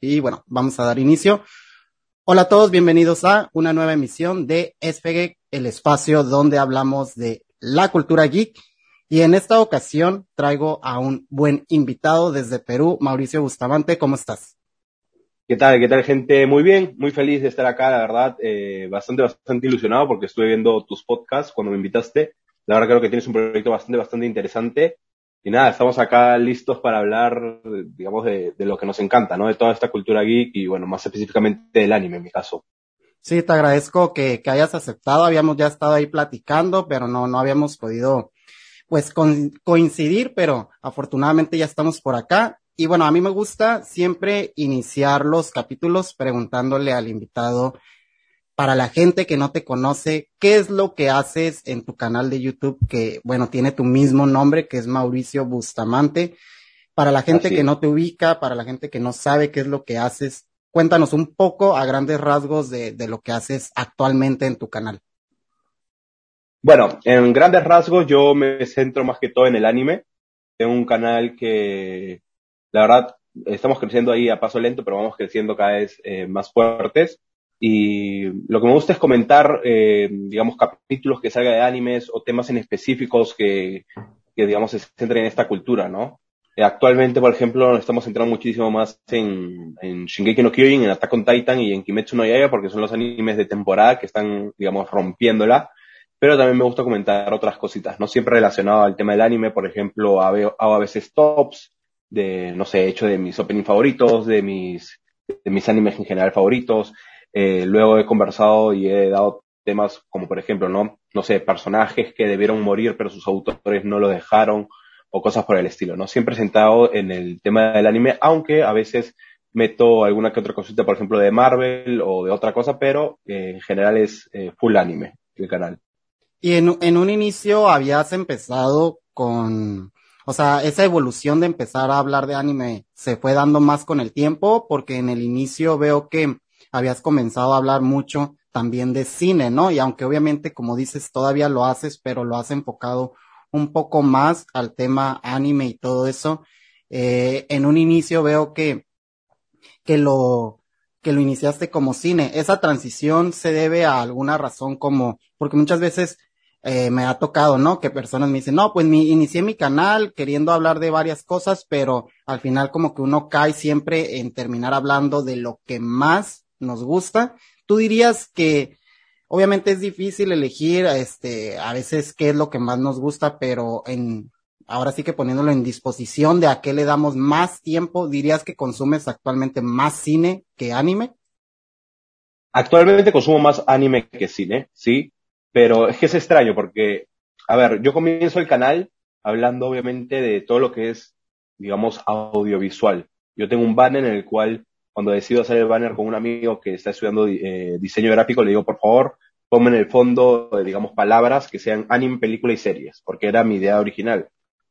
y bueno, vamos a dar inicio. Hola a todos, bienvenidos a una nueva emisión de SPG, el espacio donde hablamos de la cultura geek. Y en esta ocasión traigo a un buen invitado desde Perú, Mauricio Bustamante. ¿Cómo estás? ¿Qué tal? ¿Qué tal, gente? Muy bien, muy feliz de estar acá, la verdad. Eh, bastante, bastante ilusionado porque estuve viendo tus podcasts cuando me invitaste. La verdad creo que tienes un proyecto bastante, bastante interesante. Y nada, estamos acá listos para hablar, digamos, de, de lo que nos encanta, ¿no? De toda esta cultura geek y, bueno, más específicamente del anime, en mi caso. Sí, te agradezco que, que hayas aceptado. Habíamos ya estado ahí platicando, pero no, no habíamos podido, pues, coincidir, pero afortunadamente ya estamos por acá. Y bueno, a mí me gusta siempre iniciar los capítulos preguntándole al invitado, para la gente que no te conoce, ¿qué es lo que haces en tu canal de YouTube que, bueno, tiene tu mismo nombre, que es Mauricio Bustamante? Para la gente que no te ubica, para la gente que no sabe qué es lo que haces, cuéntanos un poco a grandes rasgos de, de lo que haces actualmente en tu canal. Bueno, en grandes rasgos yo me centro más que todo en el anime. Tengo un canal que, la verdad, estamos creciendo ahí a paso lento, pero vamos creciendo cada vez eh, más fuertes. Y lo que me gusta es comentar, eh, digamos, capítulos que salga de animes o temas en específicos que, que digamos, se centren en esta cultura, ¿no? Eh, actualmente, por ejemplo, estamos centrando muchísimo más en, en Shingeki no Kyojin, en Attack on Titan y en Kimetsu no Yaiba, porque son los animes de temporada que están, digamos, rompiéndola. Pero también me gusta comentar otras cositas, no siempre relacionado al tema del anime, por ejemplo, hago a veces tops de, no sé, hecho de mis opening favoritos, de mis, de mis animes en general favoritos, eh, luego he conversado y he dado temas como por ejemplo, no, no sé, personajes que debieron morir pero sus autores no lo dejaron o cosas por el estilo, ¿no? Siempre sentado en el tema del anime, aunque a veces meto alguna que otra cosita, por ejemplo, de Marvel o de otra cosa, pero eh, en general es eh, full anime el canal. Y en, en un inicio habías empezado con, o sea, esa evolución de empezar a hablar de anime se fue dando más con el tiempo, porque en el inicio veo que habías comenzado a hablar mucho también de cine, ¿no? Y aunque obviamente, como dices, todavía lo haces, pero lo has enfocado un poco más al tema anime y todo eso. Eh, en un inicio veo que, que lo, que lo iniciaste como cine. Esa transición se debe a alguna razón como, porque muchas veces eh, me ha tocado, ¿no? Que personas me dicen, no, pues mi, inicié mi canal queriendo hablar de varias cosas, pero al final como que uno cae siempre en terminar hablando de lo que más nos gusta. Tú dirías que obviamente es difícil elegir, este, a veces qué es lo que más nos gusta, pero en, ahora sí que poniéndolo en disposición de a qué le damos más tiempo, dirías que consumes actualmente más cine que anime. Actualmente consumo más anime que cine, sí, pero es que es extraño porque, a ver, yo comienzo el canal hablando obviamente de todo lo que es, digamos, audiovisual. Yo tengo un banner en el cual cuando decido hacer el banner con un amigo que está estudiando eh, diseño gráfico, le digo, por favor, ponme en el fondo, digamos, palabras que sean anime, película y series, porque era mi idea original,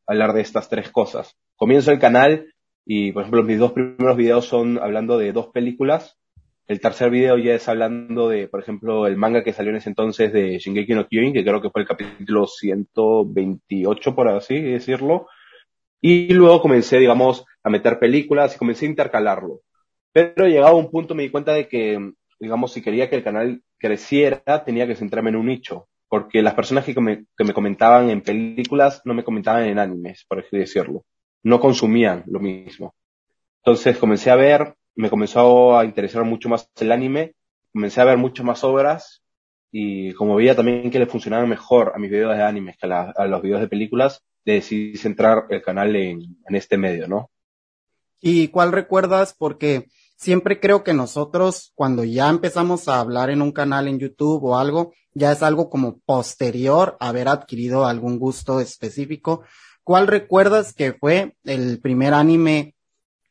hablar de estas tres cosas. Comienzo el canal y, por ejemplo, mis dos primeros videos son hablando de dos películas. El tercer video ya es hablando de, por ejemplo, el manga que salió en ese entonces de Shingeki no Kyojin, que creo que fue el capítulo 128, por así decirlo. Y luego comencé, digamos, a meter películas y comencé a intercalarlo. Pero llegado a un punto me di cuenta de que, digamos, si quería que el canal creciera, tenía que centrarme en un nicho. Porque las personas que me, que me comentaban en películas no me comentaban en animes, por así decirlo. No consumían lo mismo. Entonces comencé a ver, me comenzó a interesar mucho más el anime, comencé a ver muchas más obras y como veía también que le funcionaban mejor a mis videos de animes que a, los videos de películas, decidí centrar el canal en este medio, ¿no? ¿Y cuál recuerdas? Porque siempre creo que nosotros, cuando ya empezamos a hablar en un canal en YouTube o algo, ya es algo como posterior a haber adquirido algún gusto específico. ¿Cuál recuerdas que fue el primer anime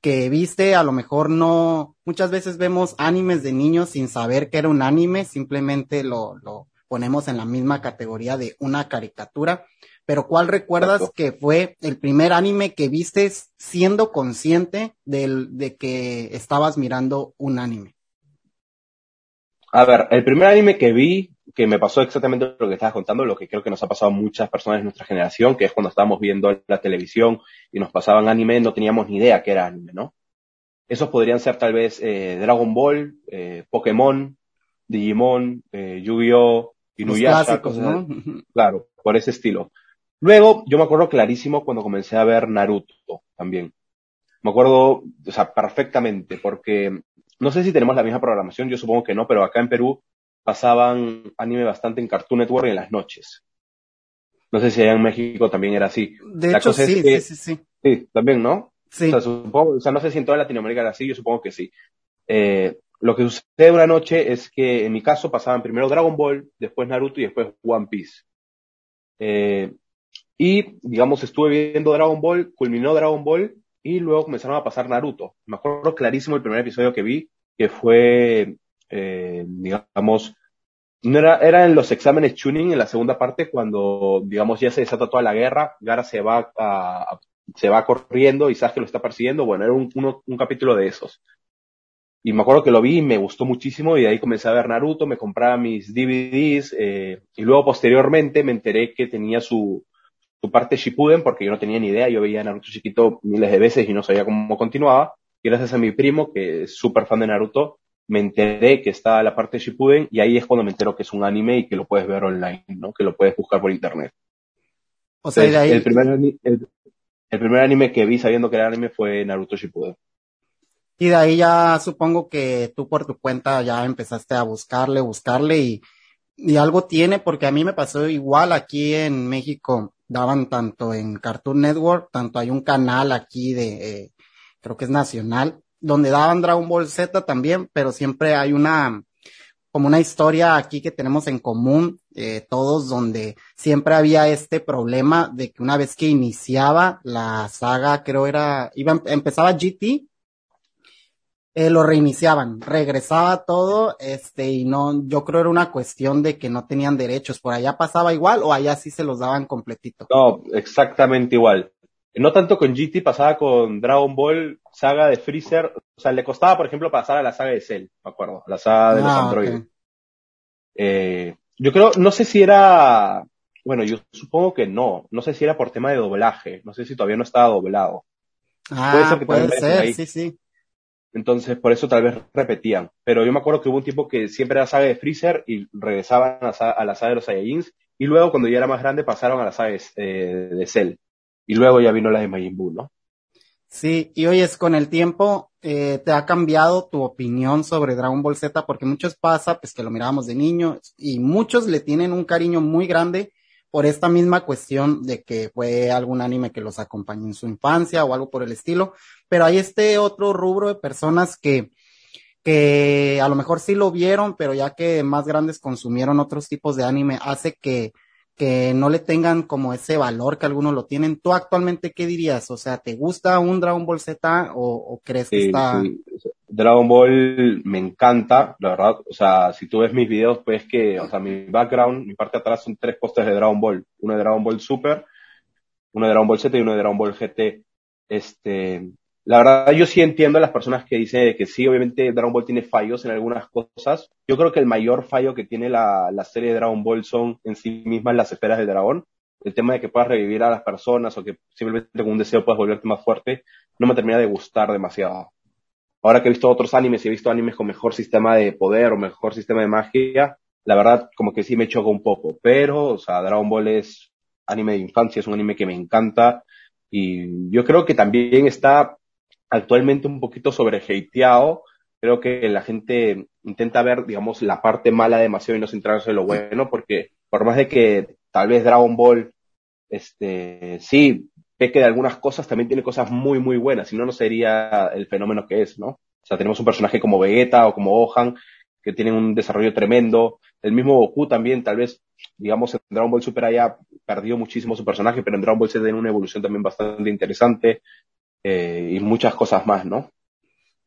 que viste? A lo mejor no, muchas veces vemos animes de niños sin saber que era un anime, simplemente lo, lo ponemos en la misma categoría de una caricatura pero ¿cuál recuerdas que fue el primer anime que viste siendo consciente de, de que estabas mirando un anime? A ver, el primer anime que vi, que me pasó exactamente lo que estabas contando, lo que creo que nos ha pasado a muchas personas de nuestra generación, que es cuando estábamos viendo la televisión y nos pasaban anime, no teníamos ni idea que era anime, ¿no? Esos podrían ser tal vez eh, Dragon Ball, eh, Pokémon, Digimon, eh, Yu-Gi-Oh, Inuyasha, cosas ¿no? Claro, por ese estilo. Luego, yo me acuerdo clarísimo cuando comencé a ver Naruto también. Me acuerdo, o sea, perfectamente, porque no sé si tenemos la misma programación, yo supongo que no, pero acá en Perú pasaban anime bastante en Cartoon Network en las noches. No sé si allá en México también era así. De hecho, sí, sí, sí, sí. Sí, también, ¿no? Sí. O sea, supongo, o sea, no sé si en toda Latinoamérica era así, yo supongo que sí. Eh, lo que sucede una noche es que en mi caso pasaban primero Dragon Ball, después Naruto y después One Piece. Eh, y, digamos, estuve viendo Dragon Ball, culminó Dragon Ball y luego comenzaron a pasar Naruto. Me acuerdo clarísimo el primer episodio que vi, que fue, eh, digamos, no era, era en los exámenes tuning en la segunda parte cuando, digamos, ya se desata toda la guerra, Gara se va se va corriendo y Sasuke lo está persiguiendo. Bueno, era un, un capítulo de esos. Y me acuerdo que lo vi y me gustó muchísimo y de ahí comencé a ver Naruto, me compraba mis DVDs eh, y luego posteriormente me enteré que tenía su, su parte Shippuden porque yo no tenía ni idea, yo veía Naruto chiquito miles de veces y no sabía cómo continuaba. Y gracias a mi primo, que es súper fan de Naruto, me enteré que está la parte Shippuden y ahí es cuando me entero que es un anime y que lo puedes ver online, ¿no? Que lo puedes buscar por internet. O sea, de ahí... el, primer, el, el primer anime que vi sabiendo que era anime fue Naruto Shippuden. Y de ahí ya supongo que tú por tu cuenta ya empezaste a buscarle, buscarle y, y algo tiene, porque a mí me pasó igual aquí en México, daban tanto en Cartoon Network, tanto hay un canal aquí de, eh, creo que es nacional, donde daban Dragon Ball Z también, pero siempre hay una, como una historia aquí que tenemos en común, eh, todos, donde siempre había este problema de que una vez que iniciaba la saga, creo era, iba, empezaba GT, eh, lo reiniciaban, regresaba todo, este, y no, yo creo era una cuestión de que no tenían derechos, por allá pasaba igual o allá sí se los daban completito. No, exactamente igual. No tanto con GT, pasaba con Dragon Ball, saga de Freezer, o sea, le costaba, por ejemplo, pasar a la saga de Cell, me acuerdo, a la saga de los ah, androides. Eh, yo creo, no sé si era, bueno, yo supongo que no, no sé si era por tema de doblaje, no sé si todavía no estaba doblado. Ah, puede ser, puede ser sí, sí. Entonces, por eso tal vez repetían. Pero yo me acuerdo que hubo un tiempo que siempre era saga de Freezer y regresaban a, la saga de los Saiyajins. Y luego, cuando ya era más grande, pasaron a la saga de, eh, Cell. Y luego ya vino la de Majin ¿no? Sí, y oyes, con el tiempo, eh, ¿te ha cambiado tu opinión sobre Dragon Ball Z? Porque muchos pasa, pues que lo mirábamos de niño y muchos le tienen un cariño muy grande por esta misma cuestión de que fue algún anime que los acompañó en su infancia o algo por el estilo, pero hay este otro rubro de personas que, que a lo mejor sí lo vieron, pero ya que más grandes consumieron otros tipos de anime, hace que, que no le tengan como ese valor que algunos lo tienen. ¿Tú actualmente qué dirías? O sea, ¿te gusta un Dragon Ball Z o, o crees que está... Dragon Ball me encanta, la verdad. O sea, si tú ves mis videos, pues que, o sea, mi background, mi parte de atrás son tres pósters de Dragon Ball. Uno de Dragon Ball Super, uno de Dragon Ball Z y uno de Dragon Ball GT. Este, la verdad, yo sí entiendo a las personas que dicen que sí, obviamente Dragon Ball tiene fallos en algunas cosas. Yo creo que el mayor fallo que tiene la, la serie de Dragon Ball son en sí mismas las esferas del dragón. El tema de que puedas revivir a las personas o que simplemente con un deseo puedas volverte más fuerte, no me termina de gustar demasiado ahora que he visto otros animes y he visto animes con mejor sistema de poder o mejor sistema de magia, la verdad como que sí me choca un poco. Pero, o sea, Dragon Ball es anime de infancia, es un anime que me encanta y yo creo que también está actualmente un poquito sobre hateado. Creo que la gente intenta ver, digamos, la parte mala demasiado y no centrarse en lo bueno, porque por más de que tal vez Dragon Ball, este, sí, peque de algunas cosas, también tiene cosas muy, muy buenas, si no, no sería el fenómeno que es, ¿no? O sea, tenemos un personaje como Vegeta o como Gohan, que tienen un desarrollo tremendo. El mismo Goku también, tal vez, digamos, en Dragon Ball Super haya perdido muchísimo su personaje, pero en Dragon Ball Z tiene una evolución también bastante interesante eh, y muchas cosas más, ¿no?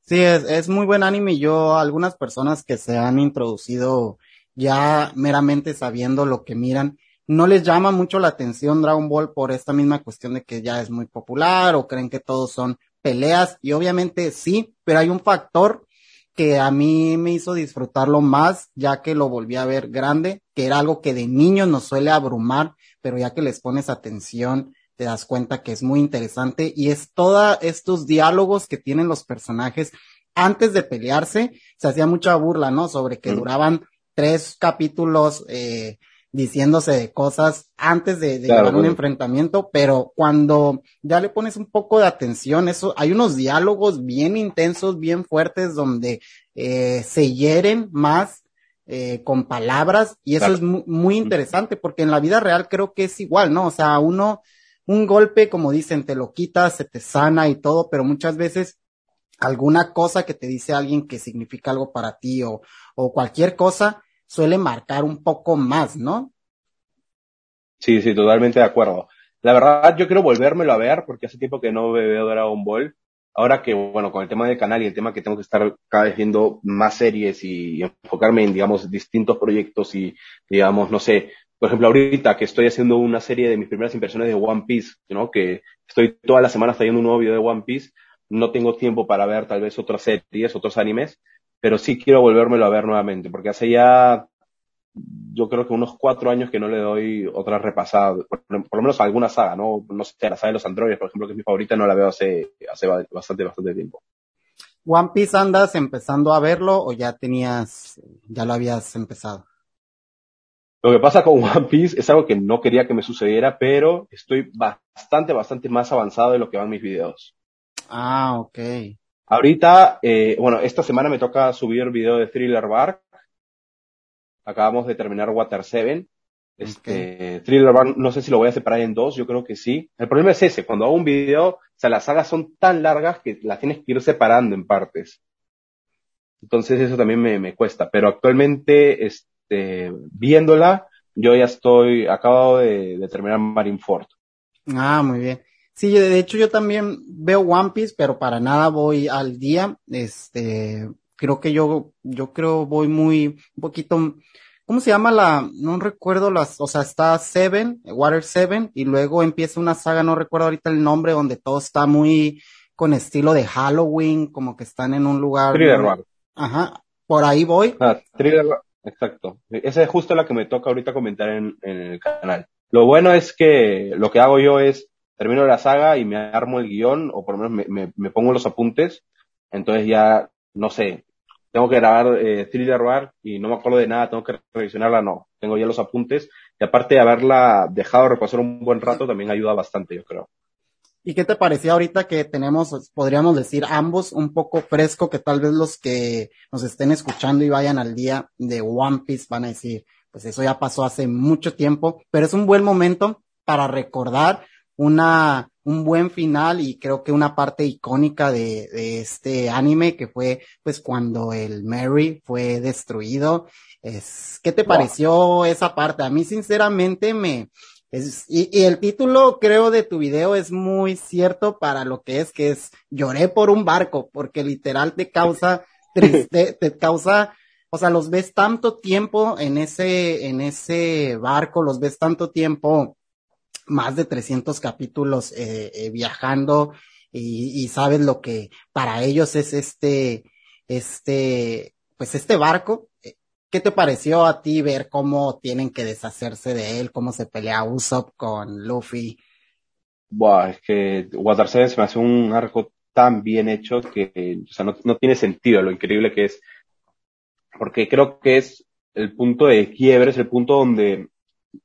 Sí, es, es muy buen anime. Yo, algunas personas que se han introducido ya meramente sabiendo lo que miran, no les llama mucho la atención Dragon Ball por esta misma cuestión de que ya es muy popular o creen que todos son peleas y obviamente sí, pero hay un factor que a mí me hizo disfrutarlo más ya que lo volví a ver grande, que era algo que de niños nos suele abrumar, pero ya que les pones atención te das cuenta que es muy interesante y es todos estos diálogos que tienen los personajes antes de pelearse, se hacía mucha burla, ¿no? Sobre que duraban tres capítulos eh, diciéndose de cosas antes de, de llevar un enfrentamiento, pero cuando ya le pones un poco de atención, eso, hay unos diálogos bien intensos, bien fuertes, donde eh, se hieren más eh, con palabras, y eso es muy interesante, porque en la vida real creo que es igual, ¿no? O sea, uno, un golpe, como dicen, te lo quita, se te sana y todo, pero muchas veces alguna cosa que te dice alguien que significa algo para ti o, o cualquier cosa, suele marcar un poco más, ¿no? Sí, sí, totalmente de acuerdo. La verdad, yo quiero volvérmelo a ver porque hace tiempo que no veo Dragon Ball. Ahora que, bueno, con el tema del canal y el tema que tengo que estar cada vez viendo más series y enfocarme en, digamos, distintos proyectos y, digamos, no sé, por ejemplo, ahorita que estoy haciendo una serie de mis primeras impresiones de One Piece, ¿no? Que estoy todas las semanas trayendo un nuevo video de One Piece, no tengo tiempo para ver tal vez otras series, otros animes, pero sí quiero volvérmelo a ver nuevamente, porque hace ya, yo creo que unos cuatro años que no le doy otra repasada, por, lo menos alguna saga, ¿no? No sé, la saga de los androides, por ejemplo, que es mi favorita, no la veo hace, hace bastante, bastante tiempo. ¿One Piece andas empezando a verlo o ya tenías, ya lo habías empezado? Lo que pasa con One Piece es algo que no quería que me sucediera, pero estoy bastante, bastante más avanzado de lo que van mis videos. Ah, ok. Ahorita, eh, bueno, esta semana me toca subir video de Thriller Bark. Acabamos de terminar Water 7. Este, Thriller Bark, no sé si lo voy a separar en dos, yo creo que sí. El problema es ese, cuando hago un video, o sea, las sagas son tan largas que las tienes que ir separando en partes. Entonces eso también me, me cuesta. Pero actualmente, este, viéndola, yo ya estoy, acabado de, de terminar Marineford. Ah, muy bien. Sí, de hecho yo también veo One Piece, pero para nada voy al día. Este, creo que yo, yo creo voy muy, un poquito, ¿cómo se llama la, no recuerdo las, o sea, está Seven, Water Seven, y luego empieza una saga, no recuerdo ahorita el nombre, donde todo está muy con estilo de Halloween, como que están en un lugar. Thriller Ajá, por ahí voy. Ah, Thriller exacto. Esa es justo la que me toca ahorita comentar en, en el canal. Lo bueno es que lo que hago yo es termino la saga y me armo el guion, o por lo menos me, me, pongo los apuntes, entonces ya, no sé, tengo que grabar eh, Thriller Bar y no me acuerdo de nada, tengo que revisionarla, no, tengo ya los apuntes, y aparte de haberla dejado repasar un buen rato, también ayuda bastante, yo creo. ¿Y qué te parecía ahorita que tenemos, podríamos decir, ambos un poco fresco, que tal vez los que nos estén escuchando y vayan al día de One Piece van a decir, pues eso ya pasó hace mucho tiempo, pero es un buen momento para recordar una, un buen final y creo que una parte icónica de, de este anime que fue pues cuando el Mary fue destruido. Es, ¿Qué te pareció esa parte? A mí sinceramente me, es, y, y, el título, creo, de tu video es muy cierto para lo que es, que es lloré por un barco, porque literal te causa triste, te causa, o sea, los ves tanto tiempo en ese, en ese barco, los ves tanto tiempo más de 300 capítulos eh, eh, viajando y, y, sabes lo que para ellos es este, este, pues este barco. ¿Qué te pareció a ti ver cómo tienen que deshacerse de él, cómo se pelea Usopp con Luffy? Buah, es que Water 7 se me hace un arco tan bien hecho que, o sea, no, no tiene sentido lo increíble que es. Porque creo que es el punto de quiebre, es el punto donde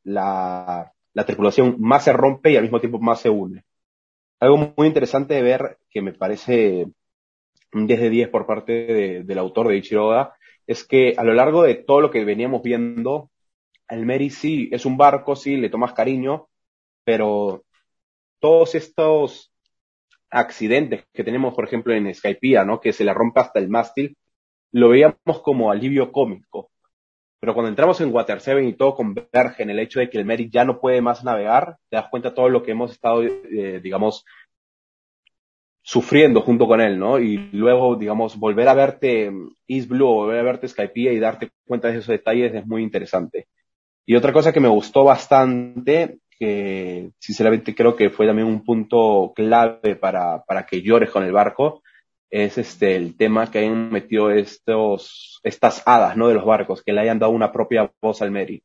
la, la tripulación más se rompe y al mismo tiempo más se une. Algo muy interesante de ver, que me parece un 10 de 10 por parte de, del autor de Ichiroda, es que a lo largo de todo lo que veníamos viendo, el Meri sí es un barco, sí, le tomas cariño, pero todos estos accidentes que tenemos, por ejemplo, en Skypiea, ¿no? Que se le rompe hasta el mástil, lo veíamos como alivio cómico. Pero cuando entramos en Water 7 y todo converge en el hecho de que el Mary ya no puede más navegar, te das cuenta de todo lo que hemos estado, eh, digamos, sufriendo junto con él, ¿no? Y luego, digamos, volver a verte East Blue volver a verte Skypiea y darte cuenta de esos detalles es muy interesante. Y otra cosa que me gustó bastante, que sinceramente creo que fue también un punto clave para, para que llores con el barco, es este el tema que hayan metido estos estas hadas no de los barcos que le hayan dado una propia voz al Mary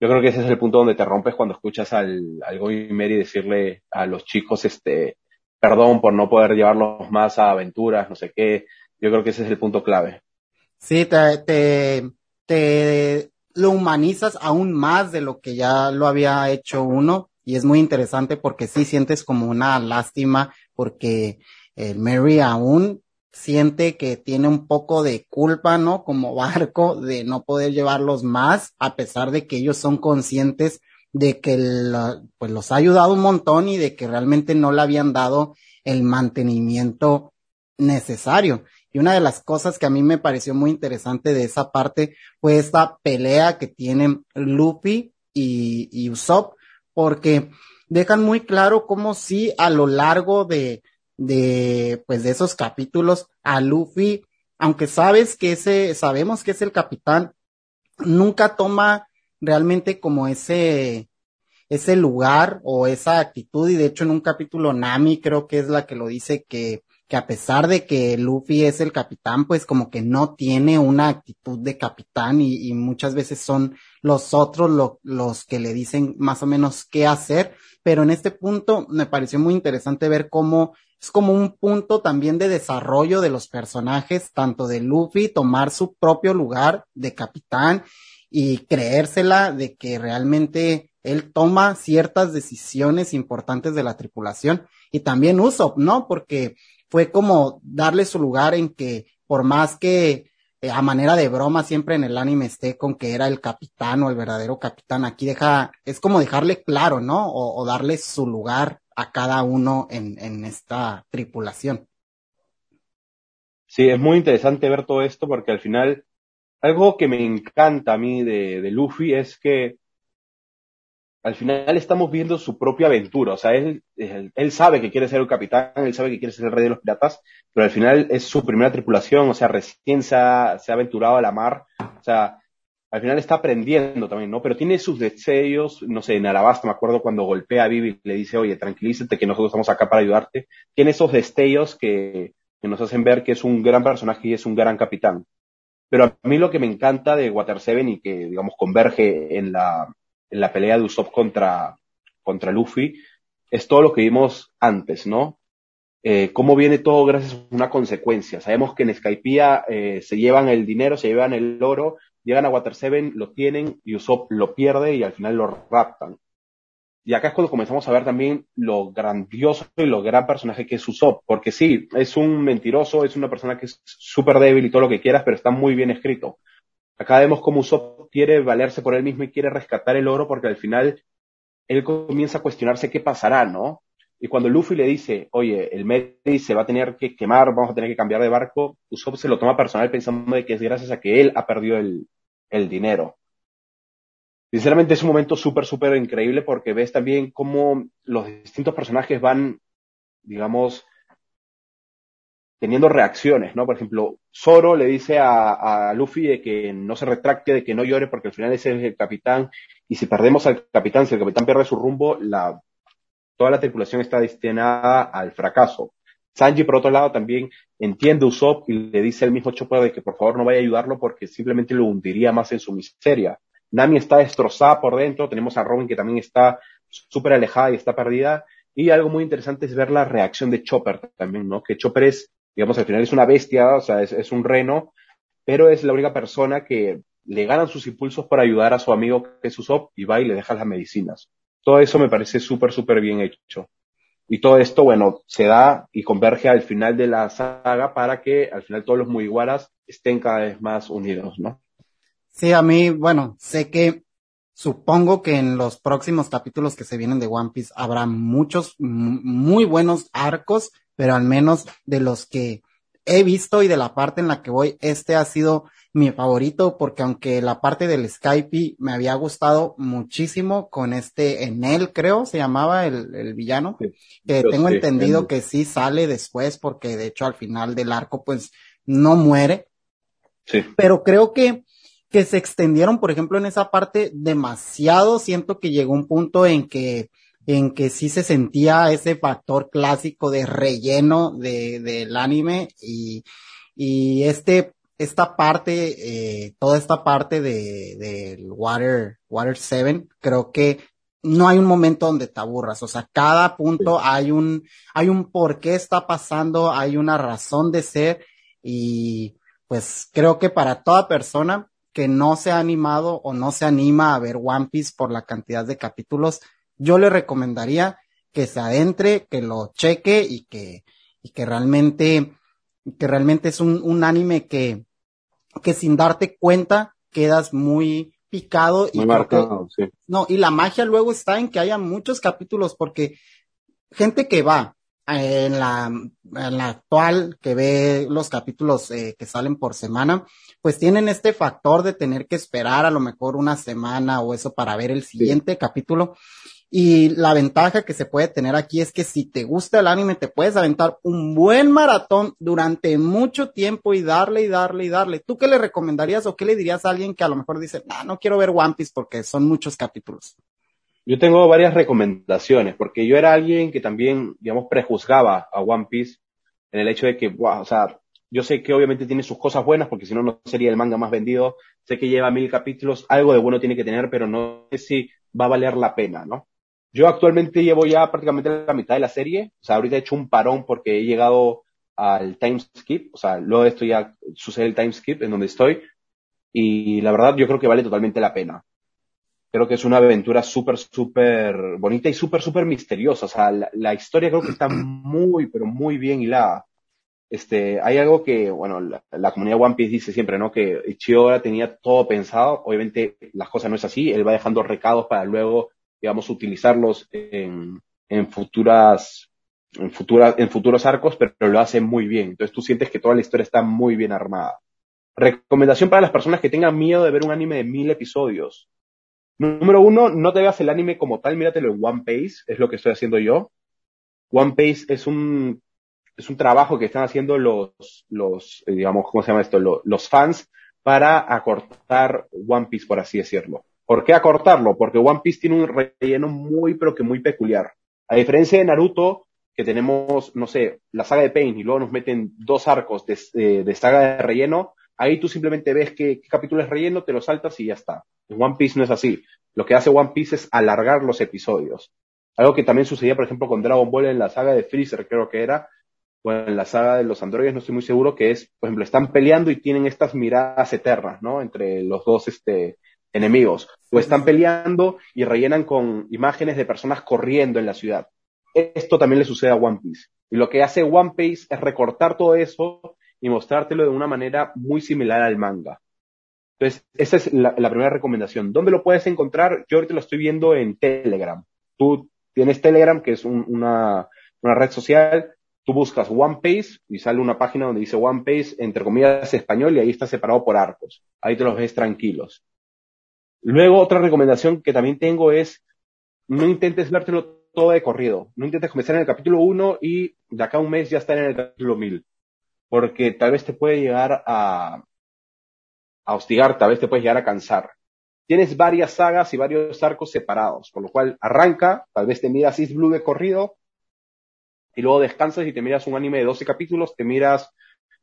yo creo que ese es el punto donde te rompes cuando escuchas al, al Goy Mary decirle a los chicos, este, perdón por no poder llevarlos más a aventuras, no sé qué. Yo creo que ese es el punto clave. Sí, te, te, te lo humanizas aún más de lo que ya lo había hecho uno y es muy interesante porque sí sientes como una lástima porque el Mary aún siente que tiene un poco de culpa, ¿no? Como barco de no poder llevarlos más, a pesar de que ellos son conscientes de que pues los ha ayudado un montón y de que realmente no le habían dado el mantenimiento necesario. Y una de las cosas que a mí me pareció muy interesante de esa parte fue esta pelea que tienen Luffy y, y Usopp, porque dejan muy claro cómo si a lo largo de, de, pues de esos capítulos a Luffy, aunque sabes que ese, sabemos que es el capitán, nunca toma realmente como ese, ese lugar o esa actitud y de hecho en un capítulo Nami creo que es la que lo dice que, que a pesar de que Luffy es el capitán, pues como que no tiene una actitud de capitán y, muchas veces son los otros lo, los que le dicen más o menos qué hacer, pero en este punto me pareció muy interesante ver cómo es como un punto también de desarrollo de los personajes, tanto de Luffy, tomar su propio lugar de capitán y creérsela de que realmente él toma ciertas decisiones importantes de la tripulación y también Usopp, ¿no? Porque fue como darle su lugar en que por más que eh, a manera de broma siempre en el anime esté con que era el capitán o el verdadero capitán, aquí deja, es como dejarle claro, ¿no? O, o darle su lugar a cada uno en, en esta tripulación. Sí, es muy interesante ver todo esto porque al final, algo que me encanta a mí de, de Luffy es que al final estamos viendo su propia aventura. O sea, él, él, sabe que quiere ser el capitán, él sabe que quiere ser el rey de los piratas, pero al final es su primera tripulación, o sea, recién se ha, se ha aventurado a la mar. O sea, al final está aprendiendo también, ¿no? Pero tiene sus deseos, no sé, en Alabasta me acuerdo cuando golpea a Vivi y le dice, oye, tranquilízate que nosotros estamos acá para ayudarte. Tiene esos destellos que, que nos hacen ver que es un gran personaje y es un gran capitán. Pero a mí lo que me encanta de Water Seven y que, digamos, converge en la, en la pelea de Usopp contra, contra Luffy, es todo lo que vimos antes, ¿no? Eh, cómo viene todo gracias a una consecuencia. Sabemos que en Skypiea eh, se llevan el dinero, se llevan el oro, llegan a Water Seven, lo tienen y Usopp lo pierde y al final lo raptan. Y acá es cuando comenzamos a ver también lo grandioso y lo gran personaje que es Usopp, porque sí, es un mentiroso, es una persona que es súper débil y todo lo que quieras, pero está muy bien escrito. Acá vemos cómo Usopp quiere valerse por él mismo y quiere rescatar el oro porque al final él comienza a cuestionarse qué pasará, ¿no? Y cuando Luffy le dice, oye, el Mary se va a tener que quemar, vamos a tener que cambiar de barco, Usopp se lo toma personal pensando de que es gracias a que él ha perdido el, el dinero. Sinceramente es un momento súper, súper increíble porque ves también cómo los distintos personajes van, digamos, teniendo reacciones, ¿no? Por ejemplo, Zoro le dice a, Luffy de que no se retracte, de que no llore, porque al final ese es el capitán, y si perdemos al capitán, si el capitán pierde su rumbo, toda la tripulación está destinada al fracaso. Sanji, por otro lado, también entiende Usopp y le dice al mismo Chopper de que por favor no vaya a ayudarlo porque simplemente lo hundiría más en su miseria. Nami está destrozada por dentro, tenemos a Robin que también está súper alejada y está perdida. Y algo muy interesante es ver la reacción de Chopper también, ¿no? Que Chopper es, digamos, al final es una bestia, o sea, es, un reno, pero es la única persona que le ganan sus impulsos para ayudar a su amigo que es Usopp y va y le deja las medicinas. Todo eso me parece súper, súper bien hecho. Y todo esto, bueno, se da y converge al final de la saga para que al final todos los Mugiwaras estén cada vez más unidos, ¿no? Sí, a mí, bueno, sé que supongo que en los próximos capítulos que se vienen de One Piece habrá muchos muy buenos arcos, pero al menos de los que he visto y de la parte en la que voy, este ha sido mi favorito porque aunque la parte del Skype me había gustado muchísimo con este Enel, creo, se llamaba el, el villano, sí, que tengo sí, entendido sí. que sí sale después porque de hecho al final del arco pues no muere. Sí. Pero creo que que se extendieron, por ejemplo, en esa parte demasiado. Siento que llegó un punto en que, en que sí se sentía ese factor clásico de relleno de, del anime y, y este, esta parte, eh, toda esta parte de, del Water, Water 7, creo que no hay un momento donde te aburras, o sea, cada punto hay un, hay un por qué está pasando, hay una razón de ser y pues creo que para toda persona que no se ha animado o no se anima a ver One Piece por la cantidad de capítulos, yo le recomendaría que se adentre, que lo cheque y que, y que realmente, que realmente es un, un anime que, que sin darte cuenta quedas muy, picado y marcado, sí. no, y la magia luego está en que haya muchos capítulos porque gente que va en la, en la actual, que ve los capítulos eh, que salen por semana, pues tienen este factor de tener que esperar a lo mejor una semana o eso para ver el siguiente sí. capítulo. Y la ventaja que se puede tener aquí es que si te gusta el anime, te puedes aventar un buen maratón durante mucho tiempo y darle y darle y darle. ¿Tú qué le recomendarías o qué le dirías a alguien que a lo mejor dice, nah, no quiero ver One Piece porque son muchos capítulos? Yo tengo varias recomendaciones, porque yo era alguien que también, digamos, prejuzgaba a One Piece en el hecho de que, wow, o sea, yo sé que obviamente tiene sus cosas buenas, porque si no, no sería el manga más vendido. Sé que lleva mil capítulos, algo de bueno tiene que tener, pero no sé si va a valer la pena, ¿no? Yo actualmente llevo ya prácticamente la mitad de la serie, o sea, ahorita he hecho un parón porque he llegado al time skip, o sea, luego de esto ya sucede el time skip en donde estoy, y la verdad yo creo que vale totalmente la pena. Creo que es una aventura súper, súper bonita y súper, súper misteriosa, o sea, la, la, historia creo que está muy, pero muy bien hilada. Este, hay algo que, bueno, la, comunidad One Piece dice siempre, ¿no? Que Ichiora tenía todo pensado, obviamente las cosas no es así, él va dejando recados para luego digamos, utilizarlos en, en futuras, en futuras, en futuros arcos, pero lo hace muy bien. Entonces tú sientes que toda la historia está muy bien armada. Recomendación para las personas que tengan miedo de ver un anime de mil episodios. Número uno, no te veas el anime como tal, míratelo en One Piece, es lo que estoy haciendo yo. One Piece es un, es un trabajo que están haciendo los, los, digamos, ¿cómo se llama esto? Los, fans para acortar One Piece, por así decirlo. ¿Por qué acortarlo? Porque One Piece tiene un relleno muy, pero que muy peculiar. A diferencia de Naruto, que tenemos, no sé, la saga de Pain y luego nos meten dos arcos de, de, de saga de relleno, ahí tú simplemente ves qué, qué, capítulo es relleno, te lo saltas y ya está. En One Piece no es así. Lo que hace One Piece es alargar los episodios. Algo que también sucedía, por ejemplo, con Dragon Ball en la saga de Freezer, creo que era, o en la saga de los androides, no estoy muy seguro, que es, por ejemplo, están peleando y tienen estas miradas eternas, ¿no? Entre los dos, este, enemigos, o están peleando y rellenan con imágenes de personas corriendo en la ciudad. Esto también le sucede a One Piece. Y lo que hace One Piece es recortar todo eso y mostrártelo de una manera muy similar al manga. Entonces, esa es la, primera recomendación. ¿Dónde lo puedes encontrar? Yo ahorita lo estoy viendo en Telegram. Tú tienes Telegram, que es un, una, una red social, tú buscas One Piece y sale una página donde dice One Piece, entre comillas, español, y ahí está separado por arcos. Ahí te los ves tranquilos. Luego, otra recomendación que también tengo es, no intentes vértelo todo de corrido. No intentes comenzar en el capítulo 1 y de acá a un mes ya estar en el capítulo 1000. Porque tal vez te puede llegar a, a hostigar, tal vez te puede llegar a cansar. Tienes varias sagas y varios arcos separados, por lo cual arranca, tal vez te miras East Blue de corrido, y luego descansas y te miras un anime de 12 capítulos, te miras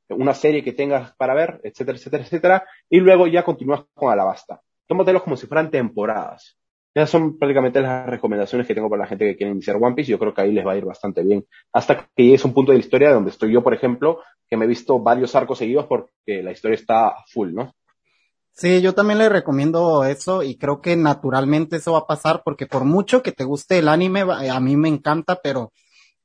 una serie que tengas para ver, etcétera, etcétera, etcétera, y luego ya continúas con Alabasta tómatelos como si fueran temporadas. Esas son prácticamente las recomendaciones que tengo para la gente que quiere iniciar One Piece. Yo creo que ahí les va a ir bastante bien. Hasta que llegues a un punto de la historia donde estoy yo, por ejemplo, que me he visto varios arcos seguidos porque la historia está full, ¿no? Sí, yo también le recomiendo eso y creo que naturalmente eso va a pasar porque por mucho que te guste el anime, a mí me encanta, pero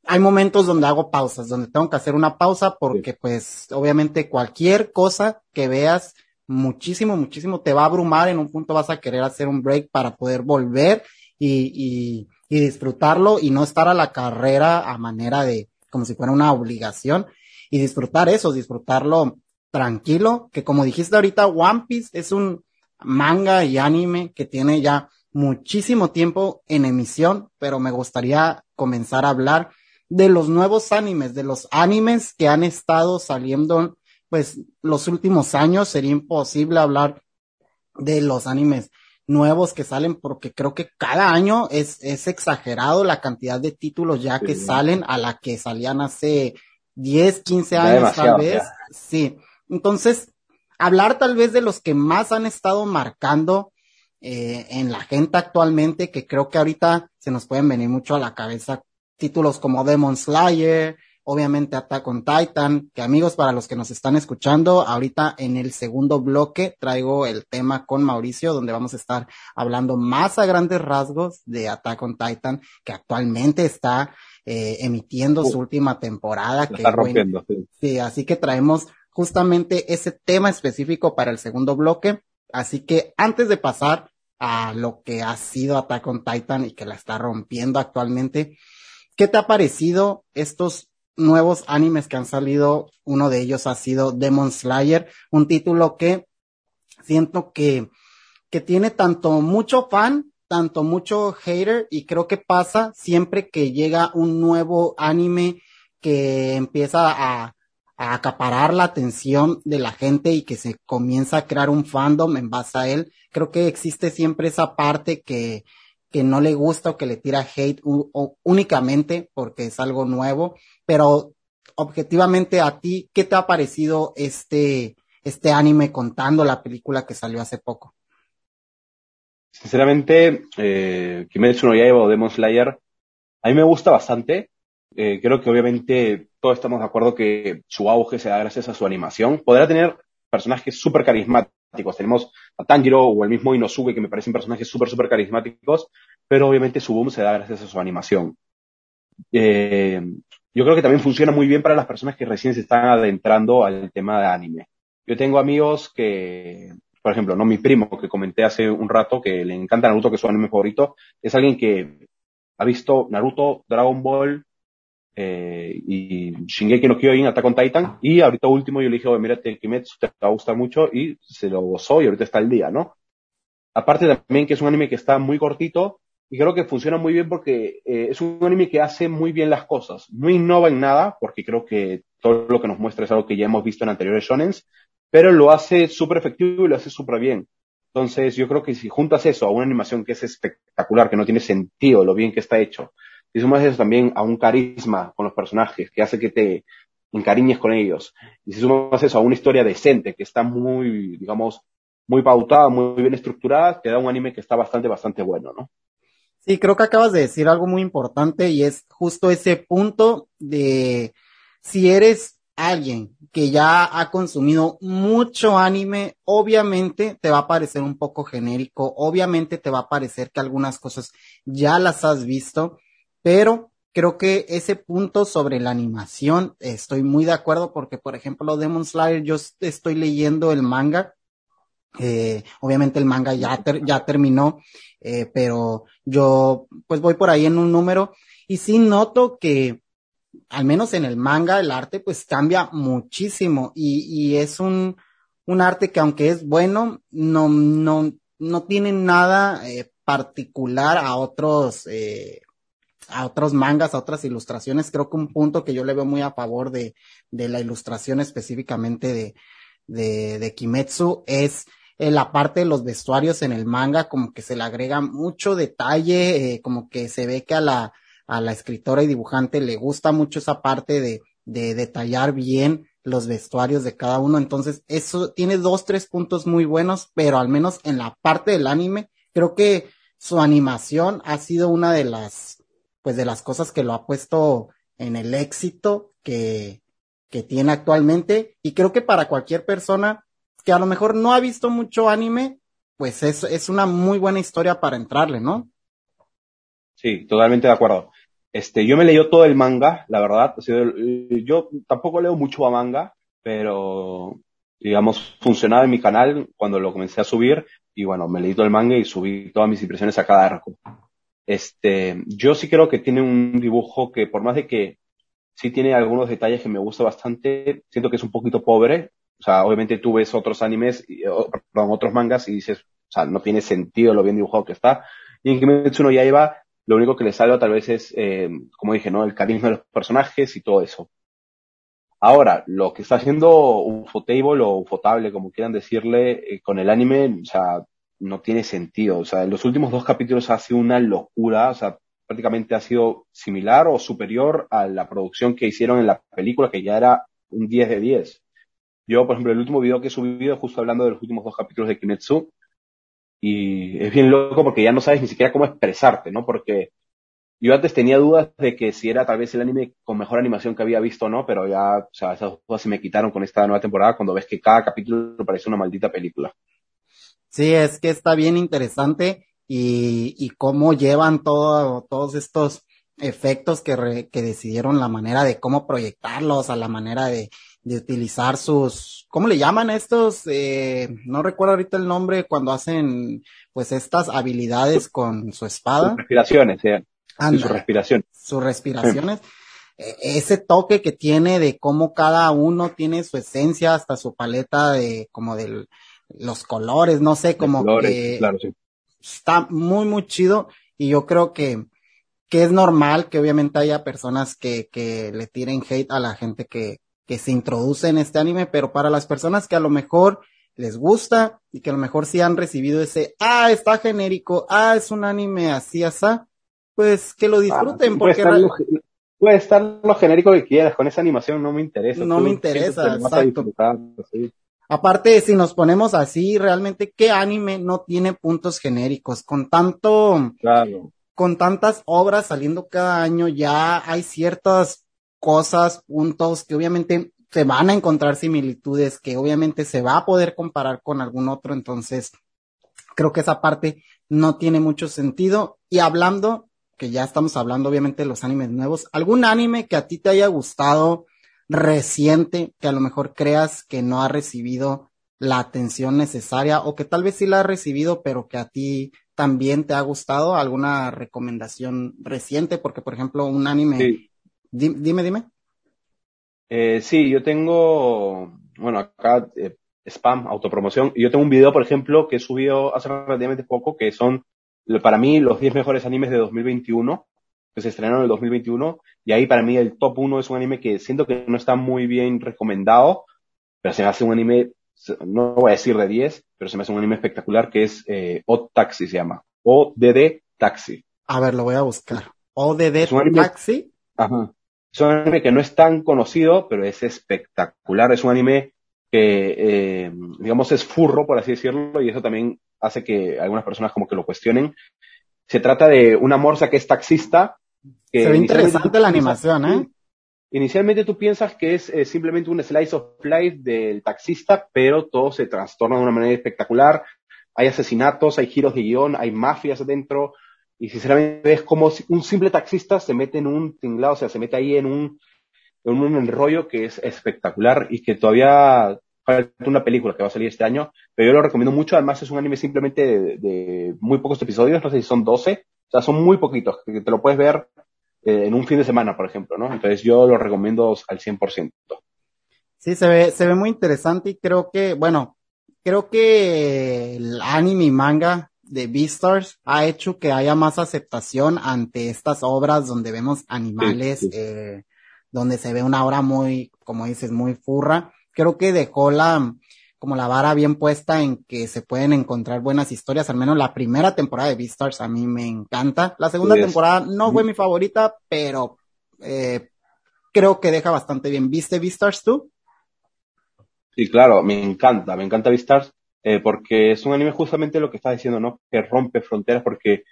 hay momentos donde hago pausas, donde tengo que hacer una pausa porque sí. pues obviamente cualquier cosa que veas muchísimo, muchísimo, te va a abrumar, en un punto vas a querer hacer un break para poder volver y, y, y disfrutarlo y no estar a la carrera a manera de, como si fuera una obligación y disfrutar eso, disfrutarlo tranquilo, que como dijiste ahorita, One Piece es un manga y anime que tiene ya muchísimo tiempo en emisión, pero me gustaría comenzar a hablar de los nuevos animes, de los animes que han estado saliendo pues los últimos años sería imposible hablar de los animes nuevos que salen porque creo que cada año es, es exagerado la cantidad de títulos ya que sí. salen a la que salían hace 10, 15 años tal vez. Ya. Sí. Entonces, hablar tal vez de los que más han estado marcando eh, en la gente actualmente, que creo que ahorita se nos pueden venir mucho a la cabeza títulos como Demon Slayer, obviamente Attack on Titan, que amigos, para los que nos están escuchando, ahorita en el segundo bloque traigo el tema con Mauricio, donde vamos a estar hablando más a grandes rasgos de Attack on Titan, que actualmente está eh, emitiendo su última temporada. Que, está rompiendo, sí. sí, así que traemos justamente ese tema específico para el segundo bloque. Así que antes de pasar a lo que ha sido Attack on Titan y que la está rompiendo actualmente, ¿qué te ha parecido estos nuevos animes que han salido, uno de ellos ha sido Demon Slayer, un título que siento que, que tiene tanto mucho fan, tanto mucho hater, y creo que pasa siempre que llega un nuevo anime que empieza a, a acaparar la atención de la gente y que se comienza a crear un fandom en base a él. Creo que existe siempre esa parte que, que no le gusta o que le tira hate únicamente porque es algo nuevo, pero objetivamente a ti, ¿qué te ha parecido este, este anime contando la película que salió hace poco? Sinceramente, eh, Kimetsu no Yaiba o Demon Slayer, a mí me gusta bastante. Eh, creo que obviamente todos estamos de acuerdo que su auge se da gracias a su animación. Podrá tener personajes súper carismáticos tenemos a Tanjiro o el mismo Inosuke, que me parecen personajes súper, súper carismáticos, pero obviamente su boom se da gracias a su animación. Eh, yo creo que también funciona muy bien para las personas que recién se están adentrando al tema de anime. Yo tengo amigos que, por ejemplo, no mi primo que comenté hace un rato que le encanta Naruto, que es su anime favorito, es alguien que ha visto Naruto, Dragon Ball, eh, y Shingeki no Kyojin, Attack on Titan, y ahorita último yo le dije, oye, mírate Kimetsu, te va a gustar mucho, y se lo gozó y ahorita está el día, ¿no? Aparte también que es un anime que está muy cortito, y creo que funciona muy bien porque eh, es un anime que hace muy bien las cosas. No innova en nada, porque creo que todo lo que nos muestra es algo que ya hemos visto en anteriores shonens, pero lo hace súper efectivo y lo hace súper bien. Entonces, yo creo que si juntas eso a una animación que es espectacular, que no tiene sentido lo bien que está hecho, y sumas eso también a un carisma con los personajes que hace que te encariñes con ellos. Y si sumas eso a una historia decente que está muy, digamos, muy pautada, muy bien estructurada, te da un anime que está bastante, bastante bueno, ¿no? Sí, creo que acabas de decir algo muy importante y es justo ese punto de si eres alguien que ya ha consumido mucho anime, obviamente te va a parecer un poco genérico, obviamente te va a parecer que algunas cosas ya las has visto, pero creo que ese punto sobre la animación estoy muy de acuerdo porque, por ejemplo, Demon Slayer, yo estoy leyendo el manga. Eh, obviamente el manga ya, ya terminó, eh, pero yo pues voy por ahí en un número y sí noto que al menos en el manga el arte pues cambia muchísimo y, y es un, un arte que aunque es bueno, no, no, no tiene nada eh, particular a otros, a otros mangas, a otras ilustraciones. Creo que un punto que yo le veo muy a favor de, de la ilustración específicamente de, de, de Kimetsu es eh, la parte de los vestuarios en el manga, como que se le agrega mucho detalle, eh, como que se ve que a la, a la escritora y dibujante le gusta mucho esa parte de, de detallar bien los vestuarios de cada uno. Entonces, eso tiene dos, tres puntos muy buenos, pero al menos en la parte del anime, creo que su animación ha sido una de las pues de las cosas que lo ha puesto en el éxito que, que tiene actualmente. Y creo que para cualquier persona que a lo mejor no ha visto mucho anime, pues es, es una muy buena historia para entrarle, ¿no? Sí, totalmente de acuerdo. Este, yo me leí todo el manga, la verdad. yo tampoco leo mucho a manga, pero digamos, funcionaba en mi canal cuando lo comencé a subir y bueno, me leí todo el manga y subí todas mis impresiones a cada arco. Este, yo sí creo que tiene un dibujo que por más de que sí tiene algunos detalles que me gusta bastante, siento que es un poquito pobre. O sea, obviamente tú ves otros animes, perdón, otros mangas y dices, o sea, no tiene sentido lo bien dibujado que está. Y en Kimetsu no Yaiba, lo único que le salva tal vez es, eh, como dije, ¿no? El carisma de los personajes y todo eso. Ahora, lo que está haciendo Ufotable o Ufotable, como quieran decirle, eh, con el anime, o sea, no tiene sentido. O sea, en los últimos dos capítulos ha sido una locura. O sea, prácticamente ha sido similar o superior a la producción que hicieron en la película, que ya era un 10 de 10. Yo, por ejemplo, el último video que he subido, justo hablando de los últimos dos capítulos de Kimetsu, y es bien loco porque ya no sabes ni siquiera cómo expresarte, ¿no? Porque yo antes tenía dudas de que si era tal vez el anime con mejor animación que había visto o no, pero ya, o sea, esas dudas se me quitaron con esta nueva temporada cuando ves que cada capítulo parece una maldita película. Sí, es que está bien interesante y, y cómo llevan todo, todos estos efectos que, re, que decidieron la manera de cómo proyectarlos, a la manera de, de utilizar sus, ¿cómo le llaman estos? Eh, no recuerdo ahorita el nombre cuando hacen pues estas habilidades con su espada. Sus respiraciones, sí. Anda, su respiración. Sus respiraciones. Sí. Ese toque que tiene de cómo cada uno tiene su esencia, hasta su paleta de, como de los colores, no sé, como colores, que claro, sí. está muy, muy chido. Y yo creo que, que es normal que obviamente haya personas que, que le tiren hate a la gente que, que se introduce en este anime, pero para las personas que a lo mejor les gusta y que a lo mejor sí han recibido ese, ah, está genérico, ah, es un anime así, así, pues que lo disfruten ah, porque... Puede estar, lo, puede estar, lo, genérico que quieras, con esa animación no me interesa. No Tú me interesa, exacto. Sí. Aparte, si nos ponemos así, realmente, ¿qué anime no tiene puntos genéricos? Con tanto, claro. con tantas obras saliendo cada año, ya hay ciertas cosas, puntos que obviamente se van a encontrar similitudes, que obviamente se va a poder comparar con algún otro, entonces creo que esa parte no tiene mucho sentido. Y hablando, que ya estamos hablando obviamente de los animes nuevos, ¿algún anime que a ti te haya gustado reciente, que a lo mejor creas que no ha recibido la atención necesaria o que tal vez sí la ha recibido, pero que a ti también te ha gustado? ¿Alguna recomendación reciente? Porque, por ejemplo, un anime... Sí. Dime, dime. Eh, sí, yo tengo, bueno, acá eh, spam, autopromoción, y yo tengo un video, por ejemplo, que he subido hace relativamente poco, que son para mí los 10 mejores animes de 2021, que se estrenaron en el 2021, y ahí para mí el top 1 es un anime que siento que no está muy bien recomendado, pero se me hace un anime, no voy a decir de 10, pero se me hace un anime espectacular que es eh, Odd Taxi se llama, ODD Taxi. A ver, lo voy a buscar. ODD Taxi. Ajá. Es un anime que no es tan conocido, pero es espectacular. Es un anime que, eh, digamos, es furro, por así decirlo, y eso también hace que algunas personas como que lo cuestionen. Se trata de una morsa que es taxista. Que Se ve interesante la animación, ¿eh? Inicialmente tú piensas que es eh, simplemente un slice of life del taxista, pero todo se trastorna de una manera espectacular. Hay asesinatos, hay giros de guion, hay mafias dentro, y sinceramente es como si un simple taxista se mete en un tinglado, o sea, se mete ahí en un, en un enrollo que es espectacular y que todavía falta una película que va a salir este año, pero yo lo recomiendo mucho, además es un anime simplemente de, de muy pocos episodios, no sé si son 12, o sea, son muy poquitos, que te lo puedes ver eh, en un fin de semana, por ejemplo, ¿no? Entonces yo lo recomiendo al 100%. Sí, se ve, se ve muy interesante y creo que, bueno, creo que el anime y manga de Beastars ha hecho que haya más aceptación ante estas obras donde vemos animales, sí, sí. Eh, donde se ve una obra muy, como dices, muy furra. Creo que dejó la, como la vara bien puesta en que se pueden encontrar buenas historias, al menos la primera temporada de Beastars a mí me encanta. La segunda sí, temporada no fue mi favorita, pero eh, creo que deja bastante bien. ¿Viste Beastars tú? Sí, claro, me encanta, me encanta Beastars eh, porque es un anime justamente lo que estás diciendo, ¿no? Que rompe fronteras porque,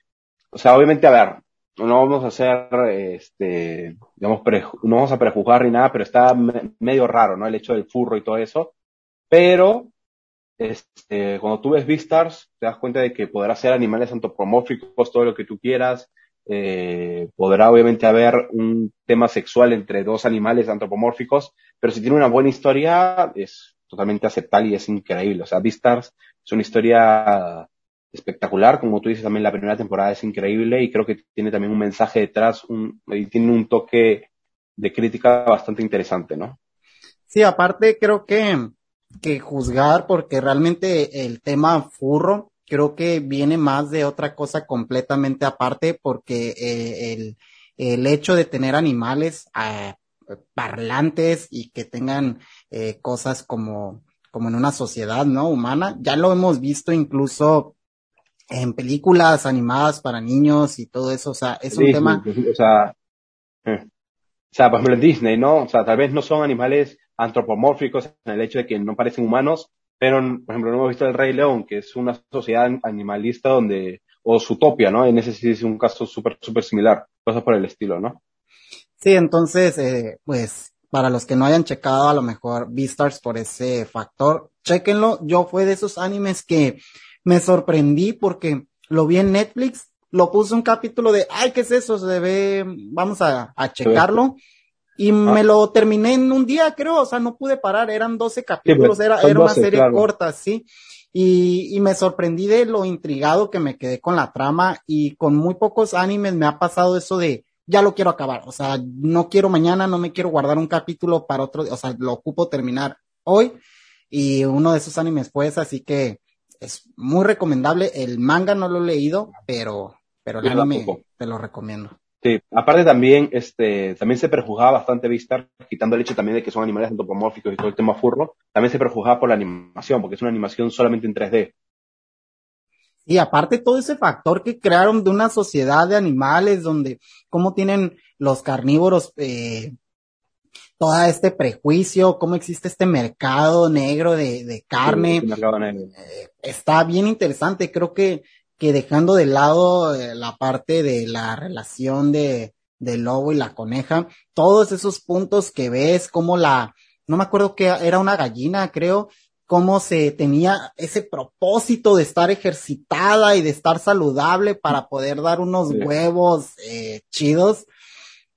o sea, obviamente, a ver, no vamos a hacer, este, digamos, no vamos a prejuzgar ni nada, pero está me medio raro, ¿no? El hecho del furro y todo eso. Pero, este, cuando tú ves Beastars, te das cuenta de que podrá ser animales antropomórficos, todo lo que tú quieras, eh, podrá obviamente haber un tema sexual entre dos animales antropomórficos, pero si tiene una buena historia, es totalmente aceptable y es increíble. O sea, Beastars es una historia espectacular, como tú dices también la primera temporada es increíble y creo que tiene también un mensaje detrás y tiene un toque de crítica bastante interesante, ¿no? Sí, aparte creo que, que juzgar porque realmente el tema furro creo que viene más de otra cosa completamente aparte porque eh, el, el hecho de tener animales eh, parlantes y que tengan eh, cosas como, como en una sociedad, ¿no? Humana. Ya lo hemos visto incluso en películas animadas para niños y todo eso, o sea, es un tema. O sea, eh. o sea, por ejemplo en Disney, ¿no? O sea, tal vez no son animales antropomórficos en el hecho de que no parecen humanos, pero, por ejemplo, no hemos visto el Rey León, que es una sociedad animalista donde, o Zootopia, ¿no? En ese sí es un caso súper, súper similar, cosas por el estilo, ¿no? Sí, entonces, eh, pues, para los que no hayan checado a lo mejor Beastars por ese factor, chequenlo. Yo fue de esos animes que me sorprendí porque lo vi en Netflix, lo puse un capítulo de, ay, ¿qué es eso? Se ve, vamos a, a checarlo. Y ah. me lo terminé en un día, creo, o sea, no pude parar, eran 12 capítulos, era, era una serie corta, sí. Y, y me sorprendí de lo intrigado que me quedé con la trama y con muy pocos animes me ha pasado eso de, ya lo quiero acabar, o sea, no quiero mañana, no me quiero guardar un capítulo para otro, o sea, lo ocupo terminar hoy y uno de esos animes pues, así que es muy recomendable, el manga no lo he leído, pero, pero el anime te lo recomiendo. Sí, aparte también, este, también se prejuzgaba bastante Vistar, quitando el hecho también de que son animales antropomórficos y todo el tema furro, también se prejuzgaba por la animación, porque es una animación solamente en 3D. Y aparte todo ese factor que crearon de una sociedad de animales donde cómo tienen los carnívoros eh, todo este prejuicio, cómo existe este mercado negro de, de carne. Eh, está bien interesante, creo que, que dejando de lado eh, la parte de la relación de, del lobo y la coneja, todos esos puntos que ves, como la, no me acuerdo que era una gallina, creo, cómo se tenía ese propósito de estar ejercitada y de estar saludable para poder dar unos huevos eh, chidos.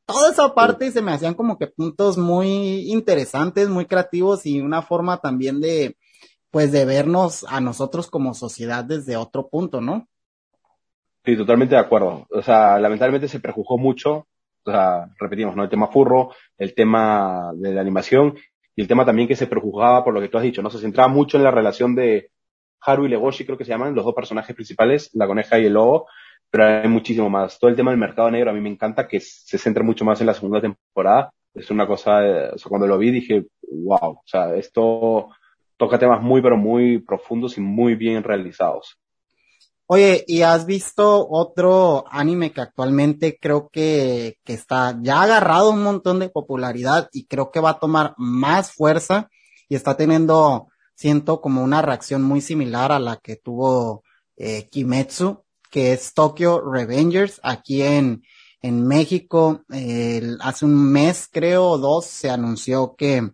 Toda esa parte se me hacían como que puntos muy interesantes, muy creativos y una forma también de, pues, de vernos a nosotros como sociedad desde otro punto, ¿no? Sí, totalmente de acuerdo. O sea, lamentablemente se prejuzgó mucho. O sea, repetimos, ¿no? El tema furro, el tema de la animación y el tema también que se prejuzgaba por lo que tú has dicho, ¿no? Se centraba mucho en la relación de Haru y Legoshi, creo que se llaman, los dos personajes principales, la coneja y el lobo, pero hay muchísimo más. Todo el tema del mercado negro a mí me encanta que se centre mucho más en la segunda temporada. Es una cosa, eh, o sea, cuando lo vi dije, wow, o sea, esto toca temas muy, pero muy profundos y muy bien realizados. Oye, ¿y has visto otro anime que actualmente creo que, que está ya agarrado un montón de popularidad y creo que va a tomar más fuerza y está teniendo, siento como una reacción muy similar a la que tuvo eh, Kimetsu, que es Tokyo Revengers aquí en, en México. hace un mes, creo, o dos, se anunció que,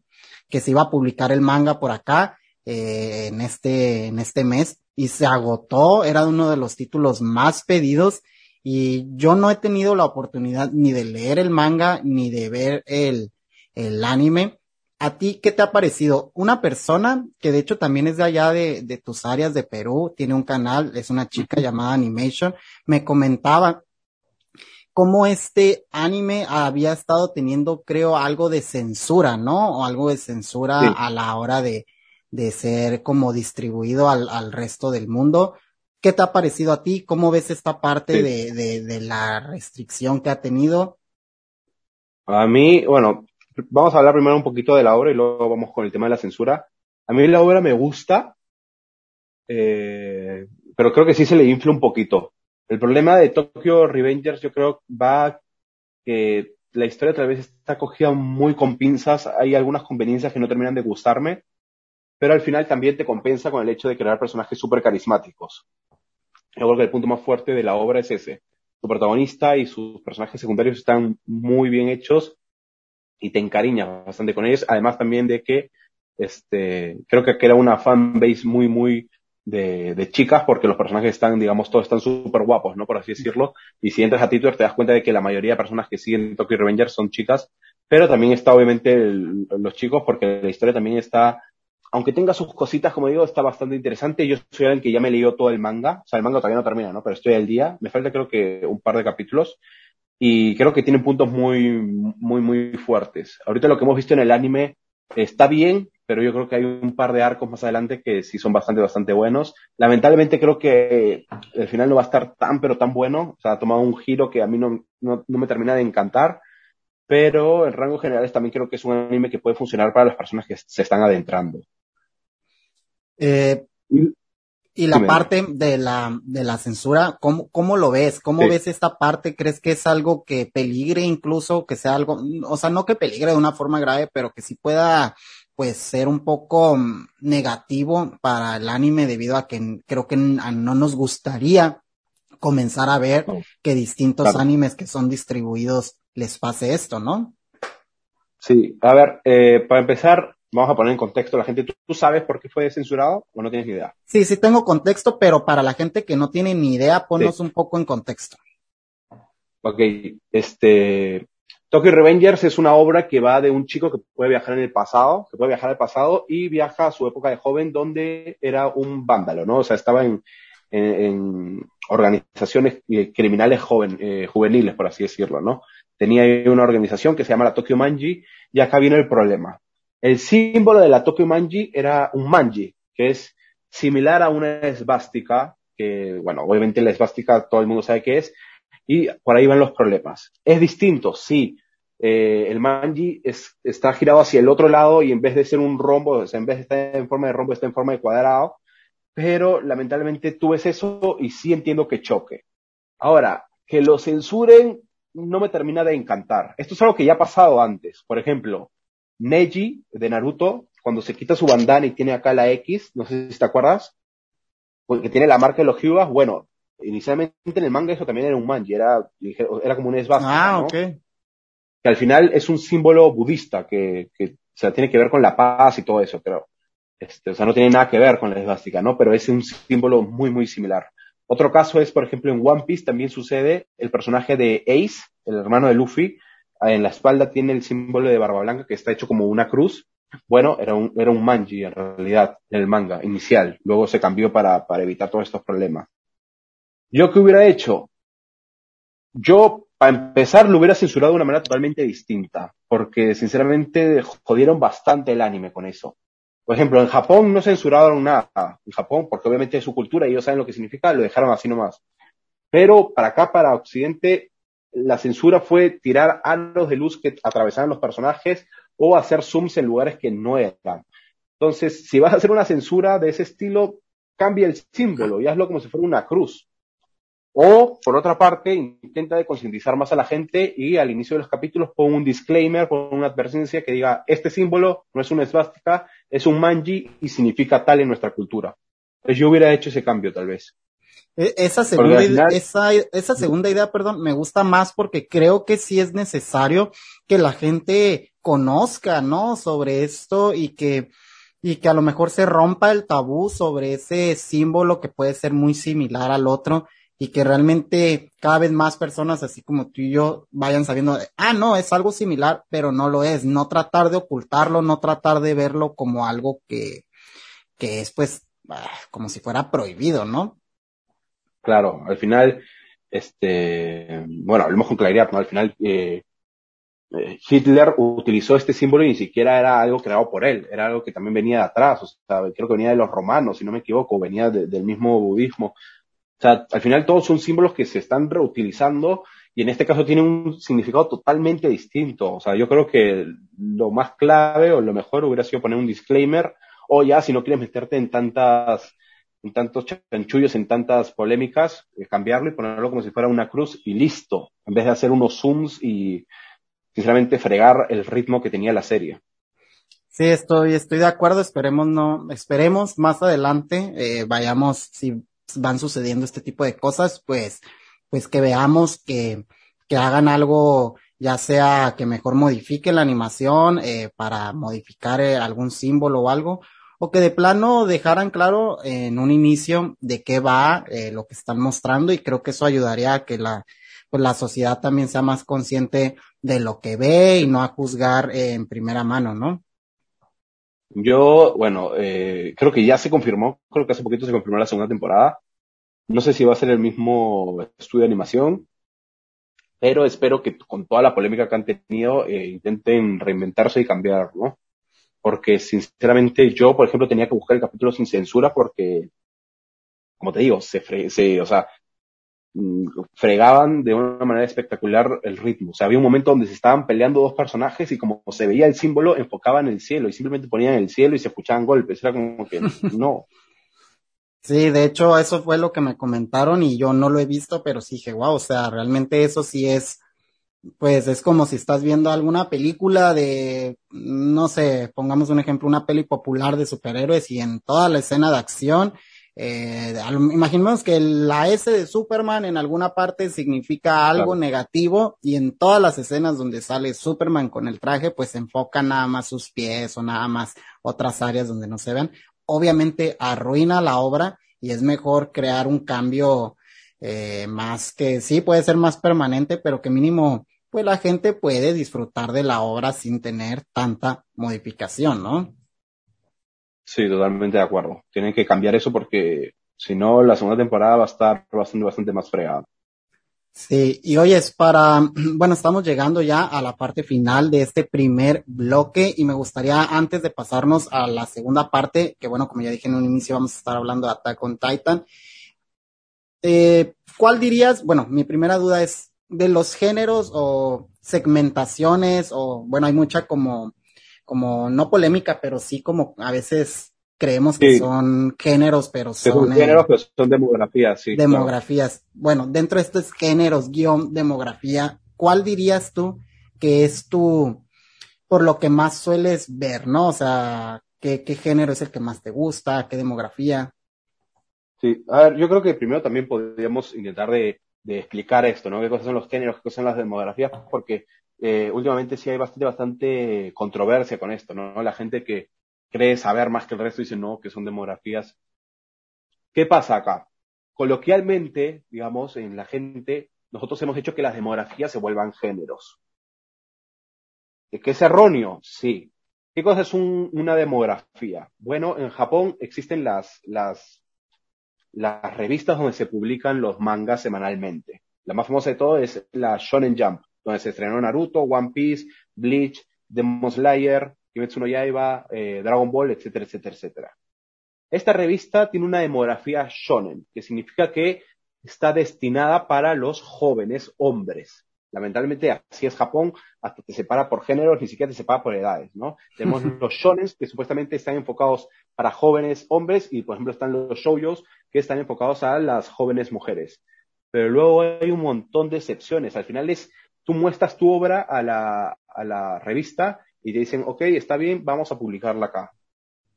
que se iba a publicar el manga por acá, eh, en este, en este mes y se agotó, era uno de los títulos más pedidos y yo no he tenido la oportunidad ni de leer el manga ni de ver el, el anime. ¿A ti qué te ha parecido? Una persona que de hecho también es de allá de, de tus áreas de Perú, tiene un canal, es una chica llamada Animation, me comentaba cómo este anime había estado teniendo, creo, algo de censura, ¿no? O algo de censura a la hora de, de ser como distribuido al, al resto del mundo. ¿Qué te ha parecido a ti? ¿Cómo ves esta parte de, de, de la restricción que ha tenido? A mí, bueno, vamos a hablar primero un poquito de la obra y luego vamos con el tema de la censura. A mí la obra me gusta, eh, pero creo que sí se le infla un poquito. El problema de Tokyo Revengers yo creo va que la historia tal vez está cogida muy con pinzas, hay algunas conveniencias que no terminan de gustarme, pero al final también te compensa con el hecho de crear personajes súper carismáticos. Yo creo que el punto más fuerte de la obra es ese. Su protagonista y sus personajes secundarios están muy bien hechos y te encariñas bastante con ellos. Además también de que este, creo que era una fanbase muy, muy de, de, chicas porque los personajes están, digamos, todos están súper guapos, ¿no? Por así decirlo. Y si entras a Twitter te das cuenta de que la mayoría de personas que siguen Tokyo Revengers son chicas, pero también está obviamente los chicos porque la historia también está aunque tenga sus cositas, como digo, está bastante interesante. Yo soy alguien que ya me leyó todo el manga. O sea, el manga todavía no termina, ¿no? Pero estoy al día. Me falta creo que un par de capítulos. Y creo que tiene puntos muy, muy, muy fuertes. Ahorita lo que hemos visto en el anime está bien, pero yo creo que hay un par de arcos más adelante que sí son bastante, bastante buenos. Lamentablemente creo que el final no va a estar tan, pero tan bueno. O sea, ha tomado un giro que a mí no, no, no me termina de encantar. Pero en rango generales también creo que es un anime que puede funcionar para las personas que se están adentrando. Eh, Y la parte de la, de la censura, ¿cómo, cómo lo ves? ¿Cómo ves esta parte? ¿Crees que es algo que peligre incluso, que sea algo, o sea, no que peligre de una forma grave, pero que sí pueda, pues, ser un poco mm, negativo para el anime debido a que creo que no nos gustaría comenzar a ver que distintos animes que son distribuidos les pase esto, ¿no? Sí, a ver, eh, para empezar, vamos a poner en contexto a la gente. ¿Tú, sabes por qué fue censurado o no tienes ni idea? Sí, sí tengo contexto, pero para la gente que no tiene ni idea, ponnos un poco en contexto. Ok, este, Tokyo Revengers es una obra que va de un chico que puede viajar en el pasado, que puede viajar al pasado y viaja a su época de joven donde era un vándalo, ¿no? O sea, estaba en, en, organizaciones eh, criminales joven, eh, juveniles, por así decirlo, ¿no? Tenía una organización que se llama la Tokyo Manji y acá viene el problema. El símbolo de la Tokyo Manji era un manji, que es similar a una esvástica, que, bueno, obviamente la esvástica todo el mundo sabe qué es, y por ahí van los problemas. Es distinto, sí. Eh, el manji es, está girado hacia el otro lado y en vez de ser un rombo, en vez de estar en forma de rombo, está en forma de cuadrado, pero lamentablemente tú ves eso y sí entiendo que choque. Ahora, que lo censuren no me termina de encantar. Esto es algo que ya ha pasado antes. Por ejemplo, Neji de Naruto, cuando se quita su bandana y tiene acá la X, no sé si te acuerdas, porque tiene la marca de los Hyugas, bueno, inicialmente en el manga eso también era un manji, era, era como un esvástica, ah, ¿no? Que al final es un símbolo budista que, que o sea, tiene que ver con la paz y todo eso, pero este, o sea, no tiene nada que ver con la esvástica, ¿no? Pero es un símbolo muy, muy similar. Otro caso es, por ejemplo, en One Piece también sucede el personaje de Ace, el hermano de Luffy, en la espalda tiene el símbolo de Barba Blanca que está hecho como una cruz. Bueno, era un, era un manji en realidad, en el manga inicial. Luego se cambió para, para evitar todos estos problemas. ¿Yo qué hubiera hecho? Yo, para empezar, lo hubiera censurado de una manera totalmente distinta, porque sinceramente jodieron bastante el anime con eso. Por ejemplo, en Japón no censuraron nada. En Japón, porque obviamente es su cultura y ellos saben lo que significa, lo dejaron así nomás. Pero para acá, para Occidente, la censura fue tirar aros de luz que atravesaban los personajes o hacer zooms en lugares que no eran. Entonces, si vas a hacer una censura de ese estilo, cambia el símbolo y hazlo como si fuera una cruz. O, por otra parte, intenta de concientizar más a la gente y al inicio de los capítulos pon un disclaimer, pon una advertencia que diga, este símbolo no es una esvástica, es un manji y significa tal en nuestra cultura. Pues yo hubiera hecho ese cambio tal vez. E, esa segunda, idea, esa, esa segunda idea, perdón, me gusta más porque creo que sí es necesario que la gente conozca, ¿no? Sobre esto y que, y que a lo mejor se rompa el tabú sobre ese símbolo que puede ser muy similar al otro y que realmente cada vez más personas, así como tú y yo, vayan sabiendo, ah, no, es algo similar, pero no lo es. No tratar de ocultarlo, no tratar de verlo como algo que, que es pues ah, como si fuera prohibido, ¿no? Claro, al final, este, bueno, hablemos con claridad, ¿no? Al final, eh, eh, Hitler utilizó este símbolo y ni siquiera era algo creado por él, era algo que también venía de atrás, o sea, creo que venía de los romanos, si no me equivoco, venía del mismo budismo. O sea, al final todos son símbolos que se están reutilizando y en este caso tienen un significado totalmente distinto. O sea, yo creo que lo más clave o lo mejor hubiera sido poner un disclaimer o ya si no quieres meterte en tantas en tantos chanchullos, en tantas polémicas, eh, cambiarlo y ponerlo como si fuera una cruz y listo, en vez de hacer unos zooms y sinceramente fregar el ritmo que tenía la serie. Sí, estoy, estoy de acuerdo, esperemos no, esperemos más adelante, eh, vayamos, si van sucediendo este tipo de cosas, pues, pues que veamos que, que hagan algo, ya sea que mejor modifiquen la animación eh, para modificar algún símbolo o algo, o que de plano dejaran claro en un inicio de qué va eh, lo que están mostrando y creo que eso ayudaría a que la, pues la sociedad también sea más consciente de lo que ve y no a juzgar en primera mano, ¿no? Yo, bueno, eh, creo que ya se confirmó, creo que hace poquito se confirmó la segunda temporada. No sé si va a ser el mismo estudio de animación, pero espero que con toda la polémica que han tenido eh, intenten reinventarse y cambiar, ¿no? Porque sinceramente yo, por ejemplo, tenía que buscar el capítulo sin censura porque, como te digo, se, fre se o sea, Mm, fregaban de una manera espectacular el ritmo. O sea, había un momento donde se estaban peleando dos personajes y como se veía el símbolo, enfocaban el cielo y simplemente ponían el cielo y se escuchaban golpes. Era como que no. Sí, de hecho, eso fue lo que me comentaron y yo no lo he visto, pero sí dije, wow, o sea, realmente eso sí es, pues es como si estás viendo alguna película de, no sé, pongamos un ejemplo, una peli popular de superhéroes y en toda la escena de acción, eh, imaginemos que la S de Superman en alguna parte significa algo Claro. negativo y en todas las escenas donde sale Superman con el traje, pues se enfoca nada más sus pies o nada más otras áreas donde no se ven obviamente arruina la obra y es mejor crear un cambio eh, más que sí puede ser más permanente, pero que mínimo pues la gente puede disfrutar de la obra sin tener tanta modificación, ¿no? Sí, totalmente de acuerdo. Tienen que cambiar eso porque si no, la segunda temporada va a estar bastante, bastante más fregada. Sí, y hoy es para, bueno, estamos llegando ya a la parte final de este primer bloque y me gustaría antes de pasarnos a la segunda parte, que bueno, como ya dije en un inicio, vamos a estar hablando de Attack on Titan. Eh, ¿Cuál dirías? Bueno, mi primera duda es de los géneros o segmentaciones o, bueno, hay mucha como, como no polémica, pero sí como a veces creemos que Sí. son géneros, pero son eh, géneros, pero son demografías, sí. claro. demografías. Bueno, dentro de estos géneros, guion, demografía, ¿cuál dirías tú que es tu, por lo que más sueles ver, ¿no? O sea, ¿qué, qué género es el que más te gusta? ¿Qué demografía? Sí, a ver, yo creo que primero también podríamos intentar de, de explicar esto, ¿no? ¿Qué cosas son los géneros, qué cosas son las demografías? Porque eh, últimamente sí hay bastante, bastante controversia con esto, ¿no? La gente que cree saber más que el resto dice no, que son demografías. ¿Qué pasa acá? Coloquialmente, digamos, en la gente, nosotros hemos hecho que las demografías se vuelvan géneros. ¿Que es erróneo? Sí. ¿Qué cosa es un- una demografía? Bueno, en Japón existen las, las las revistas donde se publican los mangas semanalmente. La más famosa de todo es la Shonen Jump, donde se estrenó Naruto, One Piece, Bleach, Demon Slayer, Kimetsu no Yaiba, eh, Dragon Ball, etcétera, etcétera, etcétera. Esta revista tiene una demografía shonen, que significa que está destinada para los jóvenes hombres. Lamentablemente así es Japón, hasta te separa por géneros, ni siquiera te separa por edades, ¿no? Tenemos los shonens que supuestamente están enfocados para jóvenes hombres y por ejemplo están los shoujos que están enfocados a las jóvenes mujeres. Pero luego hay un montón de excepciones. Al final es, tú muestras tu obra a la, a la revista y te dicen, ok, está bien, vamos a publicarla acá.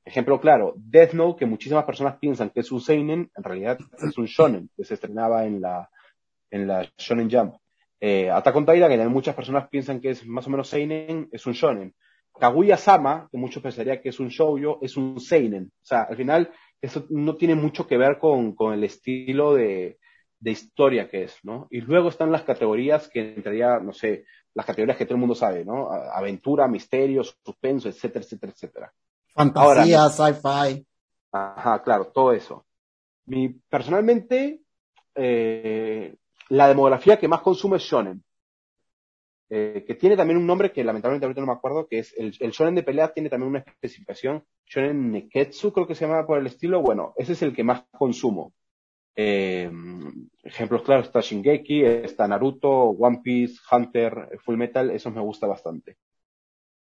Ejemplo claro, Death Note, que muchísimas personas piensan que es un seinen, en realidad es un shonen, que se estrenaba en la, en la Shonen Jump. Eh, Attack on Titan, que muchas personas piensan que es más o menos seinen, es un shonen. Kaguya-sama, que muchos pensarían que es un shoujo, es un seinen. O sea, al final, eso no tiene mucho que ver con, con el estilo de, de historia que es, ¿no? Y luego están las categorías que entraría, no sé, las categorías que todo el mundo sabe, ¿no? Aventura, misterio, suspenso, etcétera, etcétera, etcétera. Fantasía, sci-fi. Ajá, claro, todo eso. Mi, personalmente, eh, la demografía que más consume es shonen. Eh, que tiene también un nombre que lamentablemente ahorita no me acuerdo, que es el, el shonen de pelea tiene también una especificación, shonen neketsu creo que se llama por el estilo, bueno, ese es el que más consumo. Eh, ejemplos claros, está Shingeki, está Naruto, One Piece, Hunter, Full Metal, esos me gusta bastante.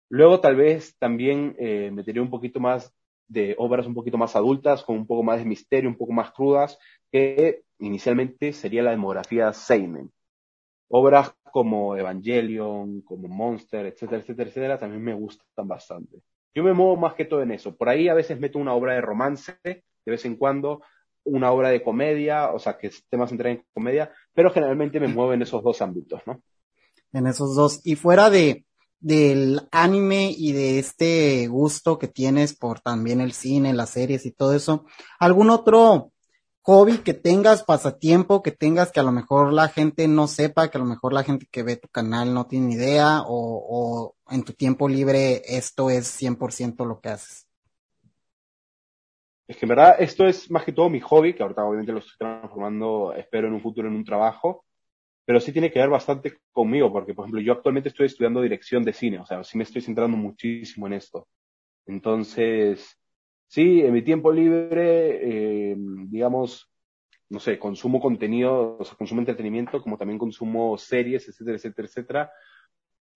Luego tal vez también eh, un poquito más de obras un poquito más adultas, con un poco más de misterio, un poco más crudas, que inicialmente sería la demografía Seinen. Obras como Evangelion, como Monster, etcétera, etcétera, etcétera, también me gustan bastante. Yo me muevo más que todo en eso. Por ahí a veces meto una obra de romance, de vez en cuando, una obra de comedia, o sea, que esté más en comedia, pero generalmente me muevo en esos dos ámbitos, ¿no? en esos dos. Y fuera de del anime y de este gusto que tienes por también el cine, las series y todo eso, ¿algún otro hobby que tengas, pasatiempo que tengas que a lo mejor la gente no sepa, que a lo mejor la gente que ve tu canal no tiene idea o, o en tu tiempo libre esto es 100% lo que haces? Es que en verdad esto es más que todo mi hobby, que ahorita obviamente lo estoy transformando, espero en un futuro en un trabajo, pero sí tiene que ver bastante conmigo, porque por ejemplo yo actualmente estoy estudiando dirección de cine, o sea, sí me estoy centrando muchísimo en esto. Entonces, sí, en mi tiempo libre, eh, digamos, no sé, consumo contenido, o sea, consumo entretenimiento, como también consumo series, etcétera, etcétera, etcétera.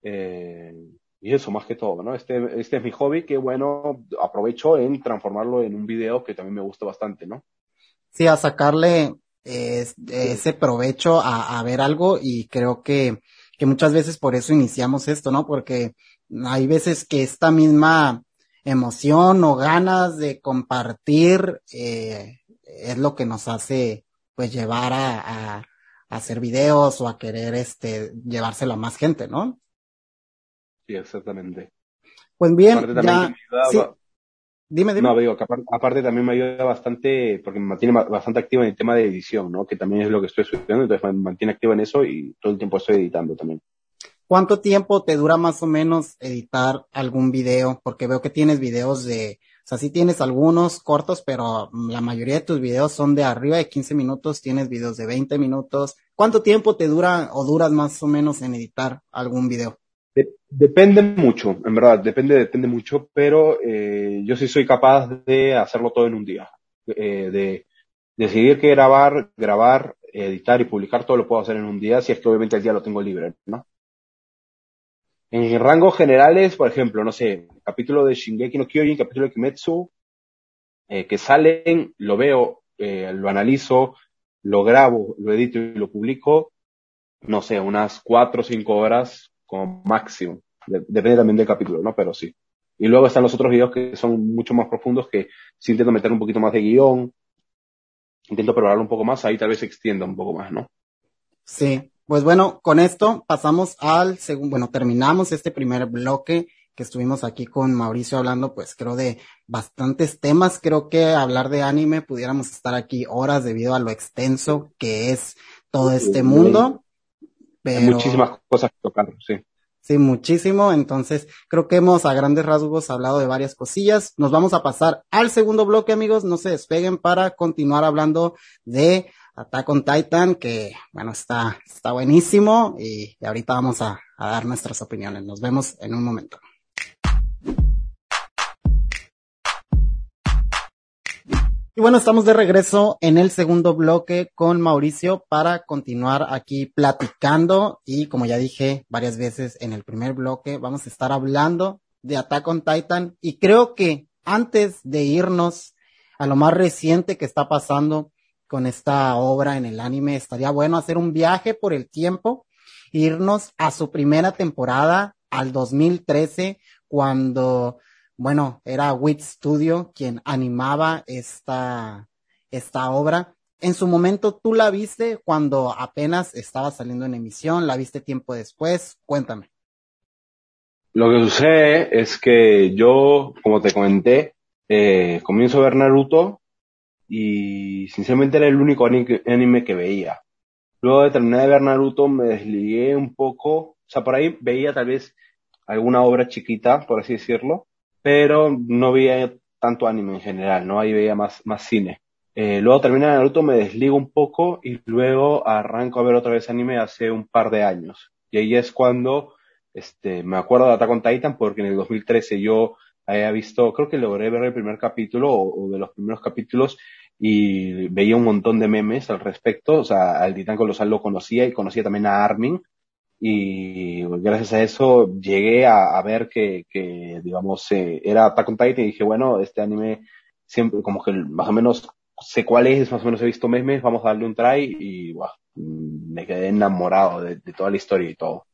Eh, y eso más que todo, ¿no? Este, este es mi hobby que, bueno, aprovecho en transformarlo en un video que también me gusta bastante, ¿no? sí, a sacarle eh, ese provecho a, a, ver algo y creo que, que muchas veces por eso iniciamos esto, ¿no? Porque hay veces que esta misma emoción o ganas de compartir eh, es lo que nos hace pues llevar a, a, a, hacer videos o a querer este llevárselo a más gente, ¿no? Sí, exactamente. Pues bien, ya, sí. Dime, dime. No, digo, que aparte, aparte, también me ayuda bastante, porque me mantiene bastante activo en el tema de edición, ¿no? Que también es lo que estoy estudiando, entonces me mantiene activo en eso y todo el tiempo estoy editando también. ¿Cuánto tiempo te dura más o menos editar algún video? Porque veo que tienes videos de, o sea, sí tienes algunos cortos, pero la mayoría de tus videos son de arriba de 15 minutos, tienes videos de 20 minutos. ¿Cuánto tiempo te dura o duras más o menos en editar algún video? De, depende mucho, en verdad, depende, depende mucho, pero eh, yo sí soy capaz de hacerlo todo en un día. Eh, de decidir qué grabar, grabar, editar y publicar, todo lo puedo hacer en un día, si es que obviamente el día lo tengo libre, ¿no? En rangos generales, por ejemplo, no sé, capítulo de Shingeki no Kyojin, capítulo de Kimetsu, eh, que salen, lo veo, eh, lo analizo, lo grabo, lo edito y lo publico, no sé, unas cuatro o cinco horas como máximo. De, depende también del capítulo, ¿no? Pero sí. Y luego están los otros videos que son mucho más profundos, que sí intento meter un poquito más de guion, intento prepararlo un poco más, ahí tal vez se extienda un poco más, ¿no? Sí, pues bueno, con esto pasamos al segundo, bueno, terminamos este primer bloque que estuvimos aquí con Mauricio hablando, pues creo de bastantes temas. Creo que hablar de anime pudiéramos estar aquí horas debido a lo extenso que es todo este mundo. Pero... Muchísimas cosas que tocar, sí. Sí, muchísimo. Entonces, creo que hemos a grandes rasgos hablado de varias cosillas. Nos vamos a pasar al segundo bloque, amigos. No se despeguen para continuar hablando de Attack on Titan, que bueno, está, está buenísimo y, ahorita vamos a, a, dar nuestras opiniones. Nos vemos en un momento. Y bueno, estamos de regreso en el segundo bloque con Mauricio para continuar aquí platicando y como ya dije varias veces en el primer bloque, vamos a estar hablando de Attack on Titan y creo que antes de irnos a lo más reciente que está pasando con esta obra en el anime, estaría bueno hacer un viaje por el tiempo, irnos a su primera temporada, al 2013, cuando, bueno, era Wit Studio quien animaba esta, esta obra. En su momento, ¿tú la viste cuando apenas estaba saliendo en emisión? ¿La viste tiempo después? Cuéntame. Lo que sucede es que yo, como te comenté, eh, comienzo a ver Naruto y sinceramente era el único anime que veía. Luego de terminar de ver Naruto me desligué un poco, o sea, por ahí veía tal vez alguna obra chiquita, por así decirlo, pero no veía tanto anime en general, ¿no? Ahí veía más, más cine. Eh, luego termina Naruto, me desligo un poco y luego arranco a ver otra vez anime hace un par de años. Y ahí es cuando este, me acuerdo de Attack on Titan porque en el 2013 yo había visto, creo que logré ver el primer capítulo o, o, de los primeros capítulos y veía un montón de memes al respecto, o sea, al Titán Colosal lo conocía y conocía también a Armin. Y gracias a eso llegué a, ver que, que, digamos, eh, era Attack on Titan y dije, bueno, este anime siempre como que más o menos sé cuál es, más o menos he visto memes, vamos a darle un try y wow, me quedé enamorado de toda la historia y todo.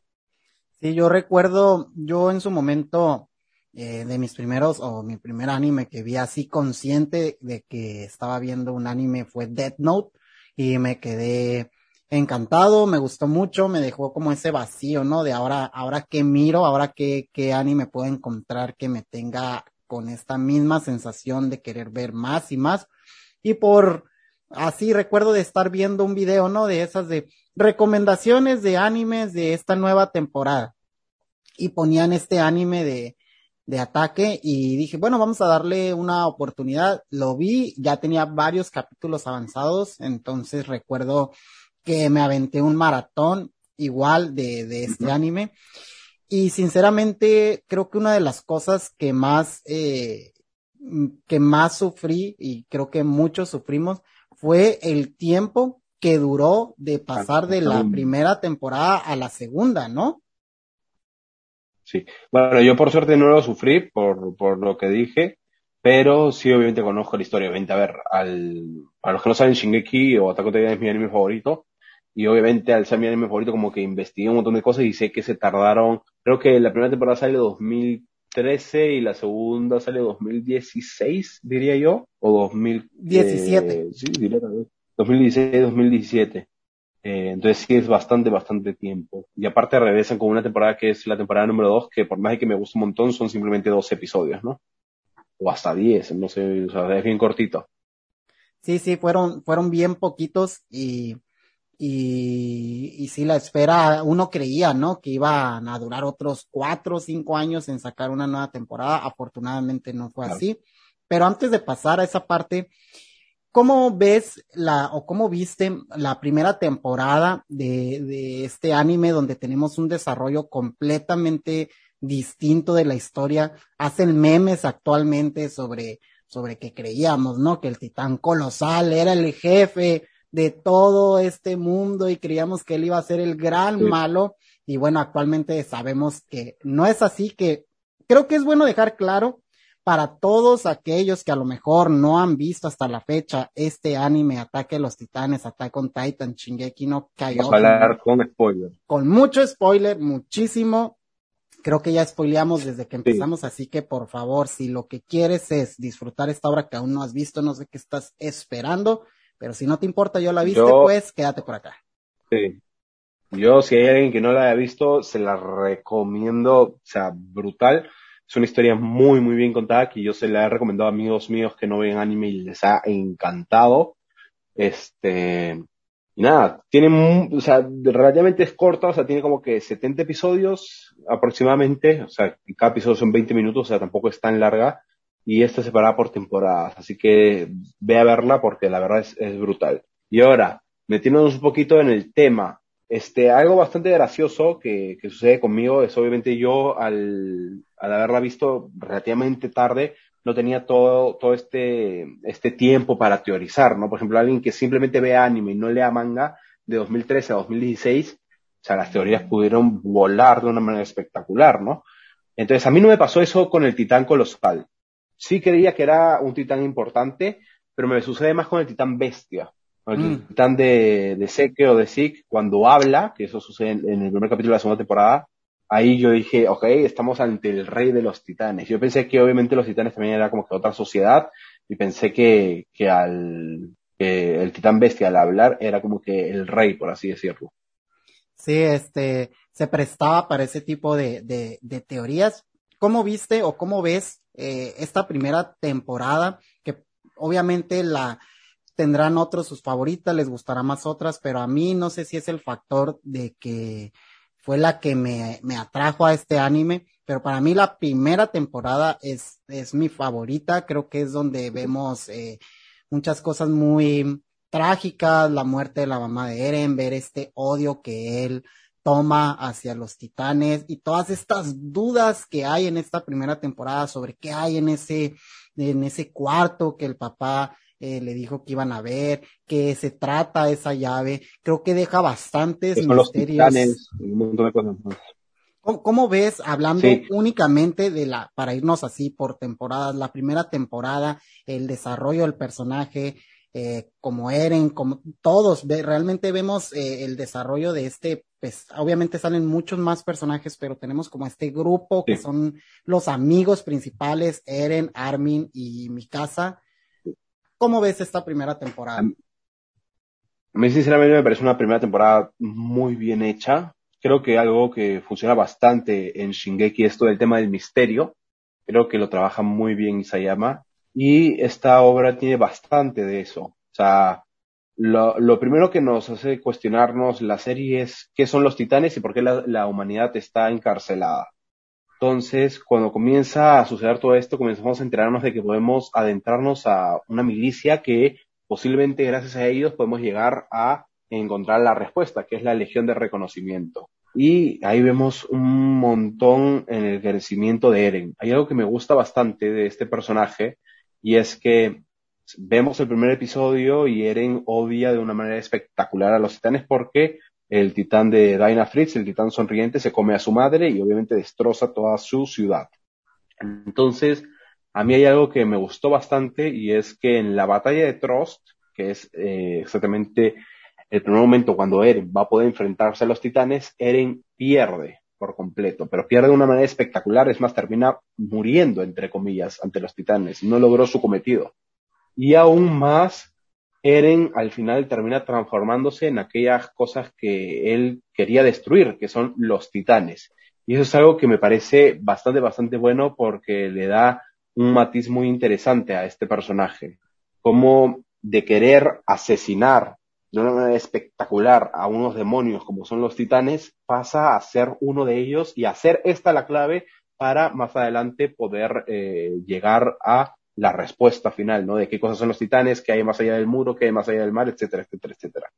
Sí, yo recuerdo, yo en su momento eh, de mis primeros o mi primer anime que vi así consciente de que estaba viendo un anime fue Death Note y me quedé encantado, me gustó mucho, me dejó como ese vacío, ¿no? De ahora, ahora que miro, ahora que, qué anime puedo encontrar que me tenga con esta misma sensación de querer ver más y más. Y por, así recuerdo de estar viendo un video, ¿no? De esas de recomendaciones de animes de esta nueva temporada. Y ponían este anime de, de ataque y dije, bueno, vamos a darle una oportunidad. Lo vi, ya tenía varios capítulos avanzados, entonces recuerdo que me aventé un maratón igual de, de este anime. Y sinceramente creo que una de las cosas que más, eh, que más sufrí y creo que muchos sufrimos fue el tiempo que duró de pasar de la primera temporada a la segunda, ¿no? Sí. Bueno, yo por suerte no lo sufrí por, por lo que dije, Pero sí, obviamente conozco la historia. Obviamente, a ver, al, para los que no saben, Shingeki o Attack on Titan es mi anime favorito. Y obviamente, al ser mi anime favorito, como que investigué un montón de cosas y sé que se tardaron. Creo que la primera temporada sale 2013 y la segunda sale 2016, diría yo. O 2017. Eh, sí, diría 2016, 2017. Eh, entonces sí es bastante, bastante tiempo. Y aparte regresan con una temporada que es la temporada número 2, que por más que me gusta un montón, son simplemente dos episodios, ¿no? O hasta 10, no sé, o sea, es bien cortito. Sí, sí, fueron, fueron bien poquitos y, y, y sí, la espera, uno creía, ¿no? Que iban a durar otros cuatro o cinco años en sacar una nueva temporada. Afortunadamente no fue así. Pero antes de pasar a esa parte, ¿Cómo ves la, o cómo viste la primera temporada de, de este anime donde tenemos un desarrollo completamente distinto de la historia? Hacen memes actualmente sobre, sobre que creíamos, ¿no? Que el titán colosal era el jefe de todo este mundo y creíamos que él iba a ser el gran malo. Y bueno, actualmente sabemos que no es así, que creo que es bueno dejar claro para todos aquellos que a lo mejor no han visto hasta la fecha este anime Ataque a los Titanes, Attack on Titan, Shingeki no Kyojin. Vamos a hablar con spoiler. Con mucho spoiler, muchísimo. Creo que ya spoileamos desde que empezamos, así que por favor, si lo que quieres es disfrutar esta obra que aún no has visto, no sé qué estás esperando, pero si no te importa, yo la viste, pues quédate por acá. Sí. Yo, si hay alguien que no la haya visto, se la recomiendo, o sea, brutal es una historia muy, muy bien contada que yo se la he recomendado a amigos míos que no ven anime y les ha encantado. Este, y nada, tiene, o sea, relativamente es corta, o sea, tiene como que 70 episodios aproximadamente, o sea, cada episodio son 20 minutos, o sea, tampoco es tan larga, y esta se separa por temporadas, así que ve a verla porque la verdad es, es brutal. Y ahora, metiéndonos un poquito en el tema, este, algo bastante gracioso que, que sucede conmigo es obviamente yo al, al haberla visto relativamente tarde, no tenía todo, todo este, este tiempo para teorizar, ¿no? Por ejemplo, alguien que simplemente ve anime y no lea manga de 2013 a 2016, o sea, las teorías pudieron volar de una manera espectacular, ¿no? Entonces, a mí no me pasó eso con el titán colosal. Sí creía que era un titán importante, pero me sucede más con el titán bestia. El mm. titán de, de Seke o de Sik, cuando habla, que eso sucede en, el primer capítulo de la segunda temporada, ahí yo dije, ok, estamos ante el rey de los titanes. Yo pensé que obviamente los titanes también era como que otra sociedad, y pensé que, que al, que el titán bestia al hablar era como que el rey, por así decirlo. Sí, este, se prestaba para ese tipo de, de, de teorías. ¿Cómo viste o cómo ves eh, esta primera temporada? Que obviamente la, tendrán otros sus favoritas, les gustará más otras, pero a mí no sé si es el factor de que fue la que me, me atrajo a este anime, pero para mí la primera temporada es, es mi favorita, creo que es donde vemos eh, muchas cosas muy trágicas, la muerte de la mamá de Eren, ver este odio que él toma hacia los titanes y todas estas dudas que hay en esta primera temporada sobre qué hay en ese, en ese cuarto que el papá eh, le dijo que iban a ver, que se trata esa llave. Creo que deja bastantes misterios. ¿Cómo, ves, hablando únicamente de la, para irnos así por temporadas, la primera temporada, el desarrollo del personaje, eh, como Eren, como todos, realmente vemos eh, el desarrollo de este, pues obviamente salen muchos más personajes, pero tenemos como este grupo que son los amigos principales, Eren, Armin y Mikasa, ¿Cómo ves esta primera temporada? A mí sinceramente me parece una primera temporada muy bien hecha. Creo que algo que funciona bastante en Shingeki es todo el tema del misterio. Creo que lo trabaja muy bien Isayama. Y esta obra tiene bastante de eso. O sea, lo, primero que nos hace cuestionarnos la serie es qué son los titanes y por qué la humanidad está encarcelada. Entonces, cuando comienza a suceder todo esto, comenzamos a enterarnos de que podemos adentrarnos a una milicia que posiblemente gracias a ellos podemos llegar a encontrar la respuesta, que es la Legión de Reconocimiento. Y ahí vemos un montón en el crecimiento de Eren. Hay algo que me gusta bastante de este personaje y es que vemos el primer episodio y Eren odia de una manera espectacular a los titanes porque el titán de Dinah Fritz, el titán sonriente, se come a su madre y obviamente destroza toda su ciudad. Entonces, a mí hay algo que me gustó bastante y es que en la batalla de Trost, que es eh, exactamente el primer momento cuando Eren va a poder enfrentarse a los titanes, Eren pierde por completo, pero pierde de una manera espectacular, es más, termina muriendo, entre comillas, ante los titanes, no logró su cometido. Y aún más, Eren al final termina transformándose en aquellas cosas que él quería destruir, que son los titanes. Y eso es algo que me parece bastante, bastante bueno porque le da un matiz muy interesante a este personaje. Como de querer asesinar de una manera espectacular a unos demonios como son los titanes, pasa a ser uno de ellos y a ser esta la clave para más adelante poder eh, llegar a la respuesta final, ¿no? De qué cosas son los titanes, qué hay más allá del muro, qué hay más allá del mar, etcétera, etcétera, etcétera.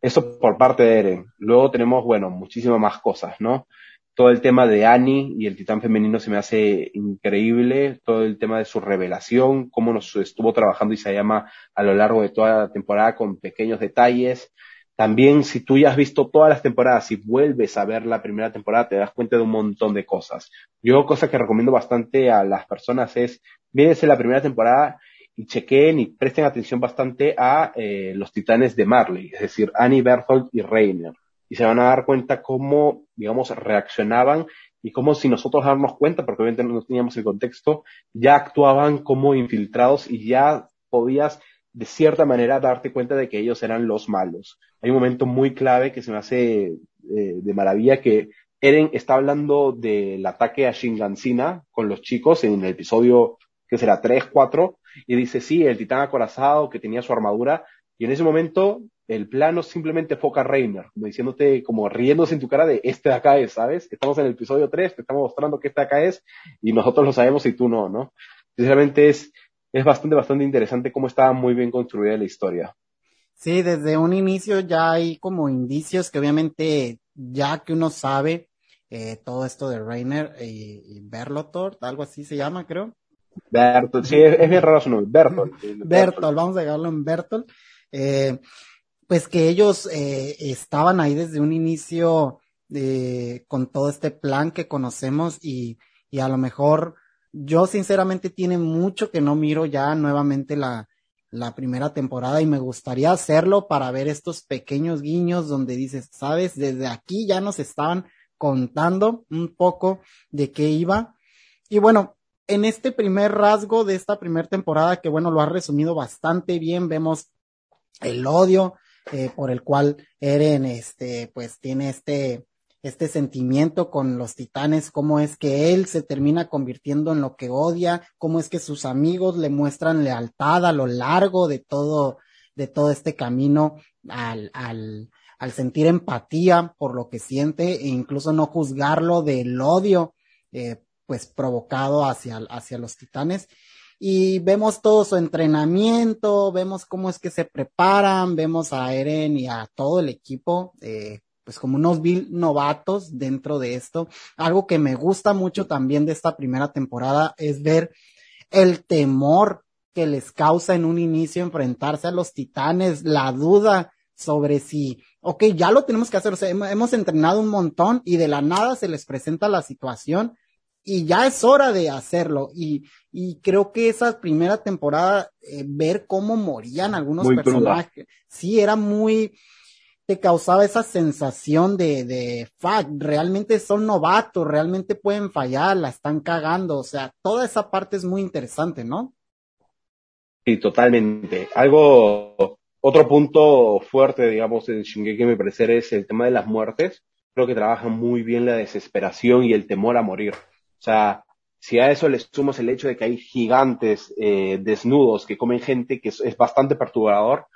Eso por parte de Eren. Luego tenemos, bueno, muchísimas más cosas, ¿no? todo el tema de Annie y el titán femenino se me hace increíble, todo el tema de su revelación, cómo nos estuvo trabajando y se llama a lo largo de toda la temporada con pequeños detalles. También si tú ya has visto todas las temporadas y vuelves a ver la primera temporada, te das cuenta de un montón de cosas. Yo cosa que recomiendo bastante a las personas es, mírense la primera temporada y chequeen y presten atención bastante a eh, los titanes de Marley, es decir, Annie, Berthold y Rainer y se van a dar cuenta cómo, digamos, reaccionaban y cómo si nosotros darnos cuenta, porque obviamente no teníamos el contexto, ya actuaban como infiltrados y ya podías de cierta manera darte cuenta de que ellos eran los malos. Hay un momento muy clave que se me hace eh, de maravilla que Eren está hablando del ataque a Shingansina con los chicos en el episodio que será 3, 4, y dice, sí, el titán acorazado que tenía su armadura, y en ese momento el plano simplemente foca a Reiner, como diciéndote, como riéndose en tu cara de este de acá es, ¿sabes? Estamos en el episodio 3, te estamos mostrando que este de acá es, y nosotros lo sabemos y tú no, ¿no? Sinceramente es, es bastante, bastante interesante cómo está muy bien construida la historia. Sí, desde un inicio ya hay como indicios que obviamente ya que uno sabe eh, todo esto de Reiner y, Berlotor, algo así se llama, creo. Bertolt, sí, es, bien raro su nombre, Bertolt. Bertolt, vamos a dejarlo en Bertolt. Eh, pues que ellos eh, estaban ahí desde un inicio eh, con todo este plan que conocemos y, y a lo mejor yo sinceramente tiene mucho que no miro ya nuevamente la, la primera temporada y me gustaría hacerlo para ver estos pequeños guiños donde dices, sabes, desde aquí ya nos estaban contando un poco de qué iba. Y bueno, en este primer rasgo de esta primera temporada, que bueno, lo ha resumido bastante bien, vemos el odio, eh, por el cual Eren, este, pues tiene este, este sentimiento con los titanes, cómo es que él se termina convirtiendo en lo que odia, cómo es que sus amigos le muestran lealtad a lo largo de todo, de todo este camino al, al, al sentir empatía por lo que siente e incluso no juzgarlo del odio, eh, pues provocado hacia, hacia los titanes. Y vemos todo su entrenamiento, vemos cómo es que se preparan, vemos a Eren y a todo el equipo, eh, pues como unos vil novatos dentro de esto. Algo que me gusta mucho también de esta primera temporada es ver el temor que les causa en un inicio enfrentarse a los titanes, la duda sobre si, ok, ya lo tenemos que hacer, o sea, hemos entrenado un montón y de la nada se les presenta la situación y ya es hora de hacerlo. Y, y creo que esa primera temporada, eh, ver cómo morían algunos personajes, sí, era muy, te causaba esa sensación de, de, fuck, realmente son novatos, realmente pueden fallar, la están cagando, o sea, toda esa parte es muy interesante, ¿no? Sí, totalmente. Algo, otro punto fuerte, digamos, en Shingeki, me parece, es el tema de las muertes. Creo que trabaja muy bien la desesperación y el temor a morir. O sea, si a eso le sumas el hecho de que hay gigantes eh, desnudos que comen gente, que es, bastante perturbador,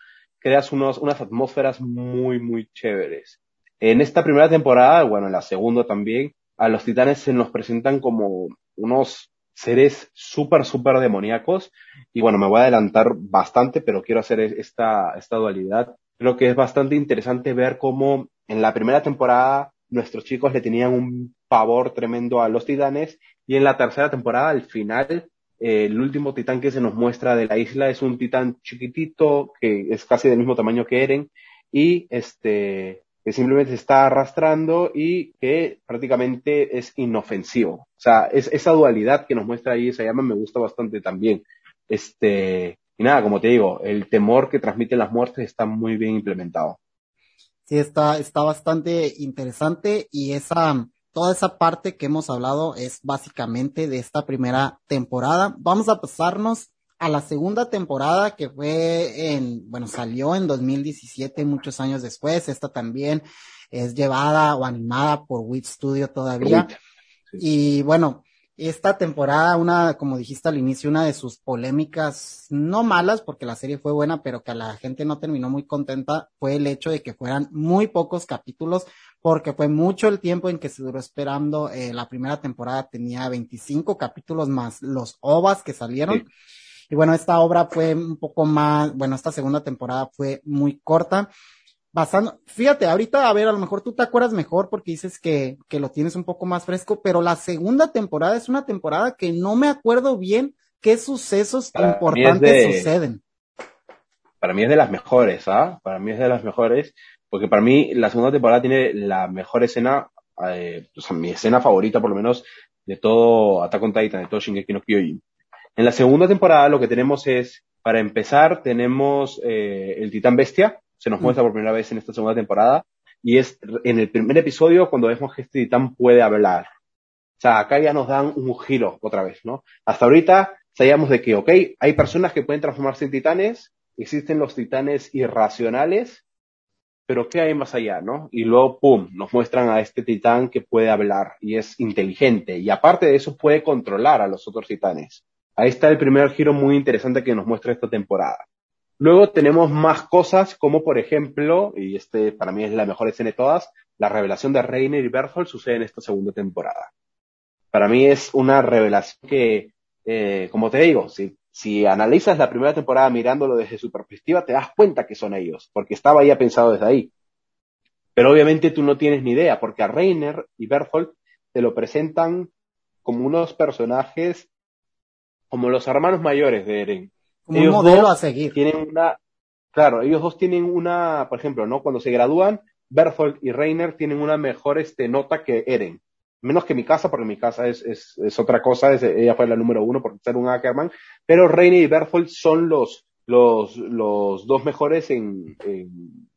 creas unos, unas atmósferas muy, muy chéveres. En esta primera temporada, bueno, en la segunda también, a los titanes se nos presentan como unos seres súper, súper demoníacos. Y bueno, me voy a adelantar bastante, pero quiero hacer esta, esta dualidad. Creo que es bastante interesante ver cómo en la primera temporada nuestros chicos le tenían un pavor tremendo a los titanes y en la tercera temporada, al final, eh, el último titán que se nos muestra de la isla es un titán chiquitito que es casi del mismo tamaño que Eren y este que simplemente se está arrastrando y que prácticamente es inofensivo. O sea, es, esa dualidad que nos muestra ahí esa llama me gusta bastante también. Este, y nada, como te digo, el temor que transmiten las muertes está muy bien implementado. Sí, está, está bastante interesante y esa, toda esa parte que hemos hablado es básicamente de esta primera temporada. Vamos a pasarnos a la segunda temporada que fue en, bueno, salió en 2017, muchos años después. Esta también es llevada o animada por WIT Studio todavía. Y bueno, esta temporada, una, como dijiste al inicio, una de sus polémicas, no malas, porque la serie fue buena, pero que a la gente no terminó muy contenta, fue el hecho de que fueran muy pocos capítulos, porque fue mucho el tiempo en que se duró esperando. Eh, la primera temporada tenía 25 capítulos más los ovas que salieron. Y bueno, esta obra fue un poco más, bueno, esta segunda temporada fue muy corta. Basando, fíjate, ahorita, a ver, a lo mejor tú te acuerdas mejor porque dices que, que lo tienes un poco más fresco, pero la segunda temporada es una temporada que no me acuerdo bien qué sucesos importantes suceden. Para mí es de las mejores, ¿ah? Para mí es de las mejores, porque para mí la segunda temporada tiene la mejor escena, eh, o sea, mi escena favorita por lo menos de todo Attack on Titan, de todo Shingeki no Kyojin. En la segunda temporada lo que tenemos es, para empezar, tenemos eh, el Titán Bestia, se nos muestra por primera vez en esta segunda temporada, y es en el primer episodio cuando vemos que este Titán puede hablar. O sea, acá ya nos dan un giro otra vez, ¿no? Hasta ahorita sabíamos de que, ok, hay personas que pueden transformarse en titanes, existen los titanes irracionales, pero ¿qué hay más allá, no? Y luego, pum, nos muestran a este titán que puede hablar y es inteligente, y aparte de eso puede controlar a los otros titanes. Ahí está el primer giro muy interesante que nos muestra esta temporada. Luego tenemos más cosas, como por ejemplo, y este para mí es la mejor escena de todas, la revelación de Reiner y Berthold sucede en esta segunda temporada. Para mí es una revelación que, eh, como te digo, si, si analizas la primera temporada mirándolo desde su perspectiva, te das cuenta que son ellos, porque estaba ya pensado desde ahí. Pero obviamente tú no tienes ni idea, porque a Reiner y Berthold te lo presentan como unos personajes como los hermanos mayores de Eren. Como un modelo a seguir. Tienen una, claro, ellos dos tienen una, por ejemplo, ¿no? Cuando se gradúan, Berthold y Reiner tienen una mejor este, nota que Eren. Menos que mi casa, porque mi casa es, es, es otra cosa, es, ella fue la número uno por ser un Ackerman, pero Reiner y Berthold son los, los, los dos mejores en, en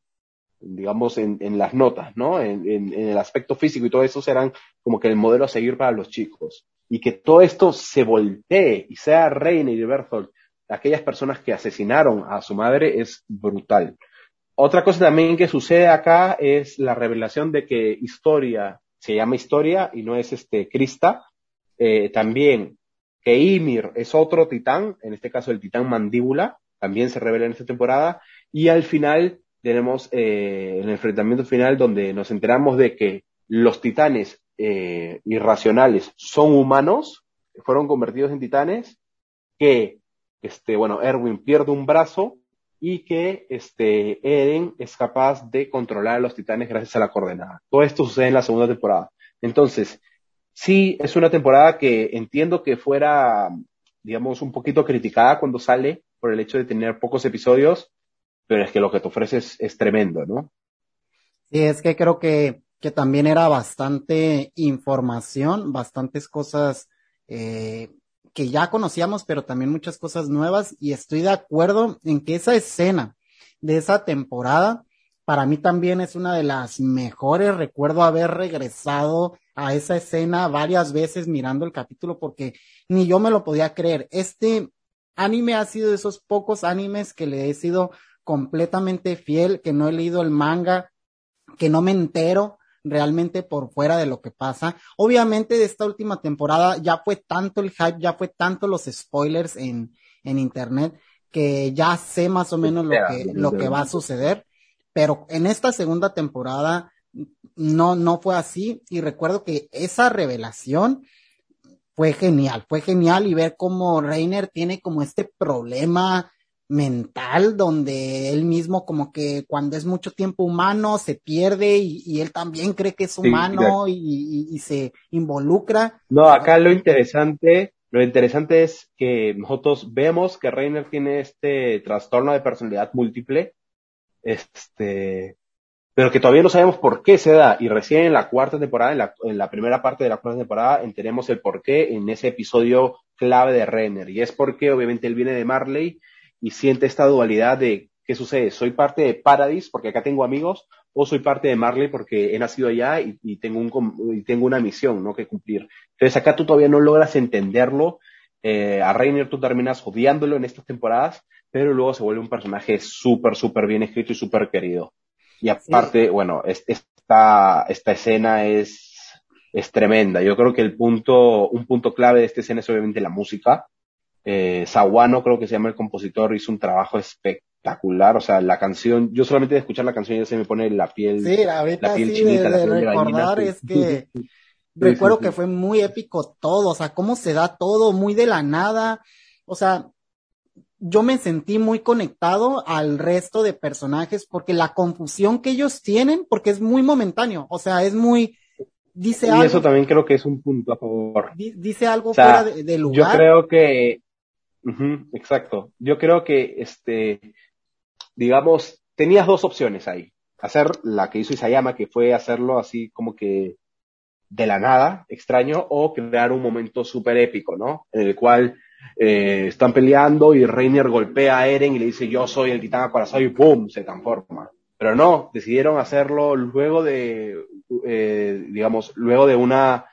digamos, en, en, las notas, ¿no? En, en, en, el aspecto físico y todo eso serán como que el modelo a seguir para los chicos y que todo esto se voltee y sea Reina y Berthold aquellas personas que asesinaron a su madre es brutal. Otra cosa también que sucede acá es la revelación de que Historia se llama Historia y no es este Krista. Eh, también que Ymir es otro titán, en este caso el titán mandíbula, también se revela en esta temporada. Y al final tenemos eh, el enfrentamiento final donde nos enteramos de que los titanes eh, irracionales son humanos, fueron convertidos en titanes, que, este, bueno, Erwin pierde un brazo y que este, Eren es capaz de controlar a los titanes gracias a la coordenada. Todo esto sucede en la segunda temporada. Entonces, sí, es una temporada que entiendo que fuera, digamos, un poquito criticada cuando sale por el hecho de tener pocos episodios, pero es que lo que te ofrece es, es tremendo, ¿no? Sí, es que creo que que también era bastante información, bastantes cosas eh, que ya conocíamos, pero también muchas cosas nuevas. Y estoy de acuerdo en que esa escena de esa temporada, para mí también es una de las mejores. Recuerdo haber regresado a esa escena varias veces mirando el capítulo porque ni yo me lo podía creer. Este anime ha sido de esos pocos animes que le he sido completamente fiel, que no he leído el manga, que no me entero realmente por fuera de lo que pasa. Obviamente de esta última temporada ya fue tanto el hype, ya fue tanto los spoilers en, en internet que ya sé más o menos lo que, lo que va a suceder. Pero en esta segunda temporada no, no fue así. Y recuerdo que esa revelación fue genial, fue genial y ver cómo Reiner tiene como este problema mental donde él mismo como que cuando es mucho tiempo humano se pierde y, él también cree que es humano y, se involucra. No, acá lo interesante, lo interesante es que nosotros vemos que Reiner tiene este trastorno de personalidad múltiple, este, pero que todavía no sabemos por qué se da. Y recién en la cuarta temporada, en la, en la primera parte de la cuarta temporada, enteremos el por qué en ese episodio clave de Renner. Y es porque obviamente él viene de Marley y siente esta dualidad de qué sucede. Soy parte de Paradise porque acá tengo amigos o soy parte de Marley porque he nacido allá y, y tengo, un, y tengo una misión ¿no? que cumplir. Entonces acá tú todavía no logras entenderlo. Eh, a Reiner tú terminas odiándolo en estas temporadas, pero luego se vuelve un personaje súper, súper bien escrito y súper querido. Y aparte, bueno, esta, esta escena es, es tremenda. Yo creo que el punto, un punto clave de esta escena es obviamente la música. Eh, Sawano, creo que se llama el compositor, hizo un trabajo espectacular. O sea, la canción, yo solamente de escuchar la canción ya se me pone la piel. Sí, ahorita la piel chinita, de, la piel de recordar es que recuerdo que fue muy épico todo. O sea, cómo se da todo, muy de la nada. O sea, yo me sentí muy conectado al resto de personajes porque la confusión que ellos tienen, porque es muy momentáneo, o sea, es muy, dice y algo. Eso también creo que es un punto a favor. Dice algo o sea, fuera de, de, lugar. Yo creo que, exacto, yo creo que, este, digamos, tenías dos opciones ahí. Hacer la que hizo Isayama, que fue hacerlo así como que de la nada, extraño, o crear un momento súper épico, ¿no? En el cual eh, están peleando y Reiner golpea a Eren y le dice yo soy el titán acorazado y ¡pum! se transforma. Pero no, decidieron hacerlo luego de, eh, digamos, luego de una,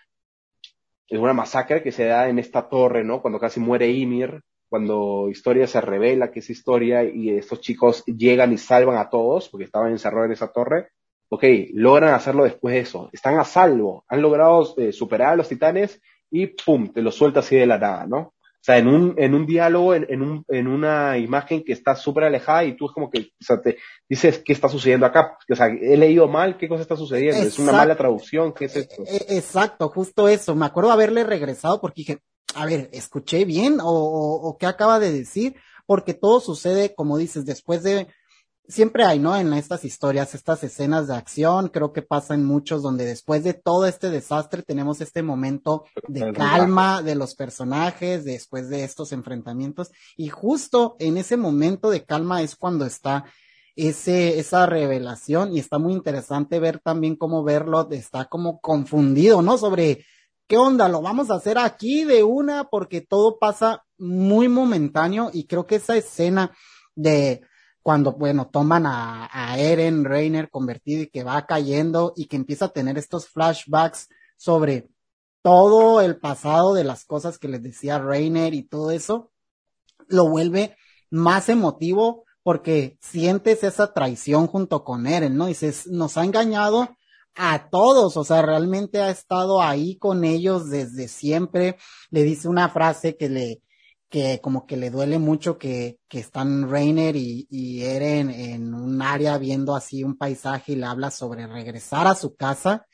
de una masacre que se da en esta torre, ¿no? Cuando casi muere Ymir, cuando Historia se revela que es Historia y estos chicos llegan y salvan a todos porque estaban encerrados en esa torre. Ok, logran hacerlo después de eso. Están a salvo, han logrado eh, superar a los titanes y ¡pum! te los suelta así de la nada, ¿no? O sea, en un, en un diálogo, en, en, un, en una imagen que está súper alejada y tú es como que, o sea, te dices, ¿qué está sucediendo acá? O sea, he leído mal, ¿qué cosa está sucediendo? Exacto. Es una mala traducción, ¿qué es esto? Exacto, justo eso. Me acuerdo haberle regresado porque dije, a ver, ¿escuché bien o, o, o qué acaba de decir? Porque todo sucede, como dices, después de siempre hay, ¿no? En estas historias, estas escenas de acción, creo que pasa en muchos donde después de todo este desastre tenemos este momento de calma de los personajes, después de estos enfrentamientos, y justo en ese momento de calma es cuando está ese, esa revelación, y está muy interesante ver también cómo verlo, está como confundido, ¿no? Sobre qué onda, lo vamos a hacer aquí de una, porque todo pasa muy momentáneo, y creo que esa escena de cuando, bueno, toman a, a Eren Reiner convertido y que va cayendo y que empieza a tener estos flashbacks sobre todo el pasado de las cosas que les decía Reiner y todo eso, lo vuelve más emotivo porque sientes esa traición junto con Eren, ¿no? Dices, nos ha engañado a todos, o sea, realmente ha estado ahí con ellos desde siempre. Le dice una frase que le, que como que le duele mucho que, que están Rainer y, y Eren en un área viendo así un paisaje y le habla sobre regresar a su casa.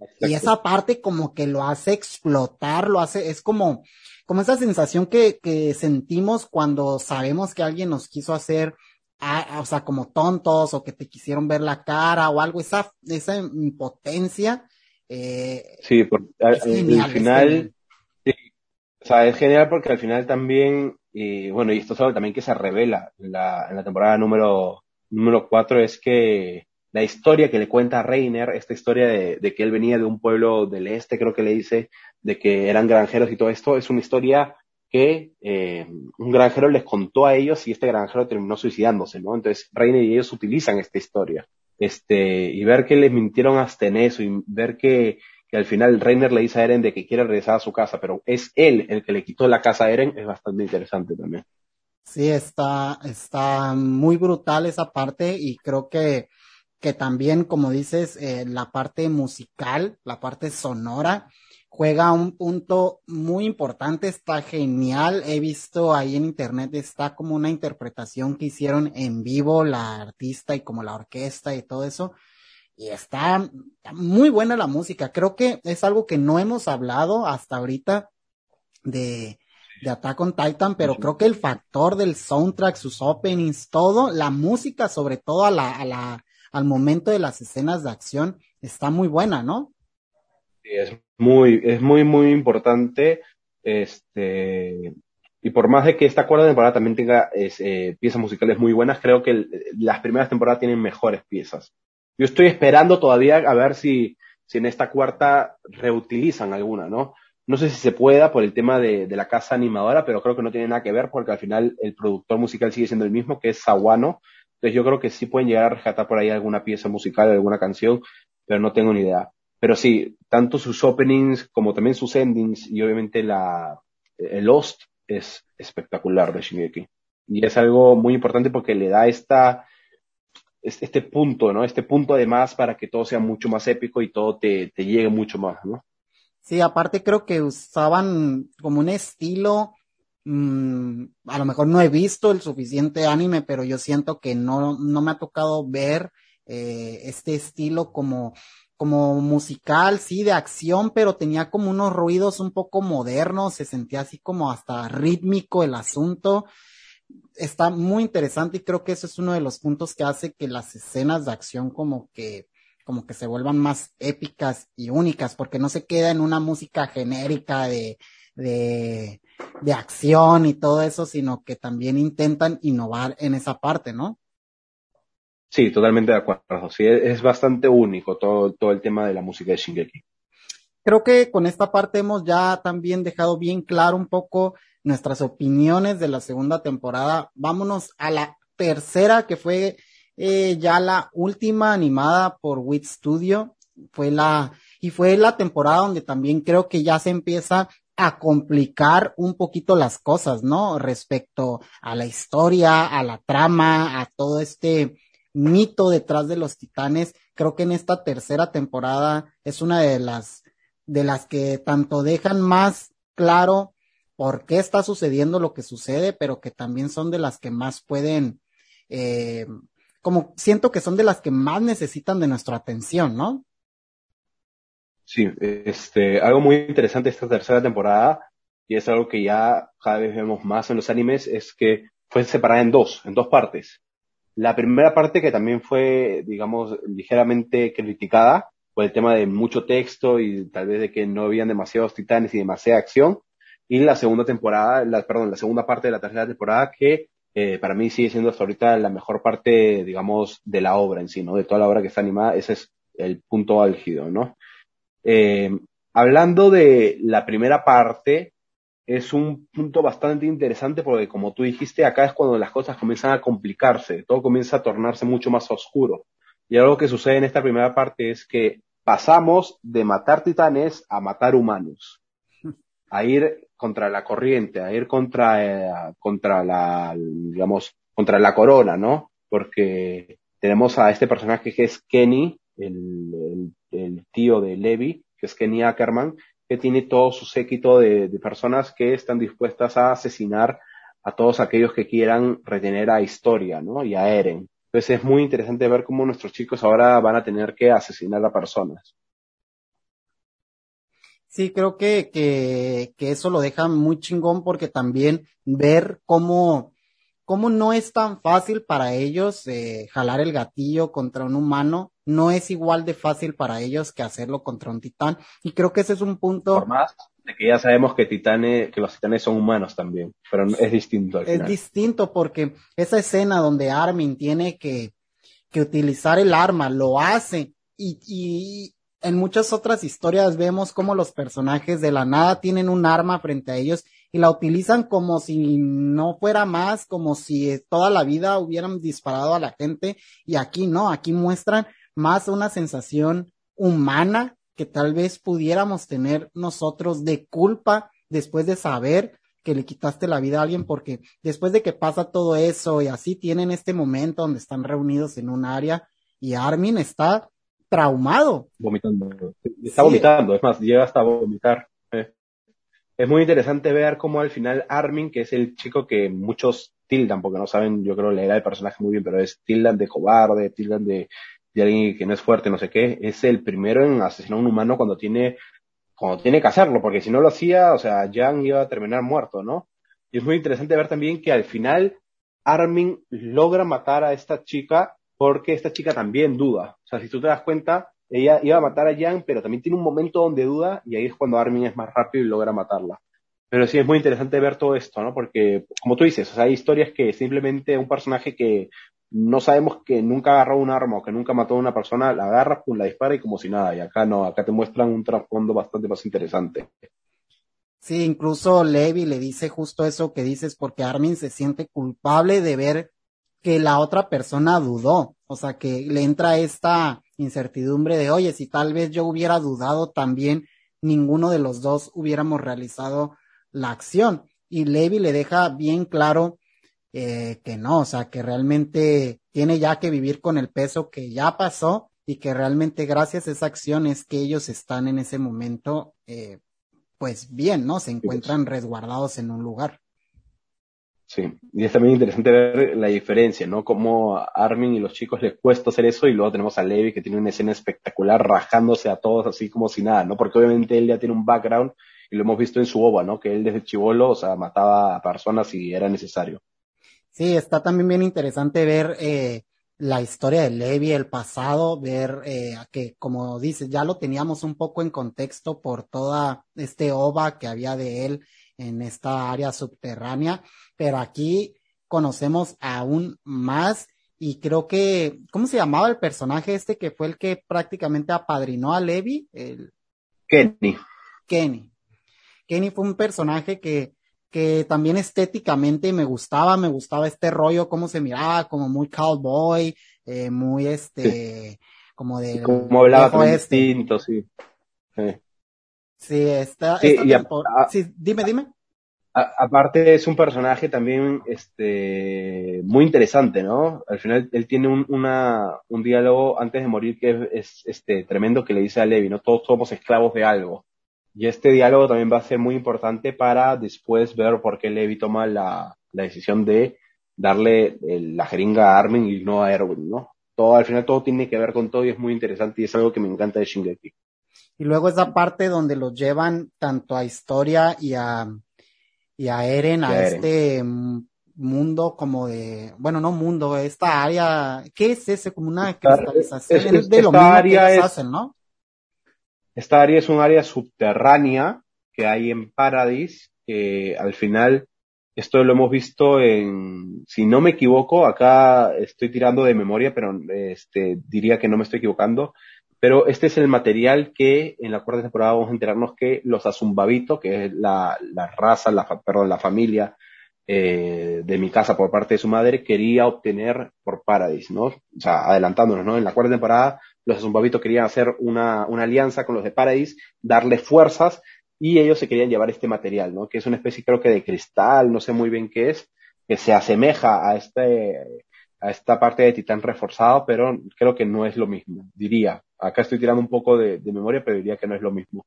Exacto. Y esa parte como que lo hace explotar, lo hace, es como, como esa sensación que, que sentimos cuando sabemos que alguien nos quiso hacer, a, o sea, como tontos o que te quisieron ver la cara o algo, esa, esa impotencia. Eh, sí, por, al, al final, o sea, es genial porque al final también, y bueno, y esto es algo también que se revela en la, en la temporada número, número 4, es que la historia que le cuenta a Reiner, esta historia de, de, que él venía de un pueblo del este, creo que le dice, de que eran granjeros y todo esto, es una historia que eh, un granjero les contó a ellos y este granjero terminó suicidándose, ¿no? Entonces Reiner y ellos utilizan esta historia. Este, y ver que les mintieron hasta en eso y ver que que al final Reiner le dice a Eren de que quiere regresar a su casa, pero es él el que le quitó la casa a Eren, es bastante interesante también. Sí, está, está muy brutal esa parte y creo que, que también, como dices, eh, la parte musical, la parte sonora, juega un punto muy importante, está genial. He visto ahí en internet, está como una interpretación que hicieron en vivo la artista y como la orquesta y todo eso y está, muy buena la música. Creo que es algo que no hemos hablado hasta ahorita de, de Attack on Titan, pero creo que el factor del soundtrack, sus openings, todo, la música, sobre todo a la, a la, al momento de las escenas de acción, está muy buena, ¿no? Es muy, es muy, muy importante. Este, y por más de que esta cuarta temporada también tenga eh, piezas musicales muy buenas, creo que las primeras temporadas tienen mejores piezas Yo estoy esperando todavía a ver si, si en esta cuarta reutilizan alguna, ¿no? No sé si se pueda por el tema de, de, la casa animadora, pero creo que no tiene nada que ver porque al final el productor musical sigue siendo el mismo, que es Sawano. Entonces yo creo que sí pueden llegar a rescatar por ahí alguna pieza musical, alguna canción, pero no tengo ni idea. Pero sí, tanto sus openings como también sus endings y obviamente la, el Lost es espectacular de Shingeki. Y es algo muy importante porque le da esta, este punto, ¿no? Este punto además para que todo sea mucho más épico y todo te, te llegue mucho más, ¿no? Sí, aparte creo que usaban como un estilo, mmm, a lo mejor no he visto el suficiente anime, pero yo siento que no, no me ha tocado ver eh, este estilo como, como musical, sí, de acción, pero tenía como unos ruidos un poco modernos, se sentía así como hasta rítmico el asunto. Está muy interesante y creo que eso es uno de los puntos que hace que las escenas de acción como que como que se vuelvan más épicas y únicas, porque no se queda en una música genérica de, de, de acción y todo eso, sino que también intentan innovar en esa parte, ¿no? Sí, totalmente de acuerdo. Sí, es bastante único todo, todo el tema de la música de Shingeki. Creo que con esta parte hemos ya también dejado bien claro un poco nuestras opiniones de la segunda temporada. Vámonos a la tercera, que fue eh, ya la última animada por Wit Studio fue la, y fue la temporada donde también creo que ya se empieza a complicar un poquito las cosas, ¿no? Respecto a la historia, a la trama, a todo este mito detrás de los titanes. Creo que en esta tercera temporada es una de las, de las que tanto dejan más claro por qué está sucediendo lo que sucede, pero que también son de las que más pueden eh, como siento que son de las que más necesitan de nuestra atención, ¿no? Sí, este, algo muy interesante esta tercera temporada, y es algo que ya cada vez vemos más en los animes, es que fue separada en dos, en dos partes. La primera parte que también fue, digamos, ligeramente criticada por el tema de mucho texto y tal vez de que no habían demasiados titanes y demasiada acción. Y la segunda temporada, la, perdón, la segunda parte de la tercera temporada que eh, para mí sigue siendo hasta ahorita la mejor parte, digamos, de la obra en sí, ¿no? De toda la obra que está animada, ese es el punto álgido, ¿no? Eh, hablando de la primera parte, es un punto bastante interesante porque, como tú dijiste, acá es cuando las cosas comienzan a complicarse, todo comienza a tornarse mucho más oscuro. Y algo que sucede en esta primera parte es que pasamos de matar titanes a matar humanos, a ir contra la corriente, a ir contra, eh, contra la, digamos, contra la corona, ¿no? Porque tenemos a este personaje que es Kenny, el, el, tío de Levi, que es Kenny Ackerman, tiene todo su séquito de, personas que están dispuestas a asesinar a todos aquellos que quieran retener a Historia, ¿no? Y a Eren. Entonces es muy interesante ver cómo nuestros chicos ahora van a tener que asesinar a personas. Sí, creo que, que, que eso lo deja muy chingón porque también ver cómo, cómo no es tan fácil para ellos eh, jalar el gatillo contra un humano, no es igual de fácil para ellos que hacerlo contra un titán. Y creo que ese es un punto. Por más de que ya sabemos que titanes, que los titanes son humanos también, pero es distinto. Al es distinto porque esa escena donde Armin tiene que, que utilizar el arma, lo hace y, y, en muchas otras historias vemos cómo los personajes de la nada tienen un arma frente a ellos y la utilizan como si no fuera más, como si toda la vida hubieran disparado a la gente y aquí no, aquí muestran más una sensación humana que tal vez pudiéramos tener nosotros de culpa después de saber que le quitaste la vida a alguien porque después de que pasa todo eso y así tienen este momento donde están reunidos en un área y Armin está traumado. Vomitando. Está vomitando, es más, llega hasta vomitar. Eh. Es muy interesante ver cómo al final Armin, que es el chico que muchos tildan, porque no saben, yo creo, leer el personaje muy bien, pero es tildan de cobarde, tildan de, de alguien que no es fuerte, no sé qué, es el primero en asesinar a un humano cuando tiene, cuando tiene que hacerlo, porque si no lo hacía, o sea, Jan iba a terminar muerto, ¿no? Y es muy interesante ver también que al final Armin logra matar a esta chica porque esta chica también duda. O sea, si tú te das cuenta, ella iba a matar a Jan, pero también tiene un momento donde duda y ahí es cuando Armin es más rápido y logra matarla. Pero sí es muy interesante ver todo esto, ¿no? Porque, como tú dices, o sea, hay historias que simplemente un personaje que no sabemos que nunca agarró un arma o que nunca mató a una persona, la agarra, pum, la dispara y como si nada. Y acá no, acá te muestran un trasfondo bastante más interesante. Sí, incluso Levi le dice justo eso que dices, porque Armin se siente culpable de ver que la otra persona dudó. O sea, que le entra esta incertidumbre de, oye, si tal vez yo hubiera dudado también, ninguno de los dos hubiéramos realizado la acción. Y Levi le deja bien claro eh, que no, o sea, que realmente tiene ya que vivir con el peso que ya pasó y que realmente gracias a esa acción es que ellos están en ese momento, eh, pues bien, ¿no? Se encuentran resguardados en un lugar. Sí, y es también interesante ver la diferencia, ¿no? Cómo a Armin y los chicos les cuesta hacer eso y luego tenemos a Levi que tiene una escena espectacular rajándose a todos así como si nada, ¿no? Porque obviamente él ya tiene un background y lo hemos visto en su ova, ¿no? Que él desde chivolo, o sea, mataba a personas si era necesario. Sí, está también bien interesante ver eh, la historia de Levi, el pasado, ver eh, que, como dices, ya lo teníamos un poco en contexto por toda este ova que había de él en esta área subterránea, pero aquí conocemos aún más y creo que, ¿cómo se llamaba el personaje este que fue el que prácticamente apadrinó a Levi? El... Kenny. Kenny. Kenny fue un personaje que que también estéticamente me gustaba, me gustaba este rollo, cómo se miraba, como muy cowboy, eh, muy este, como de... Como hablaba este. distinto, sí. Sí, está, sí, sí, dime, dime. aparte es un personaje también este muy interesante, ¿no? Al final él tiene un, una, un diálogo antes de morir que es, este tremendo que le dice a Levi, ¿no? Todos somos esclavos de algo. Y este diálogo también va a ser muy importante para después ver por qué Levi toma la, la decisión de darle la jeringa a Armin y no a Erwin, ¿no? Todo, al final todo tiene que ver con todo y es muy interesante y es algo que me encanta de Shingeki. Y luego esa parte donde los llevan tanto a Historia y a, y a Eren, a, este mundo como de, bueno, no mundo, esta área, ¿qué es ese? Como una cristalización es, de lo mismo que hacen, ¿no? Esta área es un área subterránea que hay en Paradis, que al final, esto lo hemos visto en, si no me equivoco, acá estoy tirando de memoria, pero este, diría que no me estoy equivocando, pero este es el material que en la cuarta temporada vamos a enterarnos que los Azumbabito, que es la, la raza, la, perdón, la familia eh, de mi casa por parte de su madre, quería obtener por Paradis, ¿no? O sea, adelantándonos, ¿no? En la cuarta temporada los Zumbabitos querían hacer una, una alianza con los de Paradis, darle fuerzas y ellos se querían llevar este material, ¿no? Que es una especie creo que de cristal, no sé muy bien qué es, que se asemeja a este, a esta parte de titán reforzado, pero creo que no es lo mismo, diría. Acá estoy tirando un poco de, memoria, pero diría que no es lo mismo.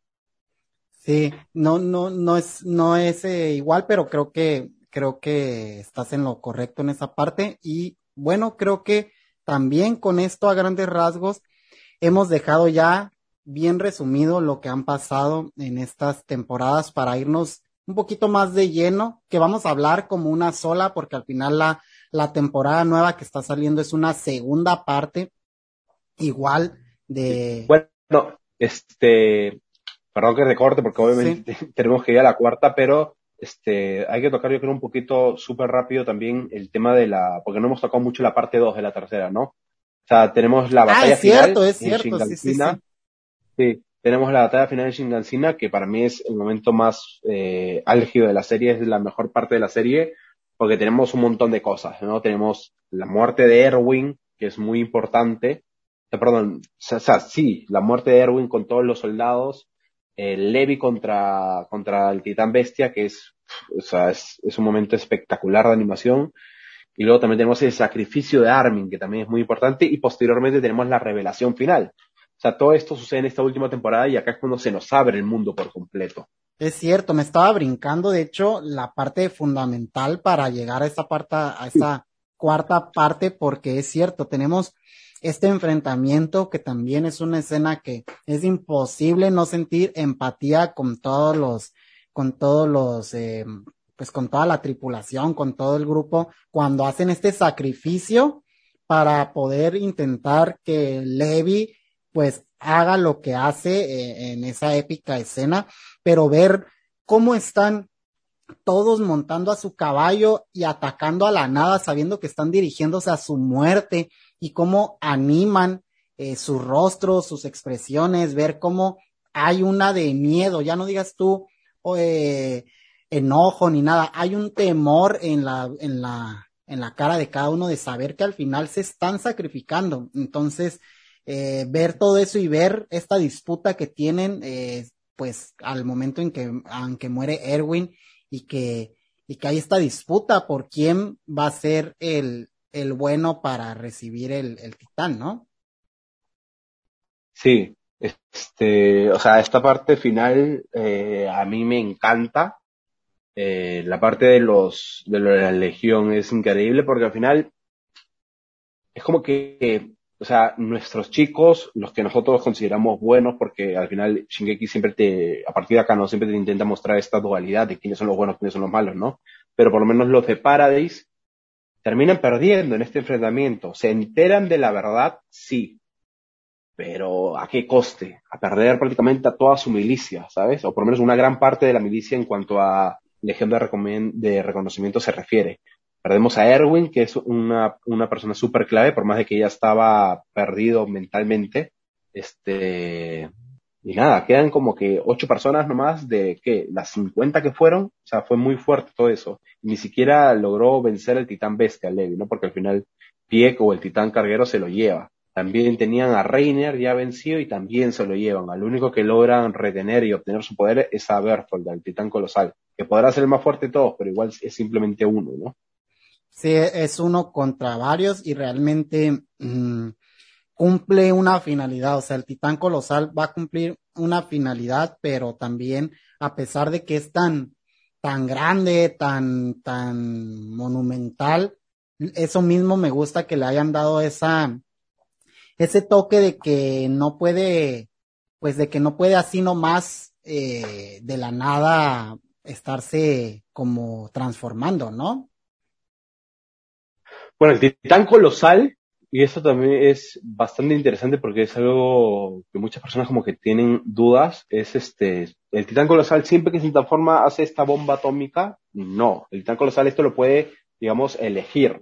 Sí, no, no, no es, no es eh, igual, pero creo que, creo que estás en lo correcto en esa parte. Y bueno, creo que también con esto a grandes rasgos hemos dejado ya bien resumido lo que han pasado en estas temporadas para irnos un poquito más de lleno, que vamos a hablar como una sola, porque al final la, la temporada nueva que está saliendo es una segunda parte igual de... Bueno, este, perdón que recorte porque obviamente tenemos que ir a la cuarta, pero este, hay que tocar yo creo un poquito súper rápido también el tema de la, porque no hemos tocado mucho la parte 2 de la tercera, ¿no? O sea, tenemos la batalla ah, es cierto, es cierto, sí, sí, sí. tenemos la batalla final de Shingansina, que para mí es el momento más eh, álgido de la serie, es la mejor parte de la serie, porque tenemos un montón de cosas, ¿no? Tenemos la muerte de Erwin, que es muy importante. perdón, o sea, sí, la muerte de Erwin con todos los soldados, el Levi contra, contra el Titán Bestia, que es, o sea, es, es un momento espectacular de animación. Y luego también tenemos el sacrificio de Armin, que también es muy importante, y posteriormente tenemos la revelación final. O sea, todo esto sucede en esta última temporada y acá es cuando se nos abre el mundo por completo. Es cierto, me estaba brincando, de hecho, la parte fundamental para llegar a esa parte, a esa cuarta parte, porque es cierto, tenemos este enfrentamiento que también es una escena que es imposible no sentir empatía con todos los, con todos los, eh, pues con toda la tripulación, con todo el grupo, cuando hacen este sacrificio para poder intentar que Levi pues haga lo que hace eh, en esa épica escena, pero ver cómo están todos montando a su caballo y atacando a la nada, sabiendo que están dirigiéndose a su muerte y cómo animan eh, sus rostros, sus expresiones, ver cómo hay una de miedo, ya no digas tú eh, enojo ni nada, hay un temor en la, en la, en la cara de cada uno de saber que al final se están sacrificando. Entonces, eh, ver todo eso y ver esta disputa que tienen, eh, pues al momento en que, aunque muere Erwin y que, y que hay esta disputa por quién va a ser el, el bueno para recibir el, el titán, ¿no? Sí, este, o sea, esta parte final eh, a mí me encanta. Eh, la parte de los de la legión es increíble porque al final es como que, o sea, nuestros chicos, los que nosotros consideramos buenos, porque al final Shingeki siempre te, a partir de acá, no siempre te intenta mostrar esta dualidad de quiénes son los buenos, quiénes son los malos, ¿no? Pero por lo menos los de Paradise terminan perdiendo en este enfrentamiento. ¿Se enteran de la verdad? Sí. Pero ¿a qué coste? A perder prácticamente a toda su milicia, ¿sabes? O por lo menos una gran parte de la milicia en cuanto a legión de, reconocimiento se refiere. Perdemos a Erwin, que es una, una persona súper clave, por más de que ya estaba perdido mentalmente. Este, y nada, quedan como que ocho personas nomás de que las 50 que fueron, o sea, fue muy fuerte todo eso. Ni siquiera logró vencer el titán bestia, Levi, ¿no? Porque al final Pieck o el titán carguero se lo lleva. También tenían a Reiner ya vencido y también se lo llevan. Al único que logran retener y obtener su poder es a Berthold, el titán colosal, que podrá ser el más fuerte de todos, pero igual es simplemente uno, ¿no? Sí, es uno contra varios y realmente mmm, cumple una finalidad, o sea, el titán colosal va a cumplir una finalidad, pero también a pesar de que es tan, tan grande, tan, tan monumental, eso mismo me gusta que le hayan dado esa, ese toque de que no puede, pues de que no puede así nomás eh, de la nada estarse como transformando, ¿no? Bueno, el titán colosal y eso también es bastante interesante porque es algo que muchas personas como que tienen dudas. Es este, el titán colosal siempre que se transforma hace esta bomba atómica. No, el titán colosal esto lo puede, digamos, elegir.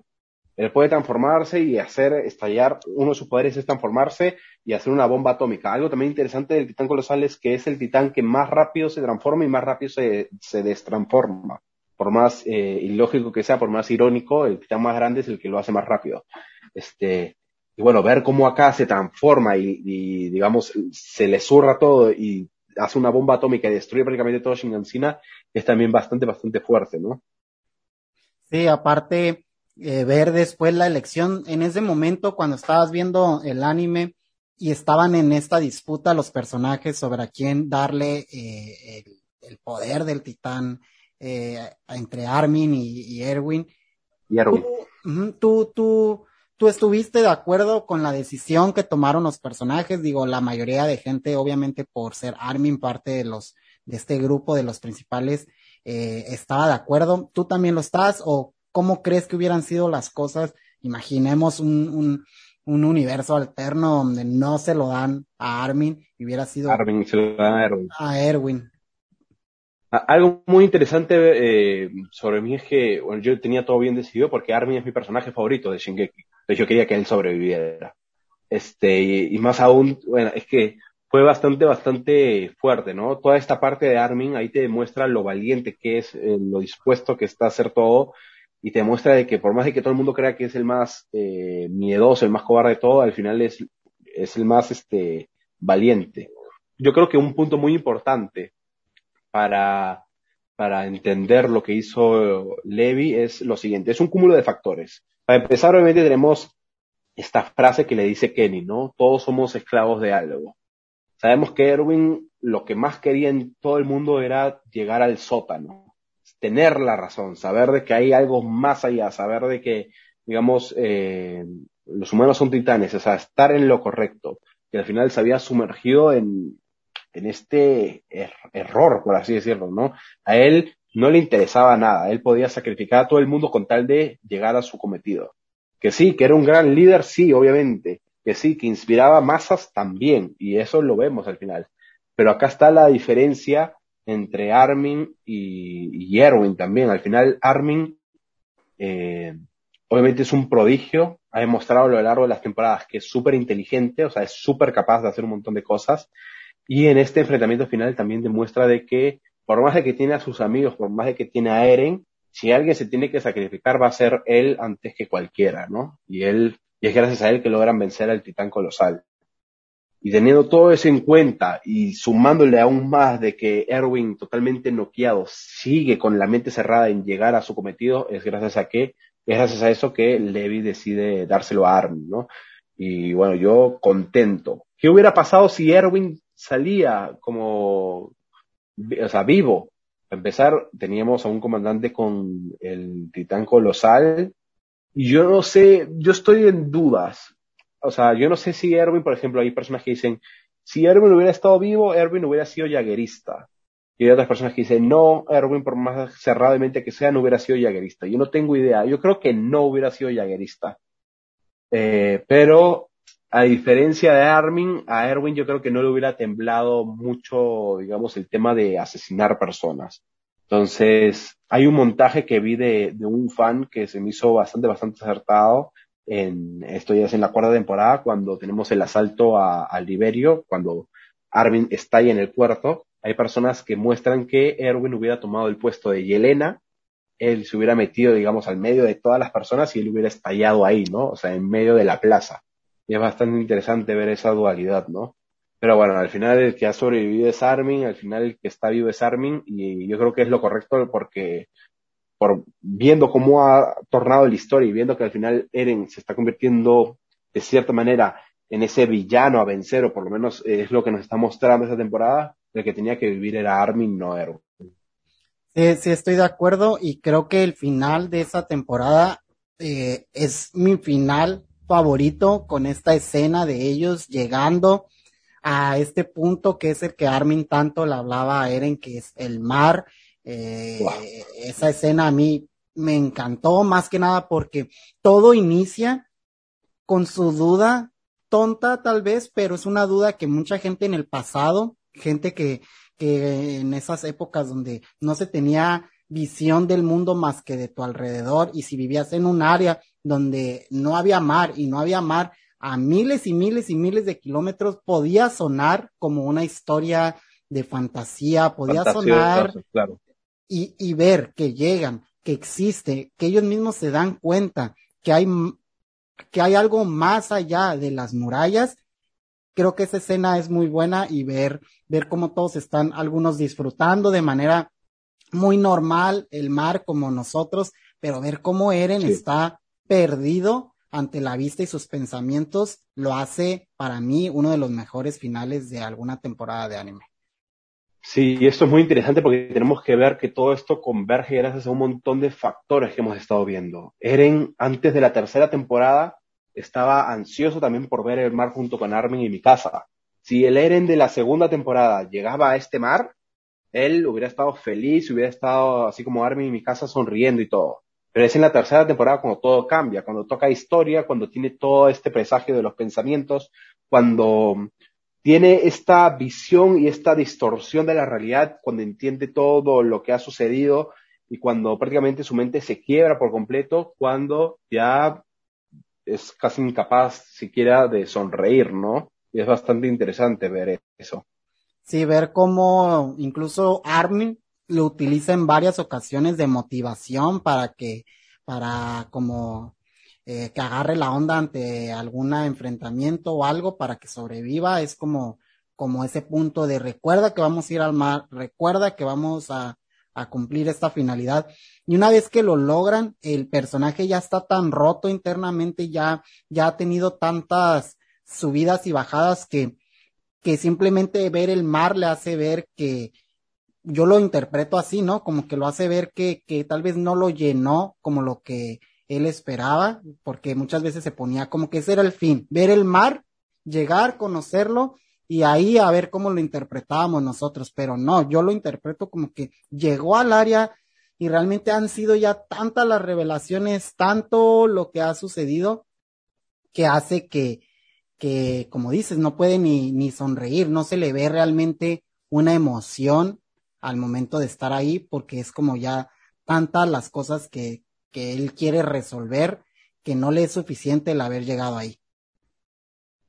Él puede transformarse y hacer estallar, uno de sus poderes es transformarse y hacer una bomba atómica. Algo también interesante del titán colosal es que es el titán que más rápido se transforma y más rápido se, se destransforma. Por más eh, ilógico que sea, por más irónico, el titán más grande es el que lo hace más rápido. Este, y bueno, ver cómo acá se transforma y, y digamos, se le zurra todo y hace una bomba atómica y destruye prácticamente todo Shingansina es también bastante, bastante fuerte, ¿no? Sí, aparte, eh, ver después la elección, en ese momento cuando estabas viendo el anime y estaban en esta disputa los personajes sobre a quién darle eh, el, el, poder del titán eh, entre Armin y, y Erwin. Y Erwin. Tú, tú, tú ¿Tú estuviste de acuerdo con la decisión que tomaron los personajes? Digo, la mayoría de gente, obviamente por ser Armin parte de los, de este grupo de los principales, eh, estaba de acuerdo. ¿Tú también lo estás? ¿O cómo crees que hubieran sido las cosas? Imaginemos un, un, un universo alterno donde no se lo dan a Armin y hubiera sido Armin se lo dan a Erwin. A Erwin. Algo muy interesante eh, sobre mí es que bueno, yo tenía todo bien decidido porque Armin es mi personaje favorito de Shingeki. Entonces yo quería que él sobreviviera. Este, y, y, más aún, bueno, es que fue bastante, bastante fuerte, ¿no? Toda esta parte de Armin ahí te demuestra lo valiente que es, eh, lo dispuesto que está a hacer todo y te demuestra de que por más de que todo el mundo crea que es el más eh, miedoso, el más cobarde de todo, al final es, es el más este, valiente. Yo creo que un punto muy importante para, para entender lo que hizo Levi es lo siguiente, es un cúmulo de factores. Para empezar, obviamente tenemos esta frase que le dice Kenny, ¿no? Todos somos esclavos de algo. Sabemos que Erwin lo que más quería en todo el mundo era llegar al sótano, tener la razón, saber de que hay algo más allá, saber de que, digamos, eh, los humanos son titanes, o sea, estar en lo correcto, que al final se había sumergido en, en este er error, por así decirlo, ¿no? A él no le interesaba nada, él podía sacrificar a todo el mundo con tal de llegar a su cometido. Que sí, que era un gran líder, sí, obviamente, que sí, que inspiraba masas también, y eso lo vemos al final. Pero acá está la diferencia entre Armin y, Erwin también. Al final, Armin, eh, obviamente es un prodigio, ha demostrado a lo largo de las temporadas que es súper inteligente, o sea, es súper capaz de hacer un montón de cosas. Y en este enfrentamiento final también demuestra de que, por más de que tiene a sus amigos, por más de que tiene a Eren, si alguien se tiene que sacrificar va a ser él antes que cualquiera, ¿no? Y él, y es gracias a él que logran vencer al titán colosal. Y teniendo todo eso en cuenta y sumándole aún más de que Erwin, totalmente noqueado, sigue con la mente cerrada en llegar a su cometido, es gracias a que, es gracias a eso que Levi decide dárselo a Armin, ¿no? Y bueno, yo contento. ¿Qué hubiera pasado si Erwin salía como, o sea, vivo? Para empezar, teníamos a un comandante con el titán colosal. Y yo no sé, yo estoy en dudas o sea, yo no sé si Erwin, por ejemplo, hay personas que dicen, si Erwin hubiera estado vivo, Erwin hubiera sido jaguerista. Y hay otras personas que dicen, no, Erwin, por más cerradamente que sea, no hubiera sido jaguerista. Yo no tengo idea. Yo creo que no hubiera sido jaguerista. Eh, pero, a diferencia de Armin, a Erwin yo creo que no le hubiera temblado mucho, digamos, el tema de asesinar personas. Entonces, hay un montaje que vi de, de un fan que se me hizo bastante, bastante acertado, en, esto ya es en la cuarta temporada, cuando tenemos el asalto a, Liberio, cuando Armin está ahí en el puerto, hay personas que muestran que Erwin hubiera tomado el puesto de Yelena, él se hubiera metido, digamos, al medio de todas las personas y él hubiera estallado ahí, ¿no? O sea, en medio de la plaza. Y es bastante interesante ver esa dualidad, ¿no? Pero bueno, al final el que ha sobrevivido es Armin, al final el que está vivo es Armin, y yo creo que es lo correcto porque por viendo cómo ha tornado la historia y viendo que al final Eren se está convirtiendo de cierta manera en ese villano a vencer, o por lo menos es lo que nos está mostrando esta temporada, el que tenía que vivir era Armin, no Eren. Sí, sí, estoy de acuerdo y creo que el final de esa temporada eh, es mi final favorito con esta escena de ellos llegando a este punto que es el que Armin tanto le hablaba a Eren, que es el mar, eh, esa escena a mí me encantó más que nada porque todo inicia con su duda tonta tal vez, pero es una duda que mucha gente en el pasado, gente que, que en esas épocas donde no se tenía visión del mundo más que de tu alrededor. Y si vivías en un área donde no había mar y no había mar a miles y miles y miles de kilómetros podía sonar como una historia de fantasía, podía sonar claro. y, y ver que llegan, que existe, que ellos mismos se dan cuenta que hay, que hay algo más allá de las murallas, creo que esa escena es muy buena y ver, ver cómo todos están, algunos disfrutando de manera muy normal el mar como nosotros, pero ver cómo Eren está perdido ante la vista y sus pensamientos lo hace para mí uno de los mejores finales de alguna temporada de anime. Sí, y esto es muy interesante porque tenemos que ver que todo esto converge gracias a un montón de factores que hemos estado viendo. Eren, antes de la tercera temporada, estaba ansioso también por ver el mar junto con Armin y mi casa. Si el Eren de la segunda temporada llegaba a este mar, él hubiera estado feliz, hubiera estado así como Armin y mi casa sonriendo y todo. Pero es en la tercera temporada cuando todo cambia, cuando toca historia, cuando tiene todo este presagio de los pensamientos, cuando tiene esta visión y esta distorsión de la realidad cuando entiende todo lo que ha sucedido y cuando prácticamente su mente se quiebra por completo, cuando ya es casi incapaz siquiera de sonreír, ¿no? Y es bastante interesante ver eso. Sí, ver cómo incluso Armin lo utiliza en varias ocasiones de motivación para que, para como eh, que agarre la onda ante algún enfrentamiento o algo para que sobreviva, es como, como ese punto de recuerda que vamos a ir al mar, recuerda que vamos a, a cumplir esta finalidad. Y una vez que lo logran, el personaje ya está tan roto internamente, ya, ya ha tenido tantas subidas y bajadas que, que simplemente ver el mar le hace ver que, yo lo interpreto así, ¿no? Como que lo hace ver que, que tal vez no lo llenó como lo que él esperaba, porque muchas veces se ponía como que ese era el fin, ver el mar, llegar, conocerlo y ahí a ver cómo lo interpretábamos nosotros, pero no, yo lo interpreto como que llegó al área y realmente han sido ya tantas las revelaciones, tanto lo que ha sucedido, que hace que, que como dices, no puede ni, ni sonreír, no se le ve realmente una emoción al momento de estar ahí, porque es como ya tantas las cosas que, que él quiere resolver que no le es suficiente el haber llegado ahí.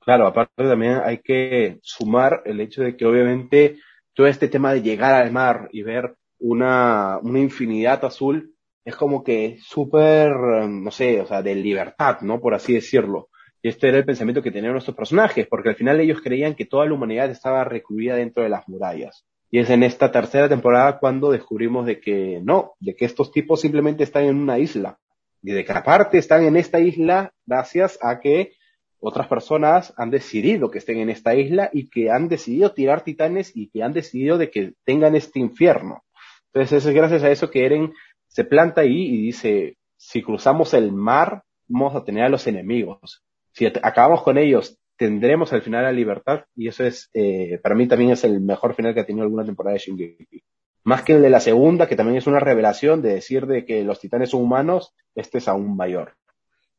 Claro, aparte también hay que sumar el hecho de que obviamente todo este tema de llegar al mar y ver una, una infinidad azul es como que súper, no sé, o sea, de libertad, ¿no? Por así decirlo. Y este era el pensamiento que tenían nuestros personajes, porque al final ellos creían que toda la humanidad estaba recluida dentro de las murallas. Y es en esta tercera temporada cuando descubrimos de que no, de que estos tipos simplemente están en una isla. Y de que aparte están en esta isla gracias a que otras personas han decidido que estén en esta isla y que han decidido tirar titanes y que han decidido de que tengan este infierno. Entonces es gracias a eso que Eren se planta ahí y dice, si cruzamos el mar, vamos a tener a los enemigos. Si acabamos con ellos, tendremos al final la libertad y eso es, eh, para mí también es el mejor final que ha tenido alguna temporada de Shingeki. Más que el de la segunda, que también es una revelación de decir de que los titanes son humanos, este es aún mayor.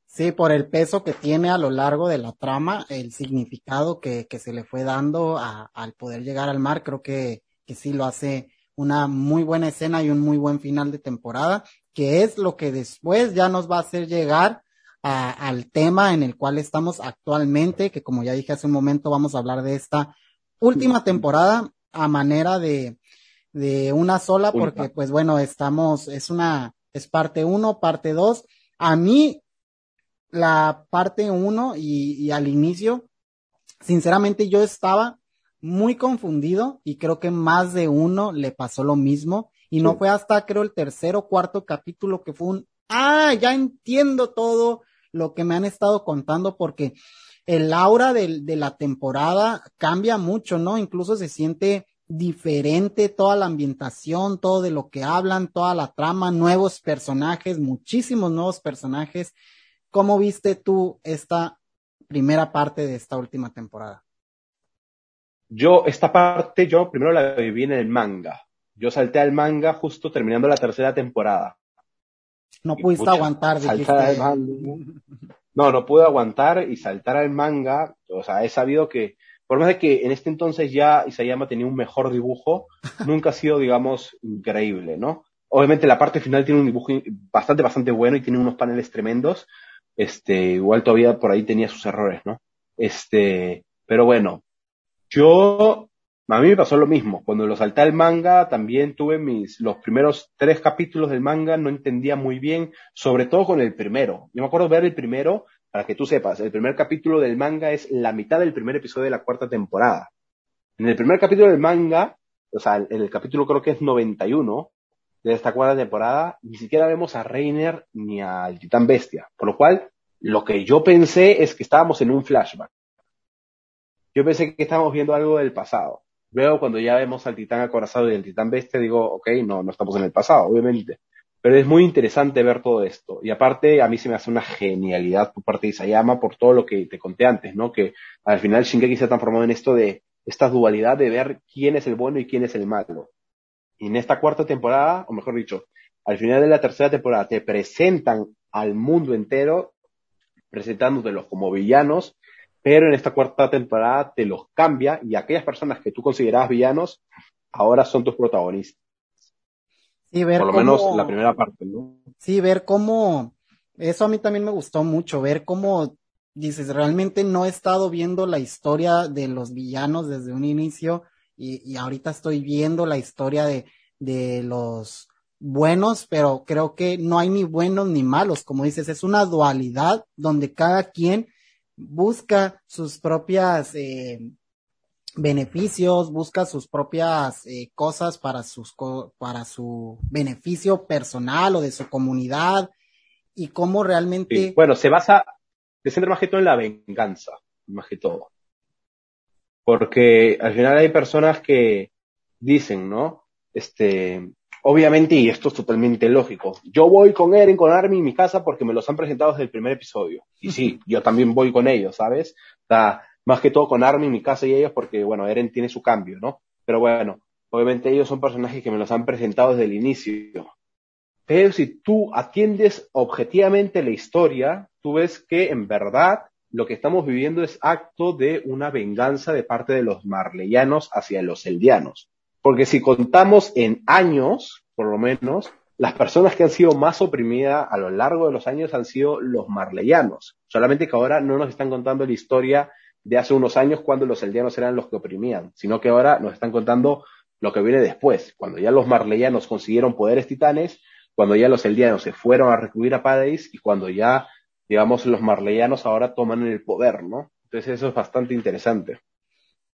Sí, por el peso que tiene a lo largo de la trama, el significado que, que se le fue dando al poder llegar al mar, creo que, que sí lo hace una muy buena escena y un muy buen final de temporada, que es lo que después ya nos va a hacer llegar a, al tema en el cual estamos actualmente, que como ya dije hace un momento, vamos a hablar de esta última temporada a manera de, de una sola, porque pues bueno, estamos, es una, es parte uno, parte dos. A mí, la parte uno y, y al inicio, sinceramente yo estaba muy confundido y creo que más de uno le pasó lo mismo. Y no fue hasta creo el tercer o cuarto capítulo que fue un, ah, ya entiendo todo lo que me han estado contando porque el aura de, la temporada cambia mucho, ¿no? Incluso se siente diferente toda la ambientación, todo de lo que hablan, toda la trama, nuevos personajes, muchísimos nuevos personajes. ¿Cómo viste tú esta primera parte de esta última temporada? Yo, esta parte, yo primero la viví en el manga. Yo salté al manga justo terminando la tercera temporada. No pudiste pucha, aguantar, dijiste. No, no pude aguantar y saltar al manga. O sea, he sabido que, por más de que en este entonces ya Isayama tenía un mejor dibujo, nunca ha sido, digamos, increíble, ¿no? Obviamente la parte final tiene un dibujo bastante, bastante bueno y tiene unos paneles tremendos. Este, igual todavía por ahí tenía sus errores, ¿no? Este, pero bueno, yo, a mí me pasó lo mismo. Cuando lo salté al manga, también tuve mis, los primeros tres capítulos del manga, no entendía muy bien, sobre todo con el primero. Yo me acuerdo ver el primero, para que tú sepas, el primer capítulo del manga es la mitad del primer episodio de la cuarta temporada. En el primer capítulo del manga, o sea, en el capítulo creo que es 91 de esta cuarta temporada, ni siquiera vemos a Reiner ni al Titán Bestia. Por lo cual, lo que yo pensé es que estábamos en un flashback. Yo pensé que estábamos viendo algo del pasado. Luego, cuando ya vemos al titán acorazado y el titán bestia, digo, ok, no, no estamos en el pasado, obviamente. Pero es muy interesante ver todo esto. Y aparte, a mí se me hace una genialidad por parte de Isayama por todo lo que te conté antes, ¿no? Que al final Shingeki se ha transformado en esto de esta dualidad de ver quién es el bueno y quién es el malo. Y en esta cuarta temporada, o mejor dicho, al final de la tercera temporada, te presentan al mundo entero, presentándotelos como villanos pero en esta cuarta temporada te los cambia y aquellas personas que tú considerabas villanos ahora son tus protagonistas. Sí, ver Por lo menos la primera parte, ¿no? Sí, ver cómo, eso a mí también me gustó mucho, ver cómo dices, realmente no he estado viendo la historia de los villanos desde un inicio y, y ahorita estoy viendo la historia de, de los buenos, pero creo que no hay ni buenos ni malos, como dices, es una dualidad donde cada quien busca sus propias eh, beneficios, busca sus propias eh, cosas para sus para su beneficio personal o de su comunidad y cómo realmente bueno se basa se centra más que todo en la venganza más que todo. Porque al final hay personas que dicen no este obviamente, y esto es totalmente lógico, yo voy con Eren, con Armin en mi casa porque me los han presentado desde el primer episodio. Y sí, yo también voy con ellos, ¿sabes? O sea, más que todo con Armin, mi casa y ellos porque, bueno, Eren tiene su cambio, ¿no? Pero bueno, obviamente ellos son personajes que me los han presentado desde el inicio. Pero si tú atiendes objetivamente la historia, tú ves que en verdad lo que estamos viviendo es acto de una venganza de parte de los marleyanos hacia los eldianos Porque si contamos en años, por lo menos, las personas que han sido más oprimidas a lo largo de los años han sido los marleyanos. Solamente que ahora no nos están contando la historia de hace unos años cuando los eldianos eran los que oprimían, sino que ahora nos están contando lo que viene después, cuando ya los marleyanos consiguieron poderes titanes, cuando ya los eldianos se fueron a recluir a Padeis y cuando ya, digamos, los marleyanos ahora toman el poder, ¿no? Entonces eso es bastante interesante.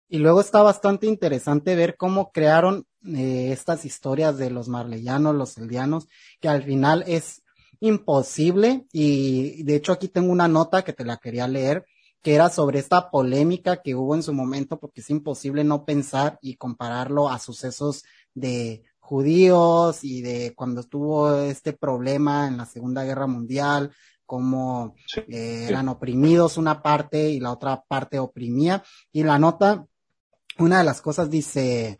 Y luego está bastante interesante ver cómo crearon eh, estas historias de los marleyanos, los eldianos, que al final es imposible y de hecho aquí tengo una nota que te la quería leer que era sobre esta polémica que hubo en su momento, porque es imposible no pensar y compararlo a sucesos de judíos y de cuando estuvo este problema en la Segunda Guerra Mundial, cómo eh, eran oprimidos una parte y la otra parte oprimía. Y la nota, una de las cosas dice,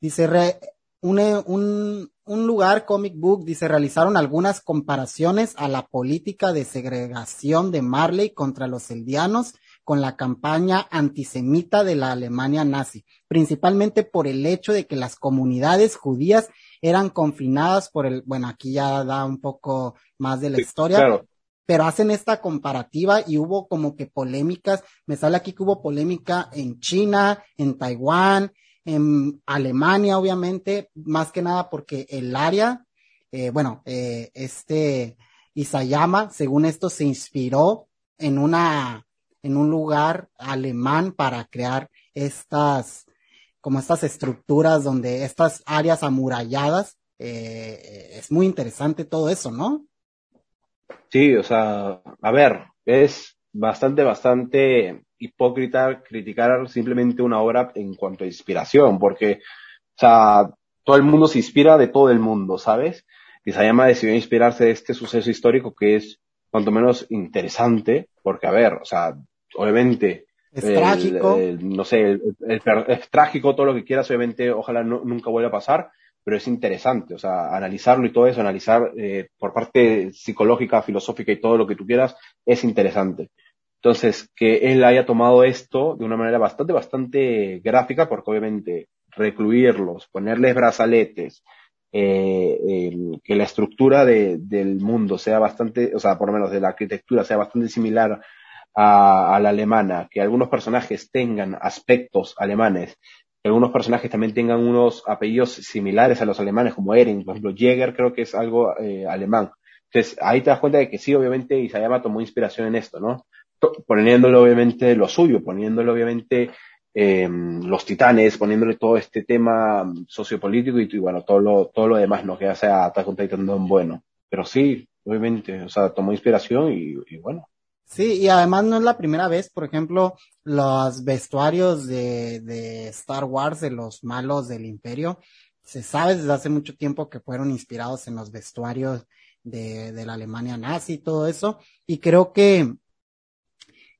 dice, re, un, un lugar, Comic Book, dice, realizaron algunas comparaciones a la política de segregación de Marley contra los eldianos con la campaña antisemita de la Alemania nazi, principalmente por el hecho de que las comunidades judías eran confinadas por el, bueno, aquí ya da un poco más de la historia, pero hacen esta comparativa y hubo como que polémicas, me sale aquí que hubo polémica en China, en Taiwán, en Alemania, obviamente, más que nada porque el área, eh, bueno, eh, este Isayama, según esto, se inspiró en una, en un lugar alemán para crear estas, como estas estructuras donde estas áreas amuralladas, eh, es muy interesante todo eso, ¿no? Sí, o sea, a ver, es bastante, bastante hipócrita criticar simplemente una obra en cuanto a inspiración, porque, o sea, todo el mundo se inspira de todo el mundo, ¿sabes? Y Sayama decidió inspirarse de este suceso histórico que es cuanto menos interesante, porque, a ver, o sea, obviamente... Es trágico. no sé, es trágico todo lo que quieras, obviamente, ojalá nunca vuelva a pasar, pero es interesante, o sea, analizarlo y todo eso, analizar eh, por parte psicológica, filosófica y todo lo que tú quieras, es interesante. Entonces, que él haya tomado esto de una manera bastante, bastante gráfica, porque obviamente recluirlos, ponerles brazaletes, eh, que la estructura de, del mundo sea bastante, o sea, por lo menos de la arquitectura sea bastante similar a, a la alemana, que algunos personajes tengan aspectos alemanes, algunos personajes también tengan unos apellidos similares a los alemanes, como Eren, por ejemplo, Jäger creo que es algo eh, alemán. Entonces, ahí te das cuenta de que sí, obviamente, Isayama tomó inspiración en esto, ¿no? poniéndole obviamente lo suyo, poniéndole obviamente eh, los titanes, poniéndole todo este tema sociopolítico y, bueno, todo lo, todo lo demás, ¿no? Que hace a Attack on Titan bueno. Pero sí, obviamente, o sea, tomó inspiración y, y, bueno. Sí, y además no es la primera vez, por ejemplo, los vestuarios de, de Star Wars, de los malos del imperio, se sabe desde hace mucho tiempo que fueron inspirados en los vestuarios de, de la Alemania nazi y todo eso, y creo que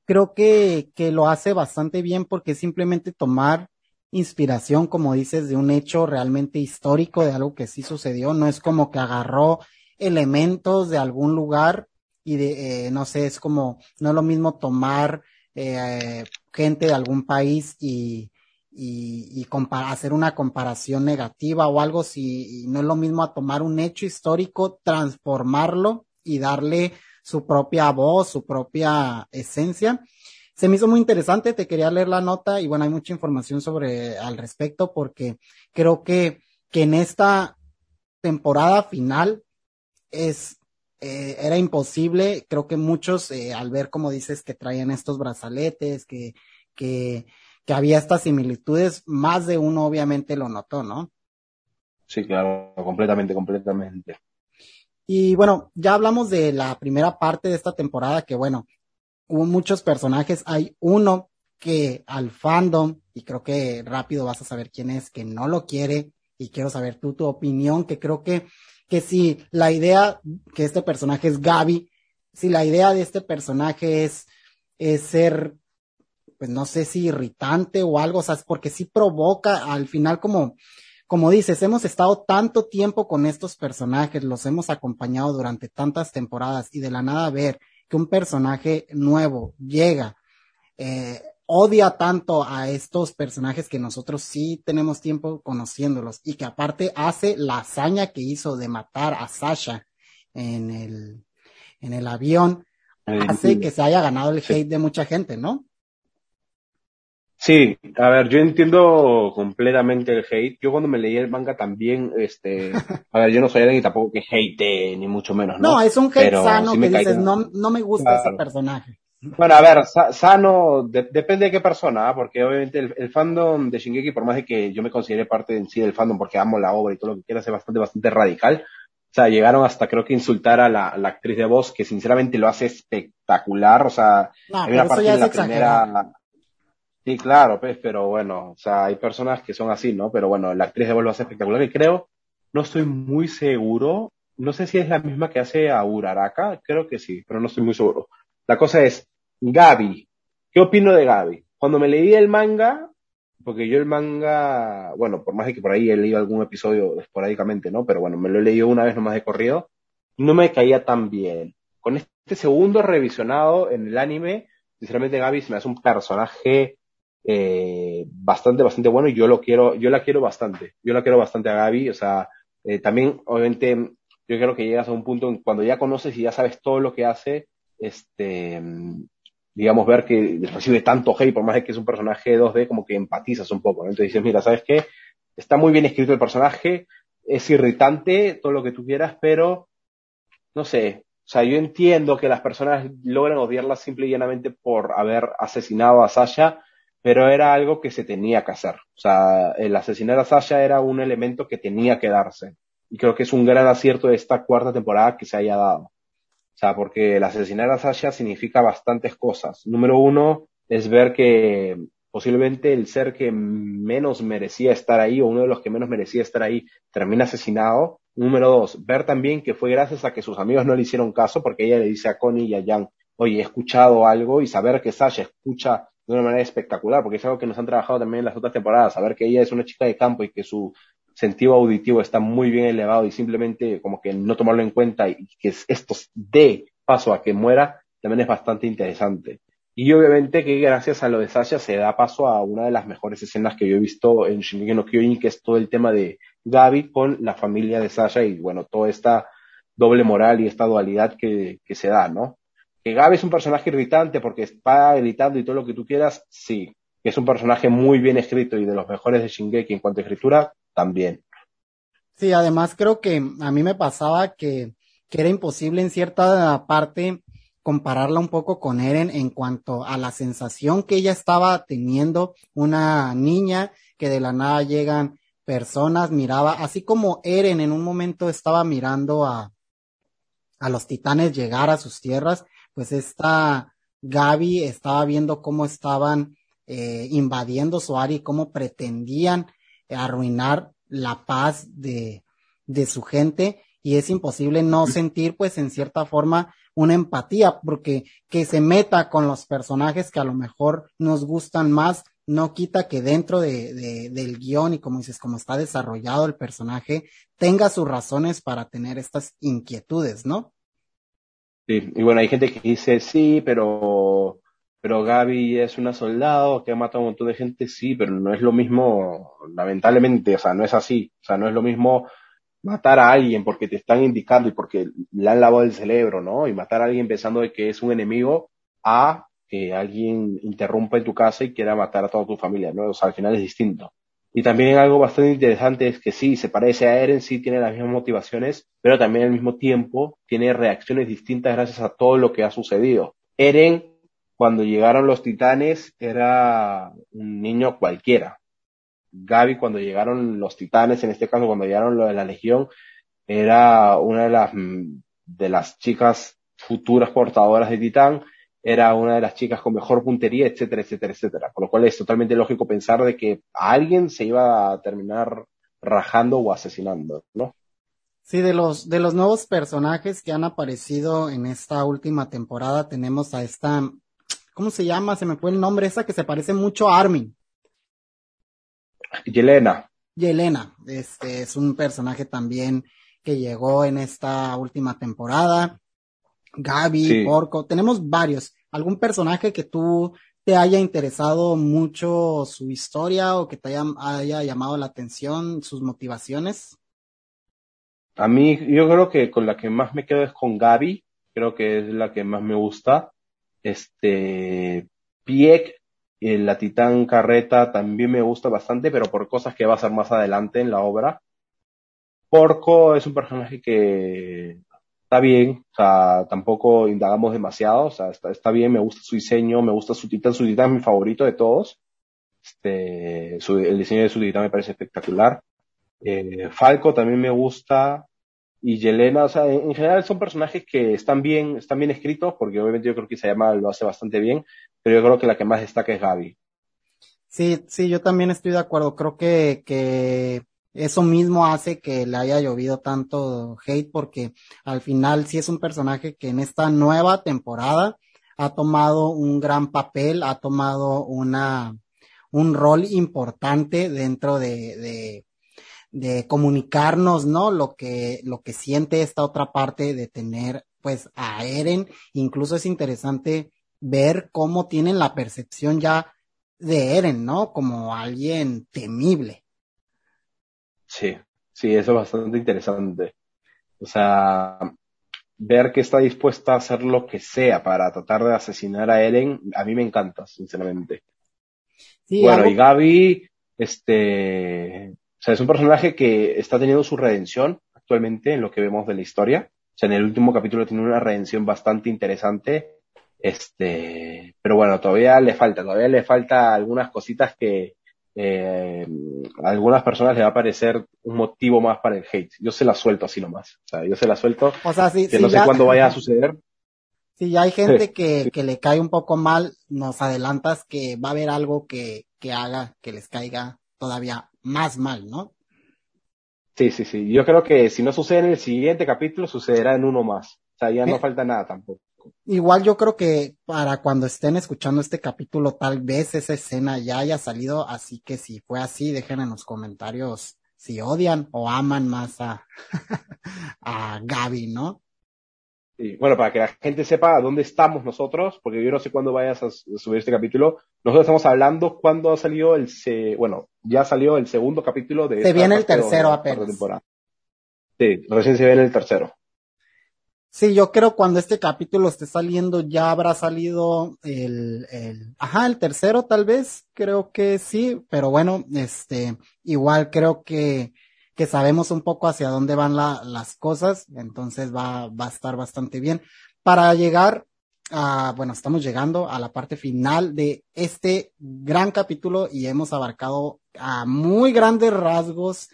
creo que, que lo hace bastante bien porque simplemente tomar inspiración, como dices, de un hecho realmente histórico, de algo que sí sucedió. No es como que agarró elementos de algún lugar y de, eh, no sé, es como, no es lo mismo tomar eh, gente de algún país y, y, y hacer una comparación negativa o algo, si no es lo mismo a tomar un hecho histórico, transformarlo y darle su propia voz, su propia esencia. Se me hizo muy interesante, te quería leer la nota y bueno, hay mucha información sobre al respecto porque creo que, que en esta temporada final es eh, era imposible, creo que muchos eh, al ver como dices que traían estos brazaletes, que, que, que había estas similitudes, más de uno obviamente lo notó, ¿no? Sí, claro, completamente, completamente. Y bueno, ya hablamos de la primera parte de esta temporada, que bueno, hubo muchos personajes. Hay uno que al fandom, y creo que rápido vas a saber quién es, que no lo quiere, y quiero saber tú tu opinión, que creo que, que si la idea que este personaje es Gaby, si la idea de este personaje es, es ser, pues no sé si irritante o algo, o sea, porque sí provoca al final como, como dices, hemos estado tanto tiempo con estos personajes, los hemos acompañado durante tantas temporadas y de la nada ver que un personaje nuevo llega, eh, odia tanto a estos personajes que nosotros sí tenemos tiempo conociéndolos y que aparte hace la hazaña que hizo de matar a Sasha en el, en el avión, hace que se haya ganado el hate de mucha gente, ¿no? Sí, a ver, yo entiendo completamente el hate. Yo cuando me leí el manga también, este, a ver, yo no soy alguien tampoco que hate, ni mucho menos, ¿no? No, es un hate sano que dices, no, no me gusta ese personaje. Bueno, a ver, sano, depende de qué persona, ¿ah? porque obviamente el, fandom de Shingeki, por más de que yo me considere parte en sí del fandom porque amo la obra y todo lo que quiera, es bastante, bastante radical. O sea, llegaron hasta creo que insultar a la, actriz de voz, que sinceramente lo hace espectacular. O sea, hay una parte de la primera. Sí, claro, pues, pero bueno, o sea, hay personas que son así, ¿no? Pero bueno, la actriz de voz lo hace espectacular y creo, no estoy muy seguro, no sé si es la misma que hace a Uraraka, creo que sí, pero no estoy muy seguro. La cosa es, Gaby. ¿Qué opino de Gaby? Cuando me leí el manga, porque yo el manga, bueno, por más de que por ahí he leído algún episodio esporádicamente, ¿no? Pero bueno, me lo he leído una vez nomás de corrido, no me caía tan bien. Con este segundo revisionado en el anime, sinceramente Gaby se me hace un personaje eh, bastante, bastante bueno y yo lo quiero, yo la quiero bastante. Yo la quiero bastante a Gaby, o sea, eh, también, obviamente, yo creo que llegas a un punto en cuando ya conoces y ya sabes todo lo que hace, este, digamos, ver que recibe tanto hate, por más de que es un personaje 2D, como que empatizas un poco, ¿no? Entonces dices, mira, ¿sabes qué? Está muy bien escrito el personaje, es irritante, todo lo que tú quieras, pero, no sé, o sea, yo entiendo que las personas logran odiarla simple y llanamente por haber asesinado a Sasha, pero era algo que se tenía que hacer. O sea, el asesinar a Sasha era un elemento que tenía que darse. Y creo que es un gran acierto de esta cuarta temporada que se haya dado. O sea, porque el asesinar a Sasha significa bastantes cosas. Número uno es ver que posiblemente el ser que menos merecía estar ahí o uno de los que menos merecía estar ahí termina asesinado. Número dos, ver también que fue gracias a que sus amigos no le hicieron caso porque ella le dice a Connie y a Jan, oye, he escuchado algo y saber que Sasha escucha de una manera espectacular, porque es algo que nos han trabajado también en las otras temporadas, saber que ella es una chica de campo y que su sentido auditivo está muy bien elevado y simplemente como que no tomarlo en cuenta y que esto dé paso a que muera, también es bastante interesante. Y obviamente que gracias a lo de Sasha se da paso a una de las mejores escenas que yo he visto en Shingeki no Kyojin, que es todo el tema de Gaby con la familia de Sasha y bueno, toda esta doble moral y esta dualidad que, que se da, ¿no? Que Gaby es un personaje irritante porque está gritando y todo lo que tú quieras, sí. Que es un personaje muy bien escrito y de los mejores de Shingeki en cuanto a escritura, también. Sí, además creo que a mí me pasaba que, que era imposible en cierta parte compararla un poco con Eren en cuanto a la sensación que ella estaba teniendo, una niña que de la nada llegan personas, miraba, así como Eren en un momento estaba mirando a, a los titanes llegar a sus tierras, pues esta Gaby estaba viendo cómo estaban eh, invadiendo su área y cómo pretendían arruinar la paz de, de su gente y es imposible no sentir pues en cierta forma una empatía porque que se meta con los personajes que a lo mejor nos gustan más no quita que dentro de, de, del guion y como dices, como está desarrollado el personaje, tenga sus razones para tener estas inquietudes, ¿no? Sí, y bueno, hay gente que dice, sí, pero pero Gaby es una soldado que ha matado a un montón de gente, sí, pero no es lo mismo, lamentablemente, o sea, no es así, o sea, no es lo mismo matar a alguien porque te están indicando y porque le han lavado el cerebro, ¿no? Y matar a alguien pensando de que es un enemigo a que alguien interrumpa en tu casa y quiera matar a toda tu familia, ¿no? O sea, al final es distinto. Y también algo bastante interesante es que sí, se parece a Eren, sí tiene las mismas motivaciones, pero también al mismo tiempo tiene reacciones distintas gracias a todo lo que ha sucedido. Eren cuando llegaron los titanes era un niño cualquiera. Gaby cuando llegaron los titanes, en este caso cuando llegaron lo de la legión, era una de las, de las chicas futuras portadoras de titán, era una de las chicas con mejor puntería, etcétera, etcétera, etcétera. Por lo cual es totalmente lógico pensar de que a alguien se iba a terminar rajando o asesinando, ¿no? Sí, de los, de los nuevos personajes que han aparecido en esta última temporada tenemos a esta ¿cómo se llama? Se me fue el nombre, esa que se parece mucho a Armin. Yelena. Yelena, este es un personaje también que llegó en esta última temporada. Gaby, Porco, tenemos varios. ¿Algún personaje que tú te haya interesado mucho su historia o que te haya, haya llamado la atención, sus motivaciones? A mí, yo creo que con la que más me quedo es con Gaby, creo que es la que más me gusta. Este, Pieck, la Titán Carreta también me gusta bastante, pero por cosas que va a ser más adelante en la obra. Porco es un personaje que está bien, o sea, tampoco indagamos demasiado, o sea, está, está bien, me gusta su diseño, me gusta su titán, su titán es mi favorito de todos. Este, el diseño de su titán me parece espectacular. Eh, Falco también me gusta. Y Yelena, o sea, en, en, general son personajes que están bien, están bien escritos, porque obviamente yo creo que Isayama lo hace bastante bien, pero yo creo que la que más destaca es Gaby. Sí, sí, yo también estoy de acuerdo. Creo que, que eso mismo hace que le haya llovido tanto hate porque al final sí es un personaje que en esta nueva temporada ha tomado un gran papel, ha tomado una, un rol importante dentro de, de, de comunicarnos, ¿no? Lo que, lo que siente esta otra parte de tener, pues, a Eren. Incluso es interesante ver cómo tienen la percepción ya de Eren, ¿no? Como alguien temible. Sí, sí, eso es bastante interesante. O sea, ver que está dispuesta a hacer lo que sea para tratar de asesinar a Eren, a mí me encanta, sinceramente. Sí, bueno, algo... y Gaby, este, sea, es un personaje que está teniendo su redención actualmente en lo que vemos de la historia. O sea, en el último capítulo tiene una redención bastante interesante. Este, pero bueno, todavía le falta, todavía le falta algunas cositas que, eh, a algunas personas le va a parecer un motivo más para el hate. Yo se la suelto así nomás. O sea, yo se la suelto. O sea, sí, que no sé ya... cuándo vaya a suceder. Si ya hay gente que, que le cae un poco mal, nos adelantas que va a haber algo que, que haga que les caiga todavía más mal, ¿no? Sí, sí, sí. Yo creo que si no sucede en el siguiente capítulo, sucederá en uno más. O sea, ya no Eh, falta nada tampoco. Igual yo creo que para cuando estén escuchando este capítulo, tal vez esa escena ya haya salido, así que si fue así, dejen en los comentarios si odian o aman más a, a Gaby, ¿no? Y bueno, para que la gente sepa dónde estamos nosotros, porque yo no sé cuándo vayas a su- subir este capítulo. Nosotros estamos hablando cuando ha salido el, se, bueno, ya salió el segundo capítulo de Se viene el tercero apenas. temporada. Sí, recién se viene el tercero. Sí, yo creo cuando este capítulo esté saliendo ya habrá salido el, el, ajá, el tercero tal vez, creo que sí, pero bueno, este, igual creo que, que sabemos un poco hacia dónde van la, las cosas, entonces va, va a estar bastante bien. Para llegar a, bueno, estamos llegando a la parte final de este gran capítulo y hemos abarcado a muy grandes rasgos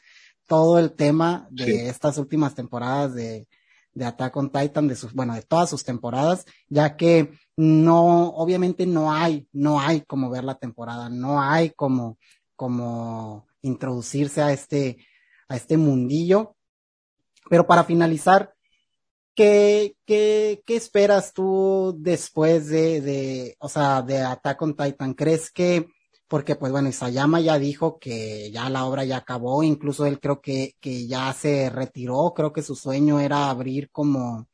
todo el tema de Sí. estas últimas temporadas de, de Attack on Titan, de sus, bueno, de todas sus temporadas, ya que no, obviamente no hay, no hay como ver la temporada, no hay como, como introducirse a este, a este mundillo. Pero para finalizar, ¿qué, qué, qué esperas tú después de, de, o sea, de Attack on Titan? ¿Crees que, porque pues bueno, Isayama ya dijo que ya la obra ya acabó, incluso él creo que, que ya se retiró, creo que su sueño era abrir como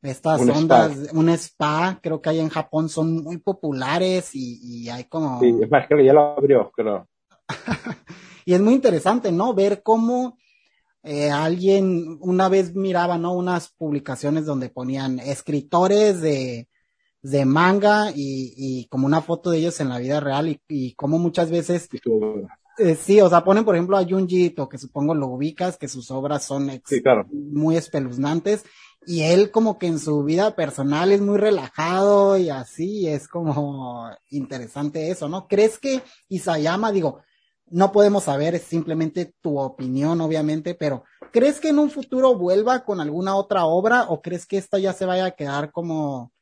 estas Un spa. ondas, un spa, creo que hay en Japón son muy populares y, y hay como... Sí, es más, creo que ya lo abrió, creo. Y es muy interesante, ¿no? Ver cómo eh, alguien una vez miraba, ¿no? Unas publicaciones donde ponían escritores de, de manga y, y como una foto de ellos en la vida real y, y cómo muchas veces, eh, sí, o sea, ponen por ejemplo a Junji Ito, que supongo lo ubicas, que sus obras son ex- Sí, claro. muy espeluznantes y él como que en su vida personal es muy relajado y así es como interesante eso, ¿no? ¿Crees que Isayama, digo, no podemos saber, es simplemente tu opinión, obviamente, pero ¿crees que en un futuro vuelva con alguna otra obra o crees que esta ya se vaya a quedar como,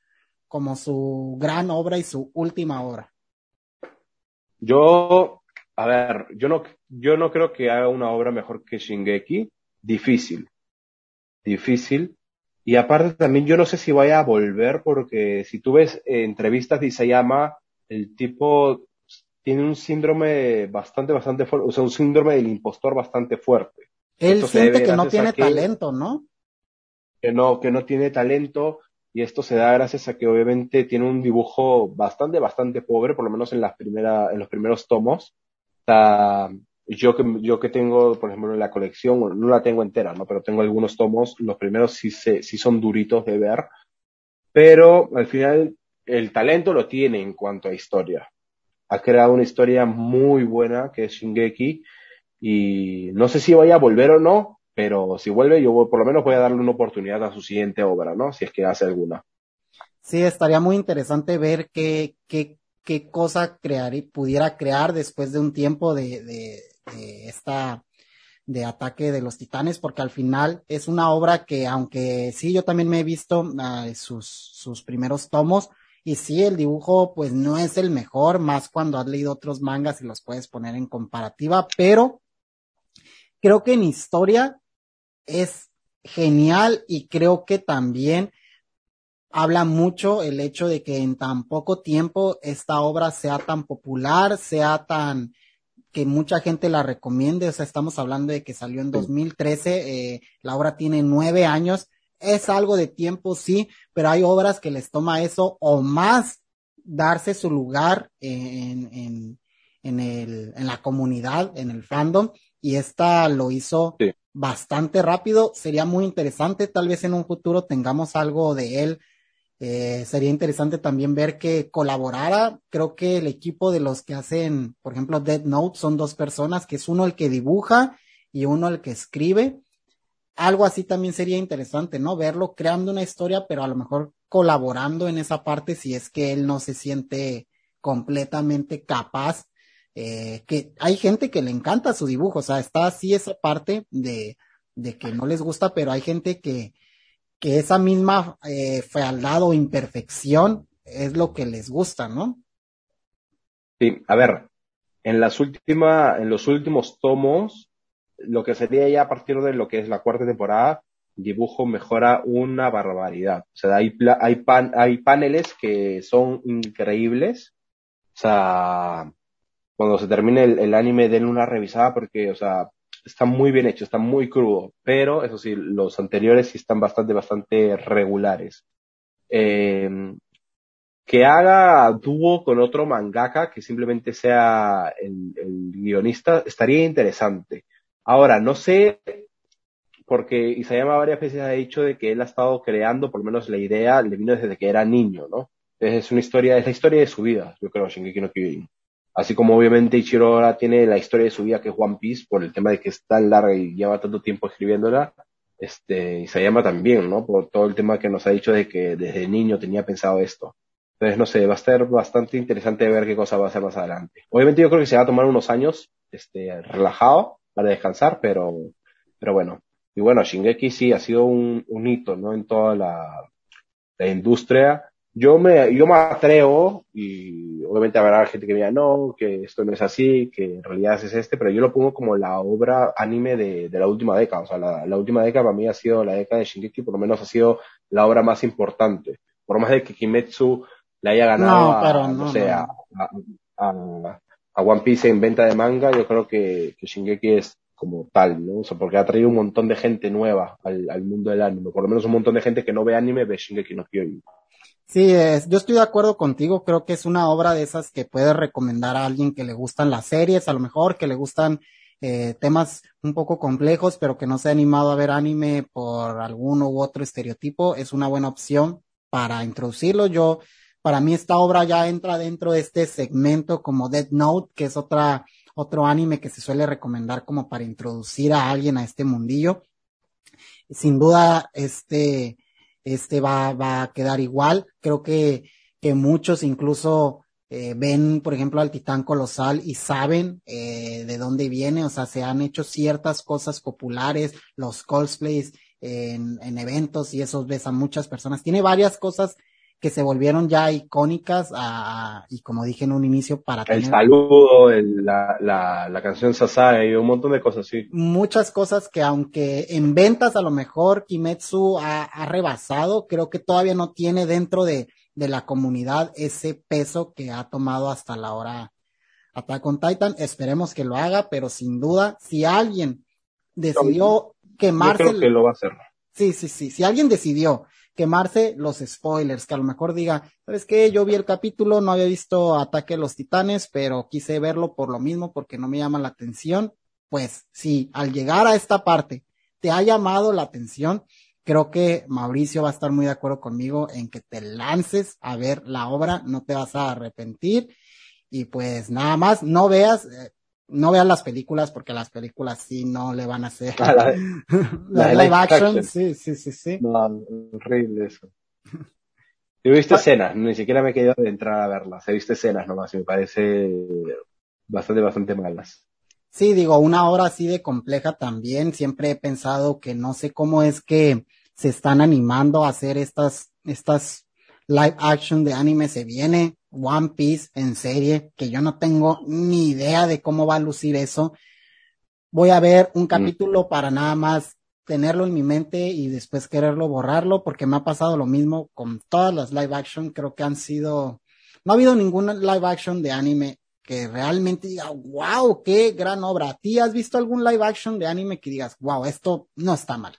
como su gran obra y su última obra? Yo, a ver, yo no, yo no creo que haga una obra mejor que Shingeki. Difícil. Difícil. Y aparte también yo no sé si vaya a volver porque si tú ves eh, entrevistas de Isayama, el tipo tiene un síndrome bastante, bastante fuerte, o sea, un síndrome del impostor bastante fuerte. Él Esto siente que no tiene que- talento, ¿no? que no, que no tiene talento y esto se da gracias a que obviamente tiene un dibujo bastante, bastante pobre, por lo menos en, las primera, en los primeros tomos. Yo que, yo que tengo, por ejemplo, en la colección, no la tengo entera, ¿no? Pero tengo algunos tomos, los primeros sí, se, sí son duritos de ver, pero al final el talento lo tiene en cuanto a historia. Ha creado una historia muy buena que es Shingeki y no sé si vaya a volver o no, pero si vuelve, yo por lo menos voy a darle una oportunidad a su siguiente obra, ¿no? Si es que hace alguna. Sí, estaría muy interesante ver qué, qué, qué cosa crear, pudiera crear después de un tiempo de, de, de esta de ataque de los titanes, porque al final es una obra que, aunque sí, yo también me he visto uh, sus, sus primeros tomos, y sí, el dibujo pues no es el mejor, más cuando has leído otros mangas y los puedes poner en comparativa, pero creo que en historia es genial y creo que también habla mucho el hecho de que en tan poco tiempo esta obra sea tan popular, sea tan que mucha gente la recomiende, o sea, estamos hablando de que salió en 2013, eh, la obra tiene nueve años, es algo de tiempo, sí, pero hay obras que les toma eso o más darse su lugar en, en, en, el, en la comunidad, en el fandom, y esta lo hizo sí bastante rápido. Sería muy interesante, tal vez en un futuro tengamos algo de él. Eh, sería interesante también ver que colaborara. Creo que el equipo de los que hacen, por ejemplo, Dead Note son dos personas, que es uno el que dibuja y uno el que escribe. Algo así también sería interesante, ¿no? Verlo creando una historia, pero a lo mejor colaborando en esa parte si es que él no se siente completamente capaz eh, que hay gente que le encanta su dibujo, o sea, está así esa parte de, de que no les gusta, pero hay gente que, que esa misma eh, fealdad o imperfección es lo que les gusta, ¿no? Sí, a ver, en las últimas, en los últimos tomos, lo que sería ya a partir de lo que es la cuarta temporada, dibujo mejora una barbaridad. O sea, hay, hay, pan, hay paneles que son increíbles. O sea, cuando se termine el, el anime den una revisada porque, o sea, está muy bien hecho, está muy crudo, pero eso sí, los anteriores sí están bastante, bastante regulares. Eh, que haga dúo con otro mangaka que simplemente sea el, el, guionista estaría interesante. Ahora, no sé, porque Isayama varias veces ha dicho de que él ha estado creando, por lo menos la idea le vino desde que era niño, ¿no? Es una historia, es la historia de su vida, yo creo, Shingeki no Kyojin. Así como obviamente Ichiro ahora tiene la historia de su vida que es One Piece por el tema de que es tan larga y lleva tanto tiempo escribiéndola, este, llama también, ¿no? Por todo el tema que nos ha dicho de que desde niño tenía pensado esto. Entonces, no sé, va a ser bastante interesante ver qué cosa va a hacer más adelante. Obviamente yo creo que se va a tomar unos años, este, relajado para descansar, pero, pero bueno. Y bueno, Shingeki sí ha sido un, un hito, ¿no? En toda la, la industria yo me, yo me atrevo, y obviamente habrá gente que me diga, no, que esto no es así, que en realidad es este, pero yo lo pongo como la obra anime de, de la última década. O sea, la, la, última década para mí ha sido la década de Shingeki, por lo menos ha sido la obra más importante. Por más de que Kimetsu le haya ganado no, pero a, no, no sé, no. A, a, a, One Piece en venta de manga, yo creo que, que Shingeki es como tal, ¿no? O sea, porque ha traído un montón de gente nueva al, al mundo del anime. Por lo menos un montón de gente que no ve anime ve Shingeki no Kyojin. Sí, es, yo estoy de acuerdo contigo, creo que es una obra de esas que puedes recomendar a alguien que le gustan las series, a lo mejor que le gustan eh, temas un poco complejos, pero que no se ha animado a ver anime por alguno u otro estereotipo, es una buena opción para introducirlo. Yo, para mí esta obra ya entra dentro de este segmento como Dead Note, que es otra, otro anime que se suele recomendar como para introducir a alguien a este mundillo. Sin duda, este, este va, va a quedar igual. Creo que, que muchos incluso eh, ven, por ejemplo, al titán colosal y saben eh, de dónde viene, o sea, se han hecho ciertas cosas populares, los cosplays en, en eventos y esos ves a muchas personas. Tiene varias cosas que se volvieron ya icónicas a, a, y como dije en un inicio para el tener saludo el, la, la, la canción Sasai y un montón de cosas así muchas cosas que aunque en ventas a lo mejor Kimetsu ha, ha rebasado creo que todavía no tiene dentro de, de la comunidad ese peso que ha tomado hasta la hora Attack on Titan. Esperemos que lo haga pero sin duda si alguien decidió quemarse yo creo que lo va a hacer. Sí sí sí. Si alguien decidió quemarse los spoilers, que a lo mejor diga, ¿sabes qué? Yo vi el capítulo, no había visto Ataque a los Titanes, pero quise verlo por lo mismo porque no me llama la atención. Pues sí, al llegar a esta parte te ha llamado la atención, creo que Mauricio va a estar muy de acuerdo conmigo en que te lances a ver la obra, no te vas a arrepentir y pues nada más, no veas, eh, no veas las películas porque las películas sí no le van a hacer Ah, la, la, la live action, action. sí, sí, sí, sí. no, horrible eso. Yo he visto escenas, ni siquiera me he quedado de entrar a verlas. He visto escenas nomás y me parece bastante, bastante malas. Sí, digo, una obra así de compleja también, siempre he pensado que no sé cómo es que se están animando a hacer estas, estas live action de anime, se viene One Piece en serie, que yo no tengo ni idea de cómo va a lucir eso. Voy a ver un capítulo para nada más tenerlo en mi mente y después quererlo borrarlo, porque me ha pasado lo mismo con todas las live action, creo que han sido, no ha habido ninguna live action de anime que realmente diga, wow, qué gran obra. ¿A ti has visto algún live action de anime que digas, wow, esto no está mal?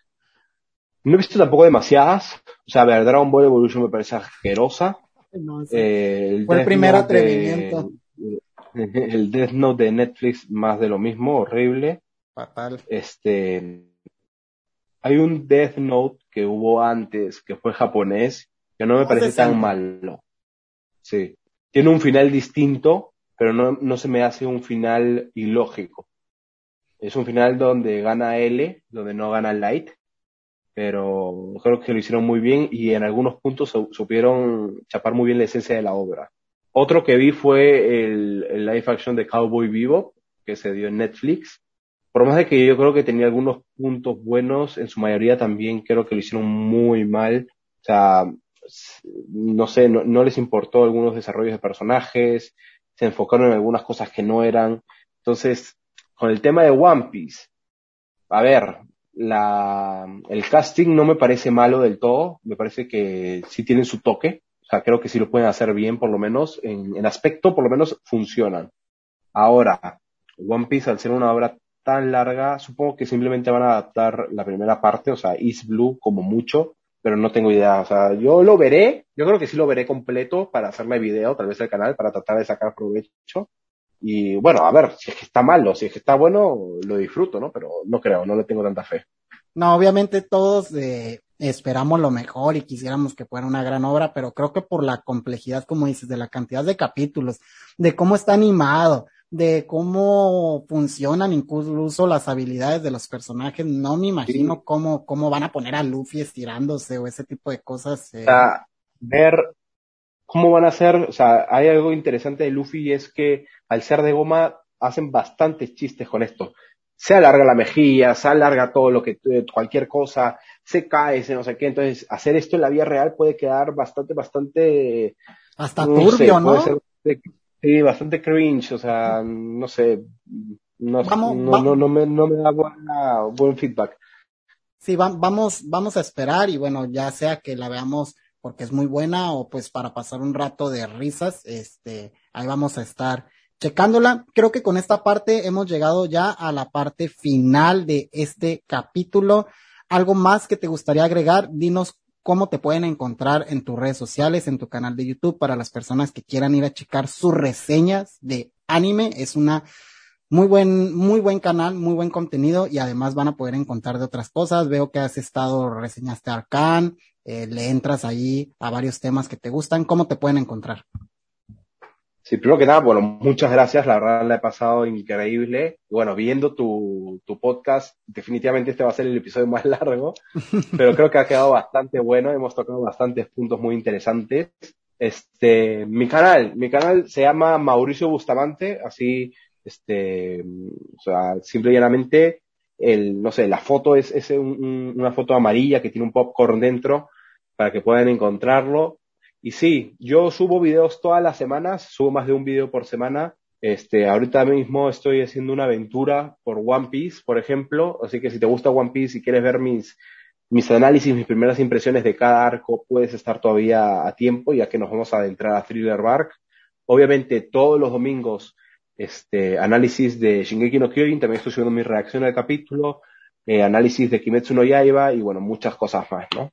No he visto tampoco demasiadas. O sea, a ver, Dragon Ball Evolution me parece asquerosa. No, sí. Eh, el Fue el primer Note de- atrevimiento. el Death Note de Netflix, más de lo mismo, horrible. Fatal. Este, hay un Death Note que hubo antes, que fue japonés, que no me parece tan malo. Sí. Tiene un final distinto, pero no, no se me hace un final ilógico. Es un final donde gana L, donde no gana Light, pero creo que lo hicieron muy bien y en algunos puntos su- supieron chapar muy bien la esencia de la obra. Otro que vi fue el, el live action de Cowboy Vivo, que se dio en Netflix. Por más de que yo creo que tenía algunos puntos buenos, en su mayoría también creo que lo hicieron muy mal. O sea, no sé, no les importó algunos desarrollos de personajes, se enfocaron en algunas cosas que no eran. Entonces, con el tema de One Piece, a ver, la, el casting no me parece malo del todo, me parece que sí tienen su toque, o sea, creo que sí lo pueden hacer bien, por lo menos, en, aspecto, por lo menos funcionan. Ahora, One Piece, al ser una obra tan larga, supongo que simplemente van a adaptar la primera parte, o sea, East Blue como mucho, pero no tengo idea, o sea, yo lo veré, yo creo que sí lo veré completo para hacerle video, tal vez al canal, para tratar de sacar provecho. Y bueno, a ver, si es que está malo, si es que está bueno, lo disfruto, ¿no? Pero no creo, no le tengo tanta fe. No, obviamente todos eh, esperamos lo mejor y quisiéramos que fuera una gran obra, pero creo que por la complejidad, como dices, de la cantidad de capítulos, de cómo está animado, de cómo funcionan incluso las habilidades de los personajes, no me imagino Sí. cómo, cómo van a poner a Luffy estirándose o ese tipo de cosas. eh. O sea, ver cómo van a ser, o sea, hay algo interesante de Luffy y es que al ser de goma hacen bastantes chistes con esto. Se alarga la mejilla, se alarga todo lo que, eh, cualquier cosa, se cae, se no sé qué. Entonces, hacer esto en la vida real puede quedar bastante, bastante, Hasta no sé, turbio, ¿no? ser sí, bastante cringe, o sea, no sé, no, Vamos, no, no, no me, no me da buena- buen feedback. Sí, va- vamos, vamos a esperar y bueno, ya sea que la veamos porque es muy buena o pues para pasar un rato de risas, este, ahí vamos a estar checándola. Creo que con esta parte hemos llegado ya a la parte final de este capítulo. ¿Algo más que te gustaría agregar? Dinos cómo te pueden encontrar en tus redes sociales, en tu canal de YouTube, para las personas que quieran ir a checar sus reseñas de anime. Es una muy buen, muy buen canal, muy buen contenido y además van a poder encontrar de otras cosas. Veo que has estado, reseñaste Arcan, eh, le entras ahí a varios temas que te gustan. ¿Cómo te pueden encontrar? Sí, primero que nada, bueno, muchas gracias, la verdad la he pasado increíble. Bueno, viendo tu, tu podcast, definitivamente este va a ser el episodio más largo, pero creo que ha quedado bastante bueno, hemos tocado bastantes puntos muy interesantes. Este, mi canal, mi canal se llama Mauricio Bustamante, así, este, o sea, simple y llanamente, el, no sé, la foto es, es un- una foto amarilla que tiene un popcorn dentro para que puedan encontrarlo. Y sí, yo subo videos todas las semanas, subo más de un video por semana. Este, ahorita mismo estoy haciendo una aventura por One Piece, por ejemplo. Así que si te gusta One Piece y quieres ver mis, mis análisis, mis primeras impresiones de cada arco, puedes estar todavía a tiempo, ya que nos vamos a adentrar a Thriller Bark. Obviamente, todos los domingos, este, análisis de Shingeki no Kyojin, también estoy subiendo mi reacción al capítulo, eh, análisis de Kimetsu no Yaiba y bueno, muchas cosas más, ¿no?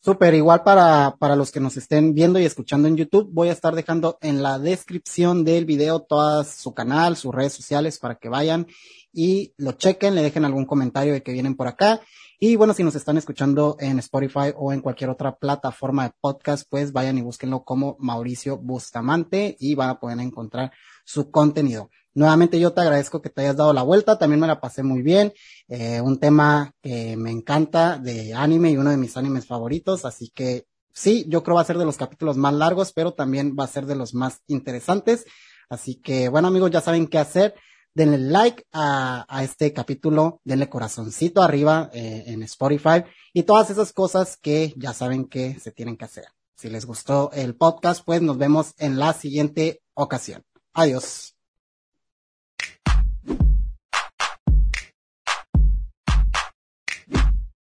Súper, igual para, para los que nos estén viendo y escuchando en YouTube, voy a estar dejando en la descripción del video todo su canal, sus redes sociales para que vayan y lo chequen, le dejen algún comentario de que vienen por acá. Y bueno, si nos están escuchando en Spotify o en cualquier otra plataforma de podcast, pues vayan y búsquenlo como Mauricio Bustamante y van a poder encontrar su contenido. Nuevamente yo te agradezco que te hayas dado la vuelta, también me la pasé muy bien, eh, un tema que me encanta de anime y uno de mis animes favoritos, así que sí, yo creo va a ser de los capítulos más largos, pero también va a ser de los más interesantes. Así que bueno amigos, ya saben qué hacer. Denle like a, a este capítulo, denle corazoncito arriba eh, en Spotify y todas esas cosas que ya saben que se tienen que hacer. Si les gustó el podcast, pues nos vemos en la siguiente ocasión. Adiós.